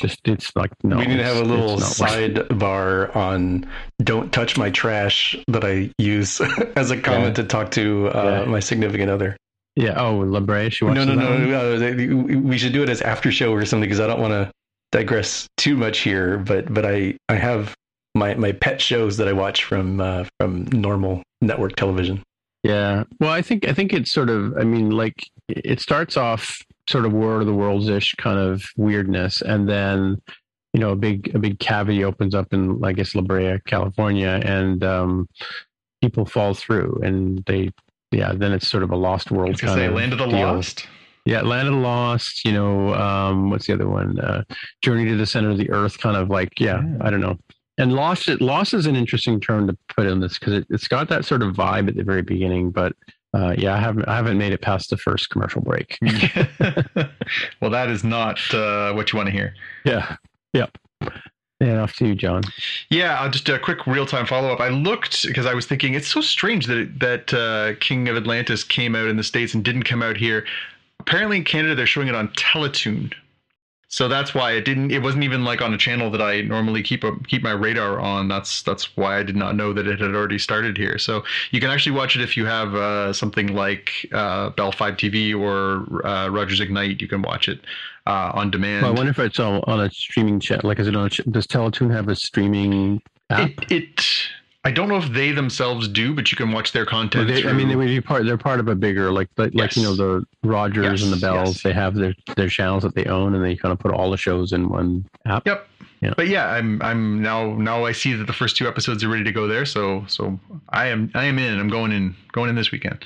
just it's like no. we need to have a little it's not sidebar on "Don't touch my trash" that I use as a comment to talk to uh, Yeah. my significant other. Yeah. Oh, La Brea. She No, watched no, that no, no, no. We should do it as after show or something because I don't want to digress too much here. But but I I have my my pet shows that I watch from uh, from normal network television. Yeah. Well, I think I think it's sort of. I mean, like it starts off sort of War of the Worlds ish kind of weirdness, and then you know a big a big cavity opens up in I guess La Brea, California, and um, people fall through, and they yeah. Then it's sort of a lost world was gonna kind say of Land of the deal. Lost. Yeah, Land of the Lost. You know, um, what's the other one? Uh, Journey to the Center of the Earth. Kind of like, yeah, Yeah. I don't know. And Lost, it. Lost is an interesting term to put in this because it, it's got that sort of vibe at the very beginning. But uh, yeah, I haven't, I haven't made it past the first commercial break. well, that is not uh, what you want to hear. yeah, yep. Yeah, off to you, John. Yeah, I'll just a quick real time follow up. I looked because I was thinking it's so strange that that uh, King of Atlantis came out in the states and didn't come out here. Apparently, in Canada, they're showing it on Teletoon, so that's why it didn't. It wasn't even like on a channel that I normally keep a, keep my radar on. That's that's why I did not know that it had already started here. So you can actually watch it if you have uh, something like uh, Bell Fibe TV or uh, Rogers Ignite. You can watch it uh, on demand. Well, I wonder if it's all on a streaming chat. Like, is it on? A, does Teletoon have a streaming app? It, it I don't know if they themselves do, but you can watch their content. they, I mean, they would be part. They're part of a bigger, like, like, like you know, the Rogers and the Bells. yes. They have their their channels that they own, and they kind of put all the shows in one app. Yep. Yeah. But yeah, I'm I'm now now I see that the first two episodes are ready to go there. So so I am I am in. I'm going in going in this weekend.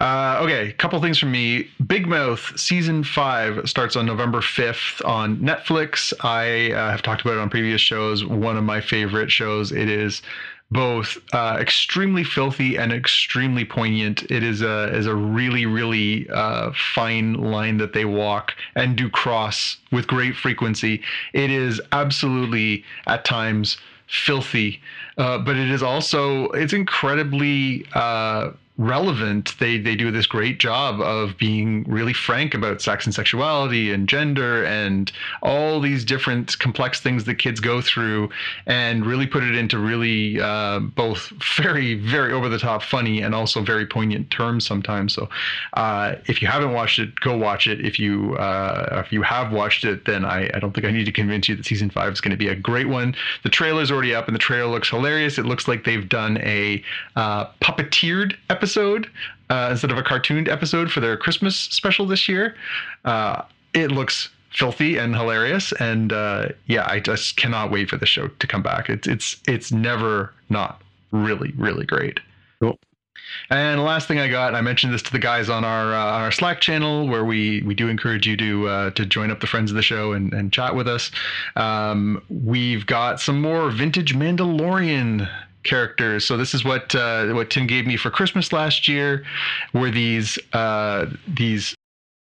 Uh, okay, couple things from me. Big Mouth season five starts on November 5th on Netflix. I uh, have talked about it on previous shows. One of my favorite shows. It is both uh, extremely filthy and extremely poignant. It is a is a really really uh, fine line that they walk and do cross with great frequency. It is absolutely at times filthy, uh, but it is also it's incredibly. Relevant they they do this great job of being really frank about sex and sexuality and gender and all these different complex things that kids go through and really put it into really uh, both very very over the top funny and also very poignant terms sometimes. So uh, if you haven't watched it go watch it. If you uh, if you have watched it then I, I don't think I need to convince you that season five is going to be a great one. The trailer's already up and the trailer looks hilarious. It looks like they've done a uh, puppeteered episode uh, instead of a cartooned episode for their Christmas special this year. Uh, it looks filthy and hilarious, and uh, yeah, I just cannot wait for the show to come back. It's it's it's never not really really great. Cool. And the last thing I got, I mentioned this to the guys on our uh, on our Slack channel, where we we do encourage you to uh, to join up the friends of the show and, and chat with us. Um, we've got some more vintage Mandalorian characters. So this is what uh, what Tim gave me for Christmas last year, were these uh, these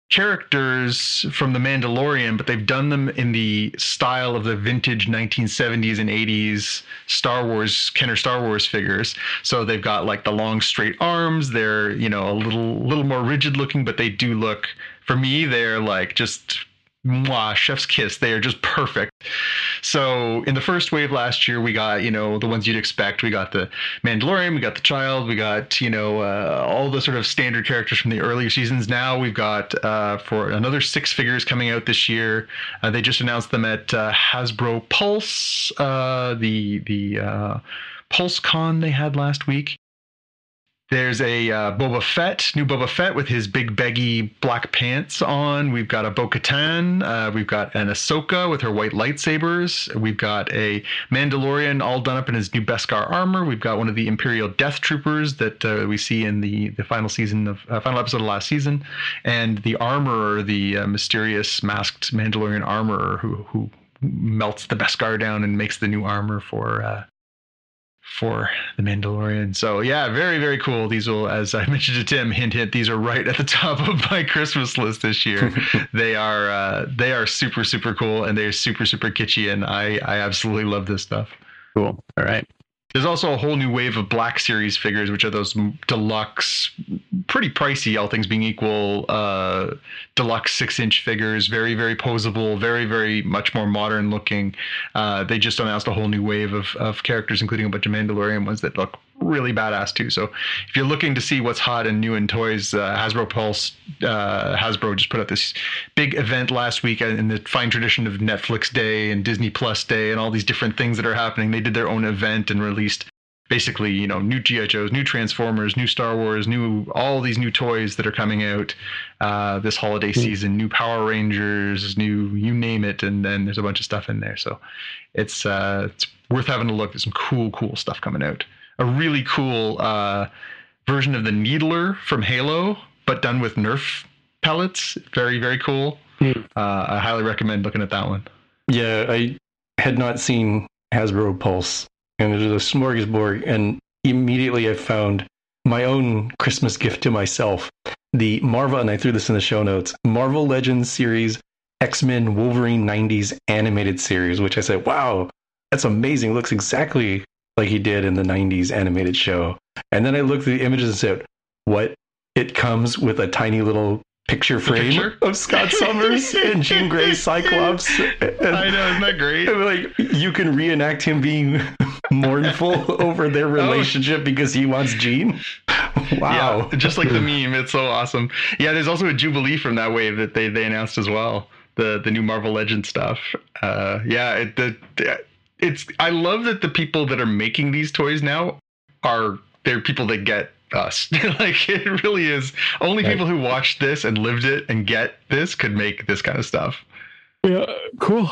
characters from the Mandalorian, but they've done them in the style of the vintage 1970s and 80s Star Wars Kenner Star Wars figures. So they've got like the long straight arms. They're you know a little little more rigid looking, but they do look for me they're like just mwah, chef's kiss. They are just perfect. So in the first wave last year, we got you know the ones you'd expect. We got the Mandalorian, we got the Child, we got you know uh, all the sort of standard characters from the earlier seasons. Now we've got uh, for another six figures coming out this year. Uh, they just announced them at uh, Hasbro Pulse, uh, the the uh, Pulse Con they had last week. There's a uh, Boba Fett, new Boba Fett with his big baggy black pants on. We've got a Bo Katan. Uh, we've got an Ahsoka with her white lightsabers. We've got a Mandalorian all done up in his new Beskar armor. We've got one of the Imperial Death Troopers that uh, we see in the, the final season of uh, final episode of last season, and the armorer, the uh, mysterious masked Mandalorian armorer who who melts the Beskar down and makes the new armor for uh, for the Mandalorian. So yeah, very very cool. These will, as I mentioned to Tim, hint hint, these are right at the top of my Christmas list this year. they are uh, they are super super cool and they're super super kitschy, and I I absolutely love this stuff. Cool. All right. There's also a whole new wave of Black Series figures, which are those deluxe, pretty pricey, all things being equal, uh, deluxe six inch figures. Very, very posable, very, very much more modern looking. Uh, they just announced a whole new wave of, of characters, including a bunch of Mandalorian ones that look really badass too. So if you're looking to see what's hot and new in toys, uh, Hasbro Pulse, uh, Hasbro just put out this big event last week in the fine tradition of Netflix Day and Disney Plus Day and all these different things that are happening. They did their own event and released basically, you know, new GI Joes, new Transformers, new Star Wars, new all these new toys that are coming out uh, this holiday hmm. season. New Power Rangers, new you name it, and then there's a bunch of stuff in there. So it's uh, it's worth having a look. There's some cool, cool stuff coming out a really cool uh, version of the Needler from Halo, but done with Nerf pellets. Very very cool. Mm. Uh, I highly recommend looking at that one. Yeah, I had not seen Hasbro Pulse, and there's a smorgasbord, and immediately I found my own Christmas gift to myself. The Marvel, and I threw this in the show notes Marvel Legends series X Men Wolverine 90s animated series, which I said, wow, that's amazing. Looks exactly like he did in the 90s animated show. And then I looked at the images and said, what? It comes with a tiny little picture frame picture? of Scott Summers and Jean Grey Cyclops. And, I know, isn't that great? like you can reenact him being mournful over their oh. relationship oh. because he wants Jean. Wow. Yeah, just like the meme. It's so awesome. Yeah, there's also a Jubilee from that wave that they, they announced as well. The the new Marvel Legend stuff. Uh, yeah, it, the it's I love that the people that are making these toys now are they're people that get us. like it really is. Only right. people who watched this and lived it and get this could make this kind of stuff. Yeah, cool.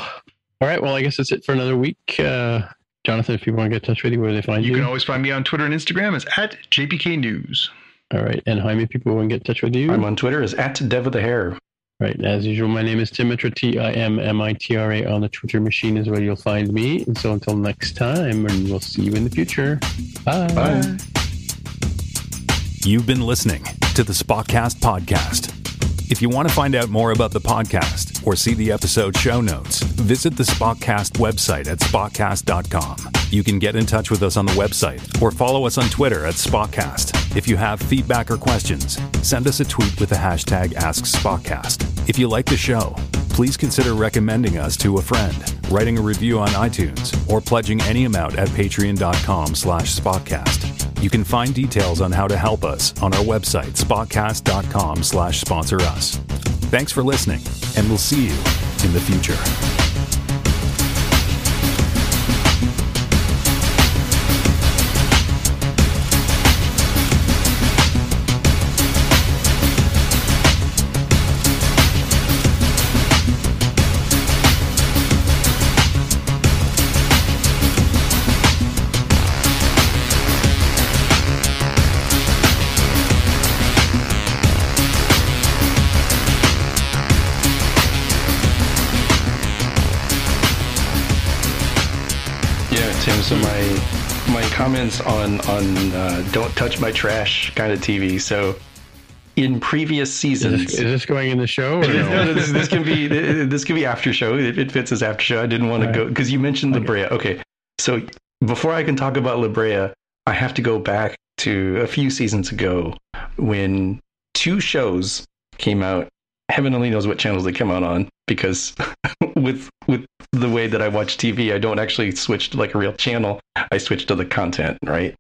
All right. Well, I guess that's it for another week. Uh, Jonathan, if you want to get in touch with you, where do they find you? You can always find me on Twitter and Instagram as at JPK News. All right. And how many people want to get in touch with you? I'm on Twitter as at Dev of the Hair. Right. As usual, my name is Timmitra, T I M M I T R A. On the Twitter machine is where you'll find me. And so until next time, and we'll see you in the future. Bye. Bye. You've been listening to the Spotcast Podcast. If you want to find out more about the podcast or see the episode show notes, visit the Spotcast website at spotcast.com. You can get in touch with us on the website or follow us on Twitter at Spotcast. If you have feedback or questions, send us a tweet with the hashtag AskSpotcast. If you like the show, please consider recommending us to a friend, writing a review on iTunes, or pledging any amount at patreon.com slash spotcast. You can find details on how to help us on our website, spotcast.com slash sponsor us. Thanks for listening, and we'll see you in the future. Comments on on uh, "Don't touch my trash" kind of TV. So in previous seasons, is this, is this going in the show? no? no this, this, can be this can be after show. It, it fits as after show. I didn't want to go because you mentioned okay. La Brea. Okay, so before I can talk about La Brea, I have to go back to a few seasons ago when two shows came out. Heaven only knows what channels they come out on because with with the way that I watch TV, I don't actually switch to like a real channel. I switch to the content, right?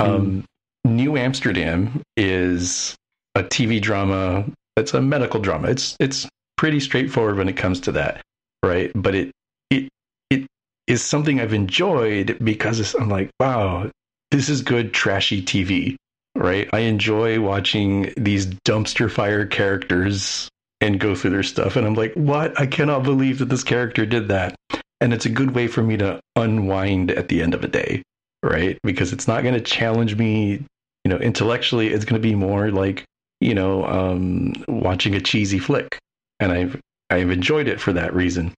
Mm. Um, New Amsterdam is a TV drama. It's a medical drama. It's it's pretty straightforward when it comes to that, right? But it it it is something I've enjoyed because I'm like, wow, this is good trashy TV, right? I enjoy watching these dumpster fire characters and go through their stuff. And I'm like, what? I cannot believe that this character did that. And it's a good way for me to unwind at the end of a day, right? Because it's not going to challenge me, you know, intellectually. It's going to be more like, you know, um, watching a cheesy flick. And I've, I've enjoyed it for that reason.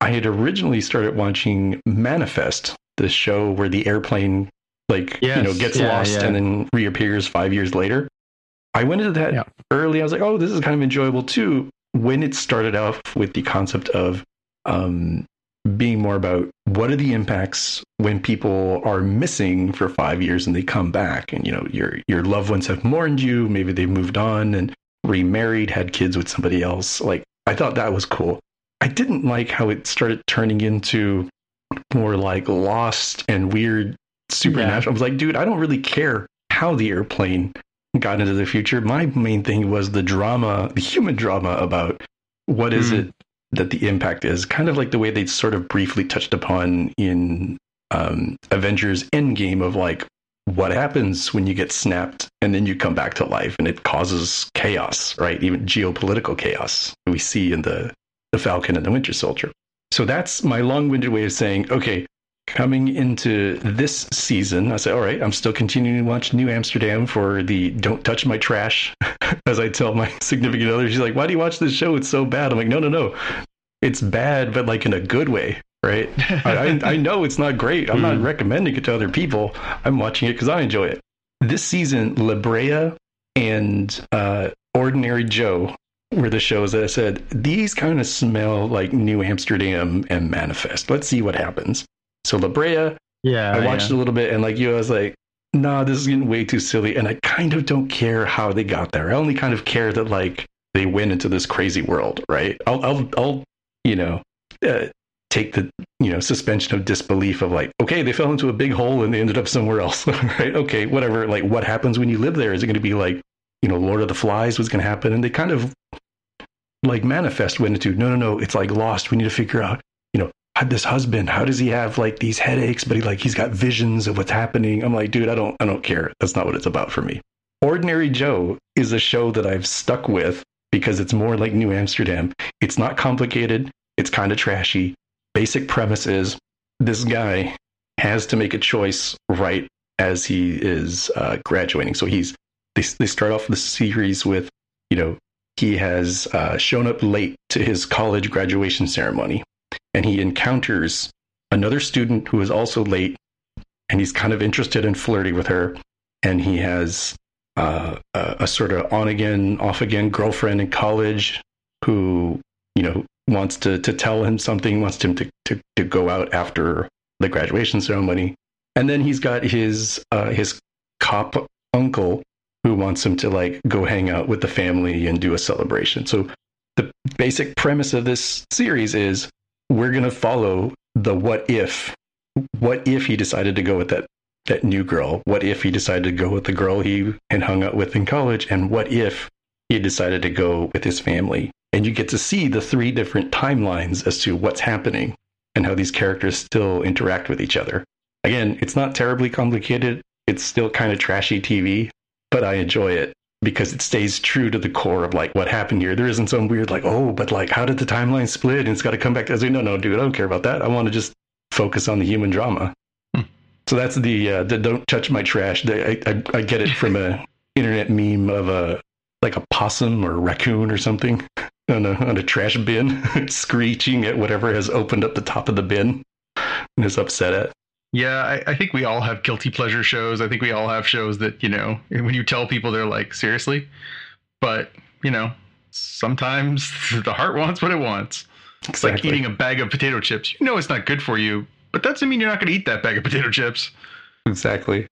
I had originally started watching Manifest the show where the airplane like Yes, you know gets yeah, lost yeah. and then reappears five years later. I went into that Yeah. early. I was like, oh, this is kind of enjoyable too. When it started off with the concept of um, being more about what are the impacts when people are missing for five years and they come back, and you know your your loved ones have mourned you, maybe they've moved on and remarried, had kids with somebody else. Like I thought that was cool. I didn't like how it started turning into more like lost and weird supernatural. I was like, dude, I don't really care how the airplane got into the future. My main thing was the drama, the human drama about what is Hmm. it that the impact is. Kind of like the way they sort of briefly touched upon in um, Avengers Endgame of like what happens when you get snapped and then you come back to life and it causes chaos, right? Even geopolitical chaos we see in the the Falcon and the Winter Soldier. So that's my long-winded way of saying, okay, coming into this season, I say, all right, I'm still continuing to watch New Amsterdam for the don't touch my trash. As I tell my significant other, she's like, why do you watch this show? It's so bad. I'm like, no, no, no. It's bad, but like in a good way, right? I, I, I know it's not great. I'm not recommending it to other people. I'm watching it because I enjoy it. This season, La Brea and uh, Ordinary Joe were the shows that I said, these kind of smell like New Amsterdam and Manifest. Let's see what happens. So La Brea, Yeah, I watched yeah. a little bit and like you, I was like, nah, this is getting way too silly. And I kind of don't care how they got there. I only kind of care that like they went into this crazy world, right? I'll, I'll, I'll you know, uh, take the, you know, suspension of disbelief of like, okay, they fell into a big hole and they ended up somewhere else, right? Okay, whatever. Like what happens when you live there? Is it going to be like, you know, Lord of the Flies was going to happen? And they kind of like manifest went into, no, no, no, it's like lost. We need to figure out, you know, had this husband how does he have like these headaches but he like he's got visions of what's happening? I'm like dude i don't i don't care. That's not what it's about for me. Ordinary joe is a show that i've stuck with because it's more like new amsterdam. It's not complicated. It's kind of trashy. Basic premise is this guy has to make a choice right as he is uh, graduating. So he's they, they start off the series with you know he has uh, shown up late to his college graduation ceremony and he encounters another student who is also late and he's kind of interested and flirty with her and he has uh, a, a sort of on again off again girlfriend in college who you know wants to to tell him something wants him to to, to go out after the graduation ceremony. And then he's got his uh, his cop uncle who wants him to like go hang out with the family and do a celebration. So the basic premise of this series is we're going to follow the what if. What if he decided to go with that that new girl? What if he decided to go with the girl he had hung out with in college? And what if he decided to go with his family? And you get to see the three different timelines as to what's happening and how these characters still interact with each other. Again it's not terribly complicated. It's still kind of trashy tv but i enjoy it because it stays true to the core of like what happened here. There isn't some weird like, oh, but like how did the timeline split? And it's got to come back to. I was like, no, no, dude, I don't care about that. I want to just focus on the human drama. So that's the uh, the don't touch my trash. The, I, I I get it from a internet meme of a like a possum or a raccoon or something on a on a trash bin screeching at whatever has opened up the top of the bin and is upset at. Yeah, I, I think we all have guilty pleasure shows. I think we all have shows that, you know, when you tell people, they're like, seriously? But, you know, sometimes the heart wants what it wants. It's like eating a bag of potato chips. You know it's not good for you, but that doesn't mean you're not going to eat that bag of potato chips. Exactly.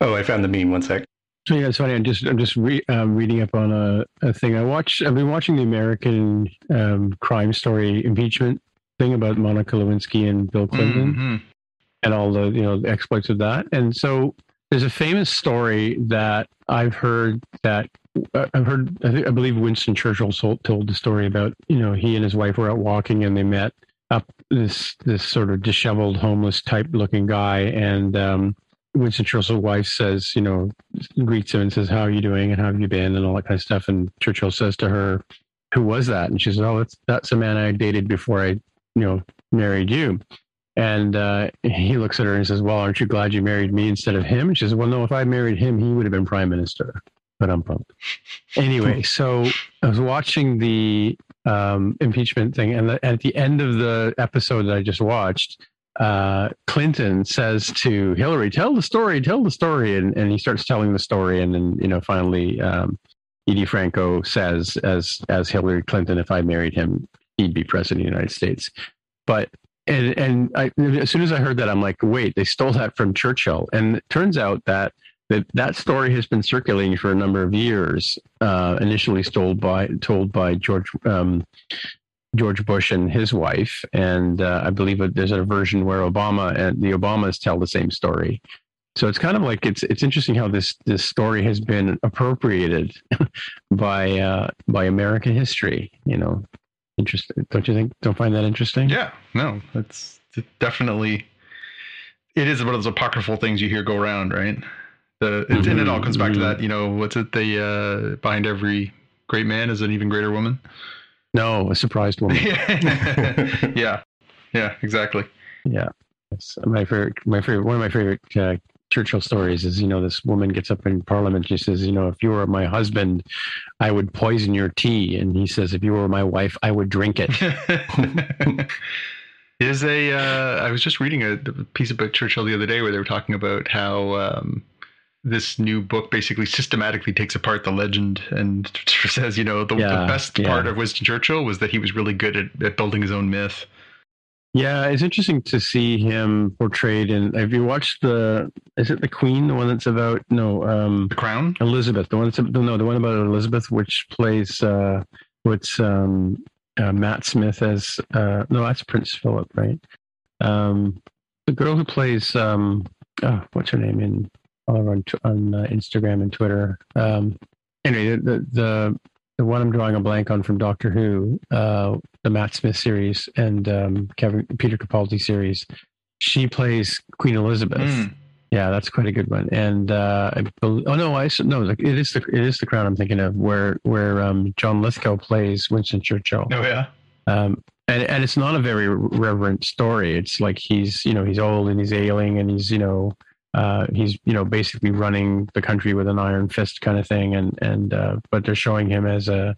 Oh, I found the meme. One sec. So yeah, it's funny. I'm just I'm just re, um, reading up on a, a thing. I watched. I've been watching the American um, crime story impeachment thing about Monica Lewinsky and Bill Clinton Mhm. And all the you know the exploits of that. And so there's a famous story that I've heard that uh, I've heard. I, think, I believe Winston Churchill told, told the story about you know he and his wife were out walking and they met up this this sort of disheveled homeless type looking guy. And um, Winston Churchill's wife says you know greets him and says how are you doing? And how have you been? and all that kind of stuff. And Churchill says to her who was that? And she says oh that's that's a man I dated before I you know married you and uh, he looks at her and says well aren't you glad you married me instead of him? And she says well no if I married him he would have been prime minister. But I'm pumped. Anyway so I was watching the um, impeachment thing, and the, at the end of the episode that I just watched, uh, Clinton says to Hillary, "Tell the story, tell the story," and and he starts telling the story, and then you know finally, um, Edie Falco says, as as Hillary Clinton, if I married him, he'd be president of the United States. But and and I, as soon as I heard that, I'm like, wait, they stole that from Churchill, and it turns out that that that story has been circulating for a number of years. Uh, initially told by told by George um, George Bush and his wife, and uh, I believe there's a version where Obama and the Obamas tell the same story. So it's kind of like it's it's interesting how this this story has been appropriated by uh, by American history. You know, interesting. Don't you think? Don't find that interesting? Yeah, no, it's definitely. It is one of those apocryphal things you hear go around, right? The mm-hmm, and it all comes back mm-hmm. to that. You know, what's it? The uh, behind every great man is an even greater woman. No, a surprised woman. yeah, yeah, exactly. Yeah, it's my favorite. My favorite. One of my favorite uh, Churchill stories is, you know, this woman gets up in Parliament. She says, you know, if you were my husband, I would poison your tea, and he says, if you were my wife, I would drink it. is a. Uh, I was just reading a piece about Churchill the other day where they were talking about how. Um, this new book basically systematically takes apart the legend and says, you know, the, yeah, the best yeah. part of Winston Churchill was that he was really good at, at, building his own myth. Yeah, it's interesting to see him portrayed in. Have you watched the? Is it the Queen, the one that's about no, um, the Crown? Elizabeth, the one that's no, the one about Elizabeth, which plays uh, what's um, uh, Matt Smith as uh, no, that's Prince Philip, right? Um, the girl who plays um, oh, what's her name in on on uh, Instagram and Twitter. Um, anyway, the, the the one I'm drawing a blank on from Doctor Who, uh, the Matt Smith series and um, Kevin Peter Capaldi series. She plays Queen Elizabeth. Mm. Yeah, that's quite a good one. And uh, believe, oh no, I no, it is the it is the Crown I'm thinking of, where where um, John Lithgow plays Winston Churchill. Oh yeah. Um, and and it's not a very reverent story. It's like he's you know he's old and he's ailing and he's you know uh, he's you know basically running the country with an iron fist kind of thing. And and uh, but they're showing him as a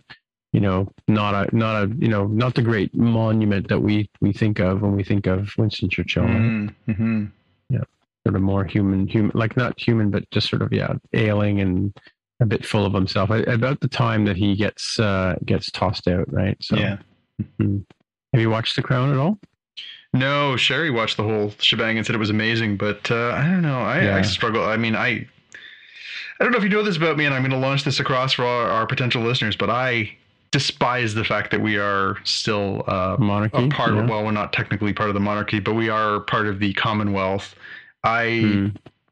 you know not a not a you know not the great monument that we we think of when we think of Winston Churchill. Mm-hmm. Yeah. Sort of more human human like not human but just sort of yeah ailing and a bit full of himself. About the time that he gets uh gets tossed out right? So yeah. mm-hmm. have you watched the crown at all no, Sherry watched the whole shebang and said it was amazing, but uh, I don't know. I, yeah. I, struggle. I mean, I I don't know if you know this about me, and I'm going to launch this across for our, our, potential listeners, but I despise the fact that we are still uh, monarchy. A part yeah. of, well, we're not technically part of the monarchy, but we are part of the Commonwealth. I hmm.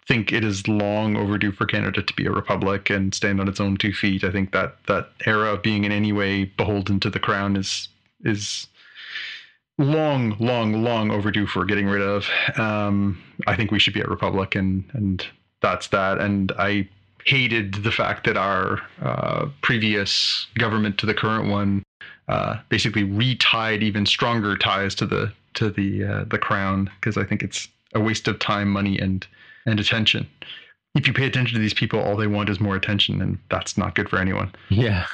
think it is long overdue for Canada to be a republic and stand on its own two feet. I think that that era of being in any way beholden to the crown is is long, long, long overdue for getting rid of. Um, I think we should be a republic, and and that's that. And I hated the fact that our uh, previous government to the current one uh, basically retied even stronger ties to the to the uh, the crown because I think it's a waste of time, money, and and attention if you pay attention to these people, all they want is more attention, and that's not good for anyone. Yeah.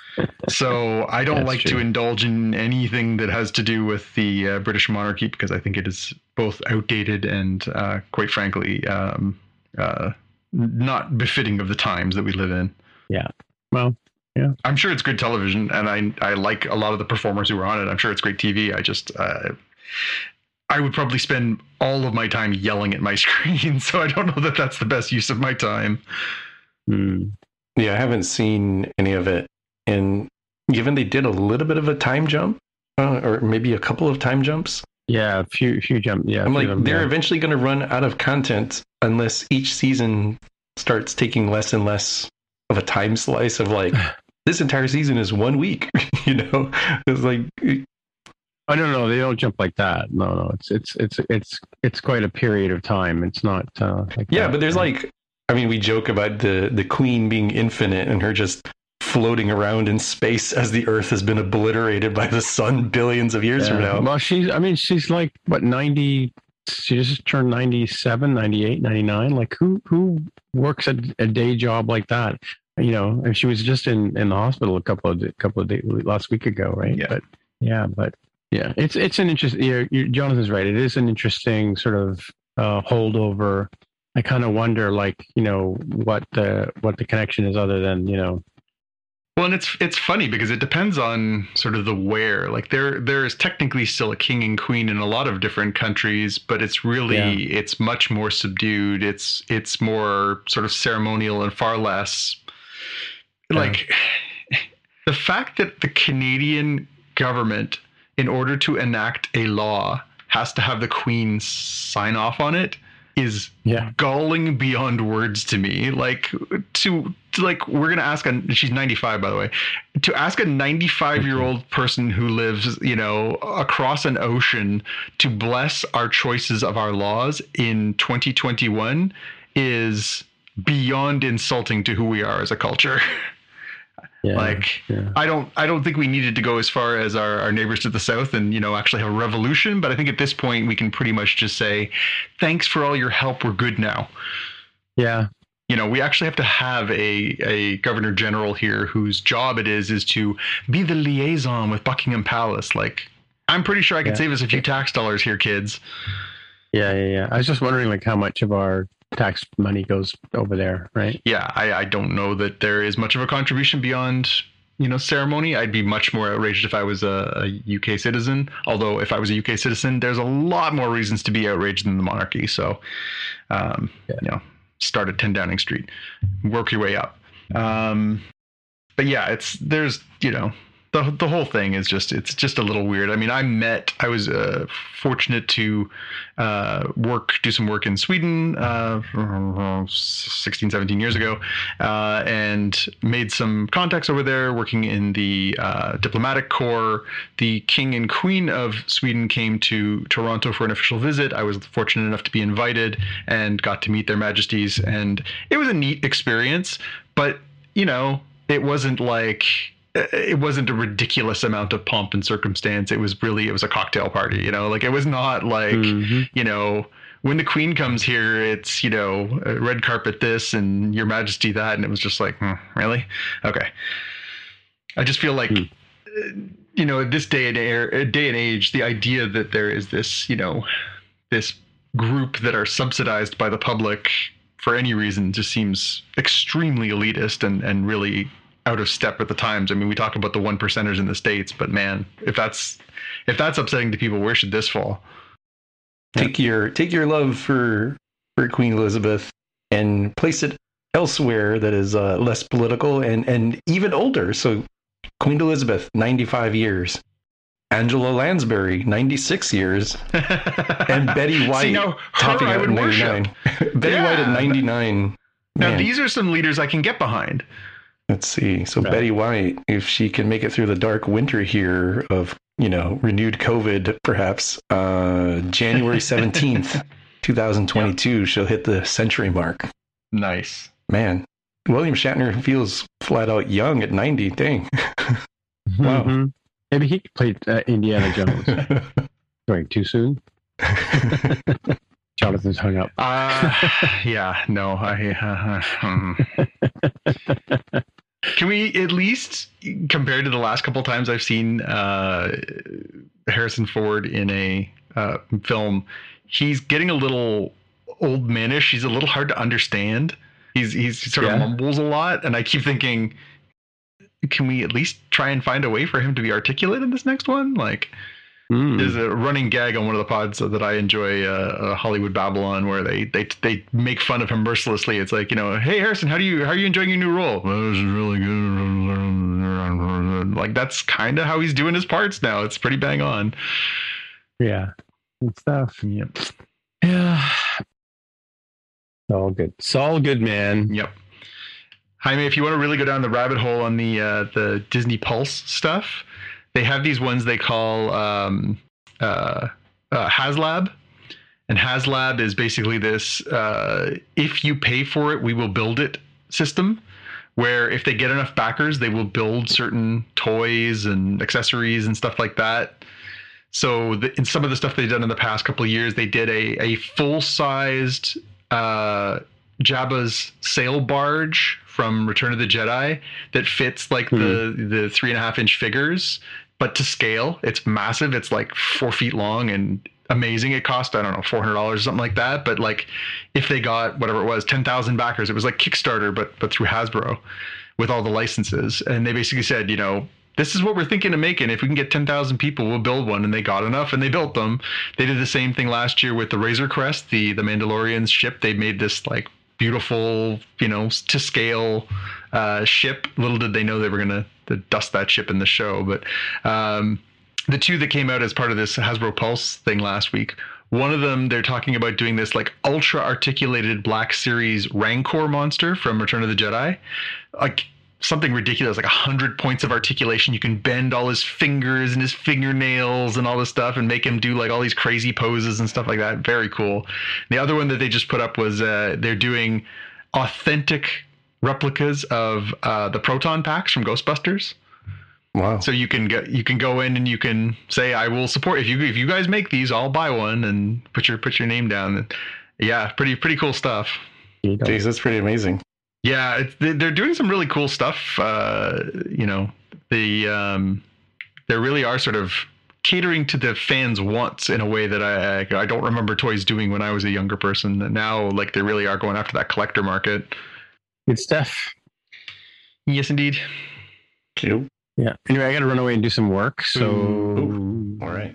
so I don't like true. to indulge in anything that has to do with the uh, British monarchy because I think it is both outdated and, uh, quite frankly, um, uh, not befitting of the times that we live in. Yeah. Well, yeah. I'm sure it's good television, and I I like a lot of the performers who are on it. I'm sure it's great TV. I just uh, I would probably spend all of my time yelling at my screen. So I don't know that that's the best use of my time. Mm. Yeah, I haven't seen any of it. And given they did a little bit of a time jump, uh, or maybe a couple of time jumps. Yeah, a few, few jump. Yeah, I'm like, them, they're yeah. eventually going to run out of content unless each season starts taking less and less of a time slice of like, this entire season is one week. you know, it's like Oh no, no, they don't jump like that. No, no, it's it's it's it's it's quite a period of time. It's not uh, like yeah, that. but there's like, I mean, we joke about the the queen being infinite and her just floating around in space as the Earth has been obliterated by the sun billions of years yeah. from now. Well, she's, I mean, she's like what ninety. She just turned 97, 98, 99. Like who who works a, a day job like that? You know, and she was just in in the hospital a couple of couple of days last week ago, right? Yeah. But yeah, but Yeah, it's it's an interesting. You're, you're, Jonathan's right. It is an interesting sort of uh, holdover. I kind of wonder, like, you know, what the what the connection is, other than you know. Well, and it's it's funny because it depends on sort of the where. Like there there is technically still a king and queen in a lot of different countries, but it's really yeah. it's much more subdued. It's it's more sort of ceremonial and far less yeah. like the fact that the Canadian government in order to enact a law has to have the queen sign off on it is yeah. galling beyond words to me. Like to, to like we're gonna ask a she's 95 by the way. To ask a 95 year old person who lives, you know, across an ocean to bless our choices of our laws in 2021 is beyond insulting to who we are as a culture. Yeah, like yeah. I don't I don't think we needed to go as far as our, our neighbors to the south and you know actually have a revolution, but I think at this point we can pretty much just say, Thanks for all your help, we're good now. Yeah. You know, we actually have to have a, a governor general here whose job it is is to be the liaison with Buckingham Palace. Like I'm pretty sure I could yeah. save us a few tax dollars here, kids. Yeah, yeah, yeah. I was just wondering like how much of our tax money goes over there, right? Yeah, I, I don't know that there is much of a contribution beyond you know ceremony. I'd be much more outraged if I was a, a, UK citizen. Although if I was a UK citizen, there's a lot more reasons to be outraged than the monarchy. So, um, yeah. you know, start at 10 Downing Street, work your way up. Um, but yeah, it's there's you know the the whole thing is just it's just a little weird. I mean, I met I was uh, fortunate to uh, work do some work in Sweden uh, 16 17 years ago uh, and made some contacts over there working in the uh, diplomatic corps. The king and queen of Sweden came to Toronto for an official visit. I was fortunate enough to be invited and got to meet their majesties and it was a neat experience, but you know, it wasn't like it wasn't a ridiculous amount of pomp and circumstance. It was really it was a cocktail party, you know. Like it was not like mm-hmm. you know when the queen comes here, it's you know red carpet this and Your Majesty that, and it was just like hmm, really okay. I just feel like. Mm. You know, this day and air, day and age, the idea that there is this, you know, this group that are subsidized by the public for any reason just seems extremely elitist and, and really out of step with the times. I mean, we talk about the one percenters in the states, but man, if that's if that's upsetting to people, where should this fall? Take your take your love for for Queen Elizabeth and place it elsewhere that is uh, less political and and even older. So Queen Elizabeth, ninety five years. Angela Lansbury, 96 years, and Betty White, See, now, topping out at 99. Betty yeah. White at 99. Now, Man. these are some leaders I can get behind. Let's see. So right. Betty White, if she can make it through the dark winter here of, you know, renewed COVID, perhaps, uh, January 17th, 2022, yep. she'll hit the century mark. Nice. Man, William Shatner feels flat out young at 90. Dang. wow. Mm-hmm. Maybe he played uh, Indiana Jones. Going too soon? Jonathan's hung up. Uh, yeah, no, I. Uh, um. Can we at least, compared to the last couple times I've seen uh, Harrison Ford in a uh, film, he's getting a little old manish. He's a little hard to understand. He's he's sort yeah. of mumbles a lot, and I keep thinking, can we at least try and find a way for him to be articulate in this next one? Like, Mm. There's a running gag on one of the pods that I enjoy, uh, uh, Hollywood Babylon, where they, they they make fun of him mercilessly. It's like you know, hey Harrison, how do you how are you enjoying your new role? Well, this is really good. Like that's kind of how he's doing his parts now. It's pretty bang on. Yeah, good stuff. Yep. Yeah. It's all good. It's all good, man. Yep. Jaime, if you want to really go down the rabbit hole on the uh, the Disney Pulse stuff, they have these ones they call um, uh, uh, HasLab. And HasLab is basically this uh, if you pay for it, we will build it system where if they get enough backers, they will build certain toys and accessories and stuff like that. So the, in some of the stuff they've done in the past couple of years, they did a, a full sized uh, Jabba's sail barge from Return of the Jedi that fits like hmm. the the three and a half inch figures but to scale, it's massive. It's like four feet long and amazing. It cost I don't know four hundred dollars or something like that. But like if they got whatever it was, ten thousand backers, it was like Kickstarter, but but through Hasbro with all the licenses. And they basically said, you know, this is what we're thinking of making. If we can get 10,000 people, we'll build one. And they got enough and they built them. They did the same thing last year with the Razor Crest, the, the Mandalorian's ship. They made this like beautiful, you know, to scale uh, ship. Little did they know they were going to dust that ship in the show. But um, the two that came out as part of this Hasbro Pulse thing last week one of them, they're talking about doing this like ultra articulated Black Series Rancor monster from Return of the Jedi. Like something ridiculous, like a hundred points of articulation. You can bend all his fingers and his fingernails and all this stuff and make him do like all these crazy poses and stuff like that. Very cool. The other one that they just put up was uh, they're doing authentic replicas of uh, the proton packs from Ghostbusters. Wow. So you can go, you can go in and you can say I will support if you if you guys make these I'll buy one and put your put your name down. Yeah, pretty pretty cool stuff. Jeez, that's pretty amazing. Yeah, they're doing some really cool stuff. Uh, you know, the um, they really are sort of catering to the fans' wants in a way that I I don't remember toys doing when I was a younger person. Now, like they really are going after that collector market. Good stuff. Yes, indeed. Cool. Yeah. Anyway, I got to run away and do some work. So, Ooh. all right.